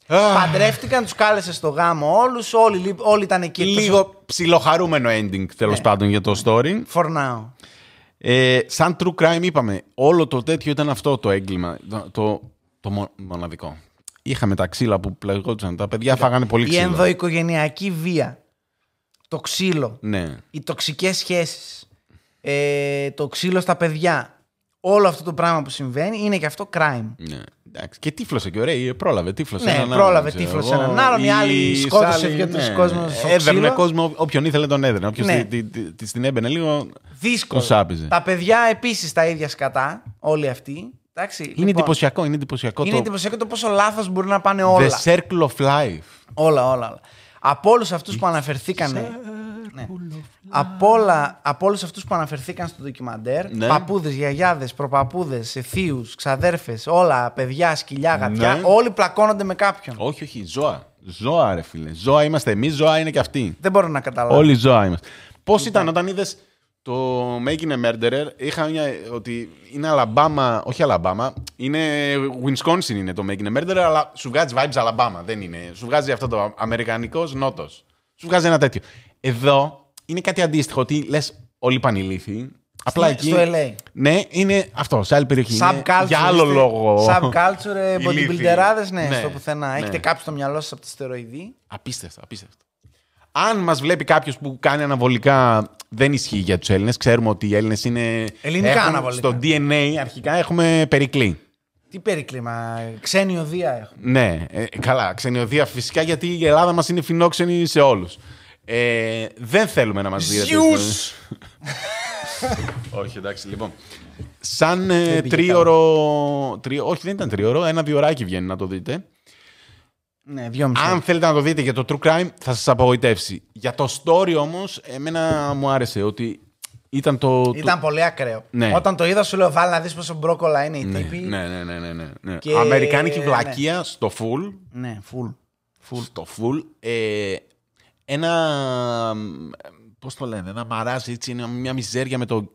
παντρεύτηκαν τους κάλεσε στο γάμο όλους όλοι, λι- όλοι ήταν εκεί εκτός- Λίγο ψιλοχαρούμενο ending τέλος Ναι. πάντων για το story. for now Ε, σαν true crime είπαμε, όλο το τέτοιο ήταν αυτό το έγκλημα. Το, το, το μο- μοναδικό. Είχαμε τα ξύλα που πλεγόντουσαν. Τα παιδιά φάγανε πολύ Η ξύλο. ενδοοικογενειακή βία. Το ξύλο. Ναι. Οι τοξικές σχέσεις. Ε, το ξύλο στα παιδιά. Όλο αυτό το πράγμα που συμβαίνει είναι και αυτό crime. ναι. Εντάξει. Και τύφλωσε και ωραία. Πρόλαβε, τύφλωσε. Ναι, έναν πρόλαβε, άλλον, ξέρω τύφλωσε εγώ. έναν άλλον, η άλλη Η σκότωσε Σάλη, δύο-τρεις ναι. κόσμο στο Έδερνε ξύλο. κόσμο, όποιον ήθελε τον έδερνε. Όποιος Ναι. τη, τη, τη- την έμπαινε λίγο. Δύσκολο. Τον σάπιζε. Τα παιδιά επίσης τα ίδια σκατά, όλοι αυτοί. Εντάξει, Είναι λοιπόν, εντυπωσιακό, είναι εντυπωσιακό Είναι το. εντυπωσιακό το πόσο λάθος μπορεί να πάνε όλα. The circle of life. Όλα, όλα, όλα. Από όλους αυτούς που αναφερθήκαν. Ναι. Από, όλα, από όλους αυτούς που αναφερθήκαν στο ντοκιμαντέρ, Ναι. παππούδες, γιαγιάδες, προπαππούδες, θείους, ξαδέρφες, όλα, παιδιά, σκυλιά, γατιά, Ναι. όλοι πλακώνονται με κάποιον. Όχι, όχι, ζώα. Ζώα, ρε φίλε. Ζώα είμαστε εμείς, ζώα είναι και αυτοί. Δεν μπορώ να καταλάβω. Όλοι ζώα είμαστε. Πώς ήταν όταν είδες το Making a Murderer, είχα μια. ότι είναι Αλαμπάμα, όχι Αλαμπάμα, είναι Wisconsin είναι το Making a Murderer, αλλά σου βγάζει vibes Αλαμπάμα. Δεν είναι. Σου βγάζει αυτό το Αμερικανικός Νότος. Σου βγάζει ένα τέτοιο. Εδώ είναι κάτι αντίστοιχο, ότι λες όλοι πανηλήθιοι. Απλά εκεί. στο LA. Ναι, είναι αυτό, σε άλλη περιοχή. Είναι Subculture. για άλλο είστε- λόγο. Subculture, ε, Ηλίθιοι. bodybuilderάδες, ναι, Ναι, στο πουθενά. ναι. Έχετε κάποιο στο μυαλό σας από τη στεροειδή; Απίστευτο, απίστευτο. Αν μας βλέπει κάποιος που κάνει αναβολικά, δεν ισχύει για τους Έλληνες. Ξέρουμε ότι οι Έλληνες είναι. Ελληνικά έχουν αναβολικά. Στο DNA αρχικά έχουμε περικλή. Τι περίκλημα, ξένη οδεία έχω. Ναι, ε, καλά. Ξενιωδία φυσικά γιατί η Ελλάδα μας είναι φινόξενη σε όλους. Ε, δεν θέλουμε να μας δείτε. Ζιούς! όχι, εντάξει, λοιπόν. Σαν ε, πήγε τρίωρο, τρί- Όχι, δεν ήταν τρίωρο. Ένα διωράκι βγαίνει να το δείτε. Ναι, δυόμιση. Αν θέλετε να το δείτε για το true crime, θα σας απογοητεύσει. Για το story όμως, εμένα μου άρεσε ότι ήταν το... Ήταν πολύ ακραίο. Ναι. Όταν το είδα, σου λέω: Βάλει να δεις πόσο μπρόκολα είναι η το... τύπη. Ναι, ναι, ναι, ναι, ναι, ναι. Και- Αμερικάνικη ναι. βλακεία στο full. Ναι, full. Στο full. Ε, ένα... Πώς το λένε, ένα μαράζ έτσι, είναι μια μιζέρια με το...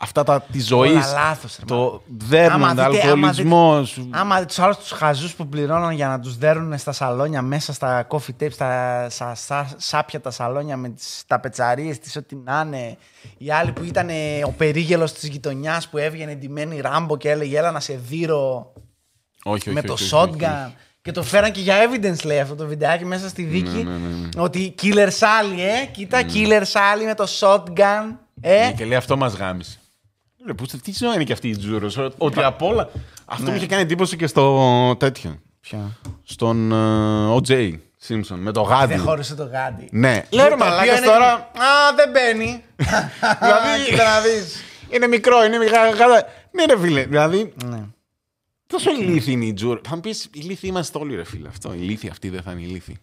Αυτά τα της ζωής. Όλα λάθος, ρε, Το Άμα δέρνοντα, δείτε- άμα δείτε- αλκοολισμός. Άμα τους άλλους τους χαζούς που πληρώναν για να τους δέρουν στα σαλόνια, μέσα στα coffee tapes, στα, στα, στα σάπια τα σαλόνια με τις, τα πετσαρίες της, ό,τι να είναι. Οι άλλοι που ήταν ε, ο περίγελος της γειτονιάς που έβγαινε ντυμένη ράμπο και έλεγε Έλα να σε δείρω Όχι, όχι, με όχι, το όχι, όχι, shotgun. όχι. Και το φέραν και για evidence, λέει αυτό το βιντεάκι μέσα στη δίκη. Ναι, Ότι killer Sally, ε, κοίτα, killer Sally με το shotgun. Ε, Ναι, και λέει αυτό μας γάμισε. Ρε, πού, τι ζωή είναι και αυτοί οι jurors; Ότι απ' όλα. Αυτό Ναι. μου είχε κάνει εντύπωση και στο τέτοιο. Ποια; Στον ε, O.J. Simpson με το γάντι. Δεν χώρεσε το γάντι. Ναι. Λέω ρε Το οποίο μαλάκας είναι- τώρα. Α, δεν μπαίνει. Δηλαδή- Κοίτα να δεις. Είναι μικρό, είναι μικρά. γάντια. Ναι, ρε φίλε. Δηλαδή. Ναι. Τόσο ηλίθιοι είναι η Τζούρο. Θα μου πεις, ηλίθιοι είμαστε όλοι, ρε φίλε. Αυτό. Ηλίθιοι αυτοί δεν θα είναι ηλίθιοι.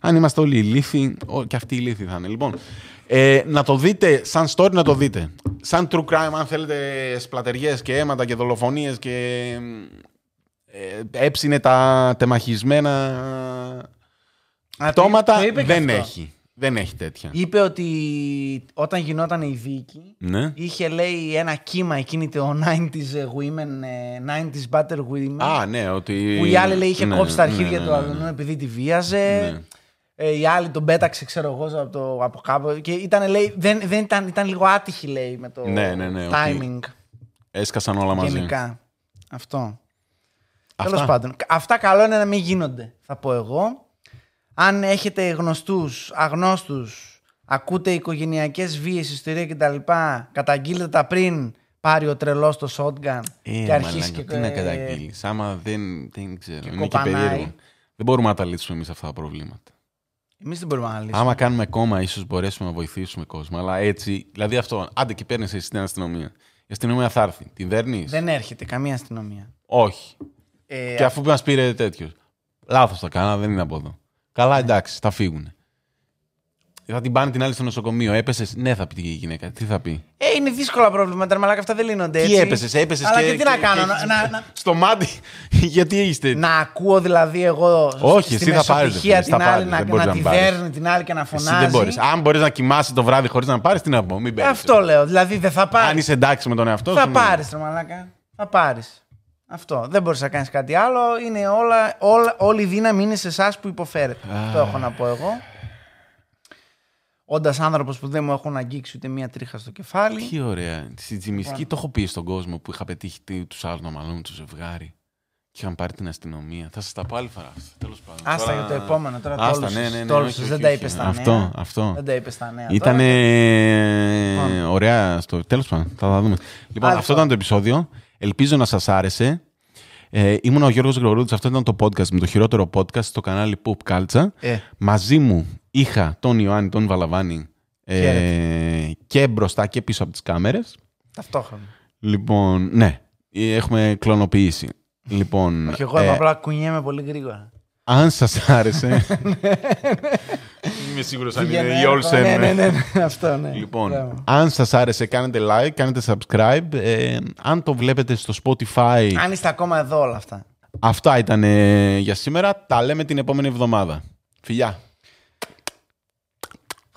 Αν είμαστε όλοι ηλίθιοι, ο- και αυτοί ηλίθιοι θα είναι. Λοιπόν, ε, να το δείτε, σαν story να το δείτε. Σαν true crime, αν θέλετε σπλατεριές και αίματα και δολοφονίες και ε, έψινε τα τεμαχισμένα Α, το- πτώματα, το είπε και δεν αυτό. έχει. Δεν έχει τέτοια. Είπε ότι όταν γινόταν η δίκη, Ναι. είχε λέει ένα κύμα εκείνη το 90s women, ε, 90s butter women. Α, ναι, ότι... που η άλλη λέει είχε ναι, κόψει τα ναι, αρχίδια ναι, του ναι, αλλού ναι. επειδή τη βίαζε. Ναι. Ε, η άλλη τον πέταξε, ξέρω εγώ, από, το, από κάπου. Και ήταν, λέει, δεν, δεν ήταν, ήταν λίγο άτυχη, λέει, με το Ναι, ναι, ναι, ότι timing Έσκασαν όλα μαζί. γενικά. Αυτό. Αυτά. Τέλος πάντων. Αυτά καλό είναι να μην γίνονται, θα πω εγώ. Αν έχετε γνωστούς, αγνώστους, ακούτε οικογενειακές βίες, ιστορία κτλ. Καταγγείλτε τα πριν πάρει ο τρελός το shotgun Ε, και αρχίσει μαλάκα, και... Τι να καταγγείλεις. Άμα δεν, δεν ξέρω. και είναι και κοπανάει. περίεργο. Δεν μπορούμε να τα λύσουμε εμείς αυτά τα προβλήματα. Εμείς δεν μπορούμε να λύσουμε. Άμα κάνουμε κόμμα, ίσως μπορέσουμε να βοηθήσουμε κόσμο. Αλλά έτσι, δηλαδή αυτό, άντε και παίρνεις εσύ την αστυνομία. Η αστυνομία θα έρθει. Την δέρνεις; Δεν έρχεται καμία αστυνομία. Όχι. Ε, Και αφού μας πήρε τέτοιος. Λάθος τα κάνα, δεν είναι από εδώ. Καλά, εντάξει, θα φύγουν. Θα την πάνε την άλλη στο νοσοκομείο. Έπεσες; Ναι, θα πει η γυναίκα. Τι θα πει; ε, είναι δύσκολα προβλήματα, ρε μαλάκα, αυτά δεν λύνονται έτσι. Τι έπεσες, έπεσες. Αλλά και, τι να κάνω, να, να, να, Στο μάτι; Γιατί είστε. να ακούω δηλαδή εγώ Όχι, στη εσύ θα πάρεις, μεσοπυχία ρε, την θα άλλη πάρεις, να, δεν μπορείς να να τη πάρεις. δέρνει την άλλη και να Εσύ φωνάζει. δεν μπορείς. Αν μπορείς να κοιμάσαι το βράδυ χωρίς να πάρεις, τι να πω. Μην παίρνεις. Αυτό λέω. Δηλαδή δεν θα πάρεις. Αν είσαι εντάξει με τον εαυτό Θα σου. ναι. πάρεις, ρε μαλάκα. Θα πάρεις. Αυτό. Δεν μπορείς να κάνεις κάτι άλλο. Είναι όλα, όλα, όλη η δύναμη είναι σε εσάς που υποφέρετε. Αυτό έχω να πω εγώ. Όντας άνθρωπος που δεν μου έχουν αγγίξει ούτε μία τρίχα στο κεφάλι. Τι ωραία. Στη Τζιμισκή Λοιπόν. το έχω πει στον κόσμο που είχα πετύχει τους άλλους να μαλώνουν το ζευγάρι. Και είχαν πάρει την αστυνομία. Θα σας τα πω άλλη φορά αυτά. Τέλος πάντων. Άστα Τώρα- για το επόμενο. Τώρα Άστα, τόλουσες, ναι, ναι, ναι, τόλουσες, όχι, δεν όχι, τα όχι. είπες στα Αυτό, νέα. αυτό. Δεν τα είπες στα νέα. Ήταν Τώρα- ωραία στο. Τέλος πάντων, θα τα δούμε. Λοιπόν, Άλλη αυτό φορά. ήταν το επεισόδιο. Ελπίζω να σας άρεσε. Ε, ήμουν ο Γιώργος Γρηγορούδης, αυτό ήταν το podcast μου, το χειρότερο podcast στο κανάλι Pop Culture. Ε, Μαζί μου είχα τον Ιωάννη, τον Βαλαβάνη ε, και μπροστά και πίσω από τις κάμερες. ταυτόχρονα. Λοιπόν, ναι, ε, έχουμε κλωνοποιήσει. Λοιπόν, Όχι, εγώ ε, απλά κουνιέμαι πολύ γρήγορα. αν σας άρεσε... Είμαι σίγουρος αν είναι Πηγαίνω, η έρχομαι. Olsen. Ναι, ναι, ναι, ναι, αυτό, ναι. Λοιπόν, Μπράβο. αν σας άρεσε κάνετε like, κάνετε subscribe. Ε, αν το βλέπετε στο Spotify, Αν είστε ακόμα εδώ όλα αυτά. αυτά ήταν ε, για σήμερα. Τα λέμε την επόμενη εβδομάδα. Φιλιά.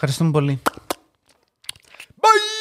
Ευχαριστούμε πολύ. Bye!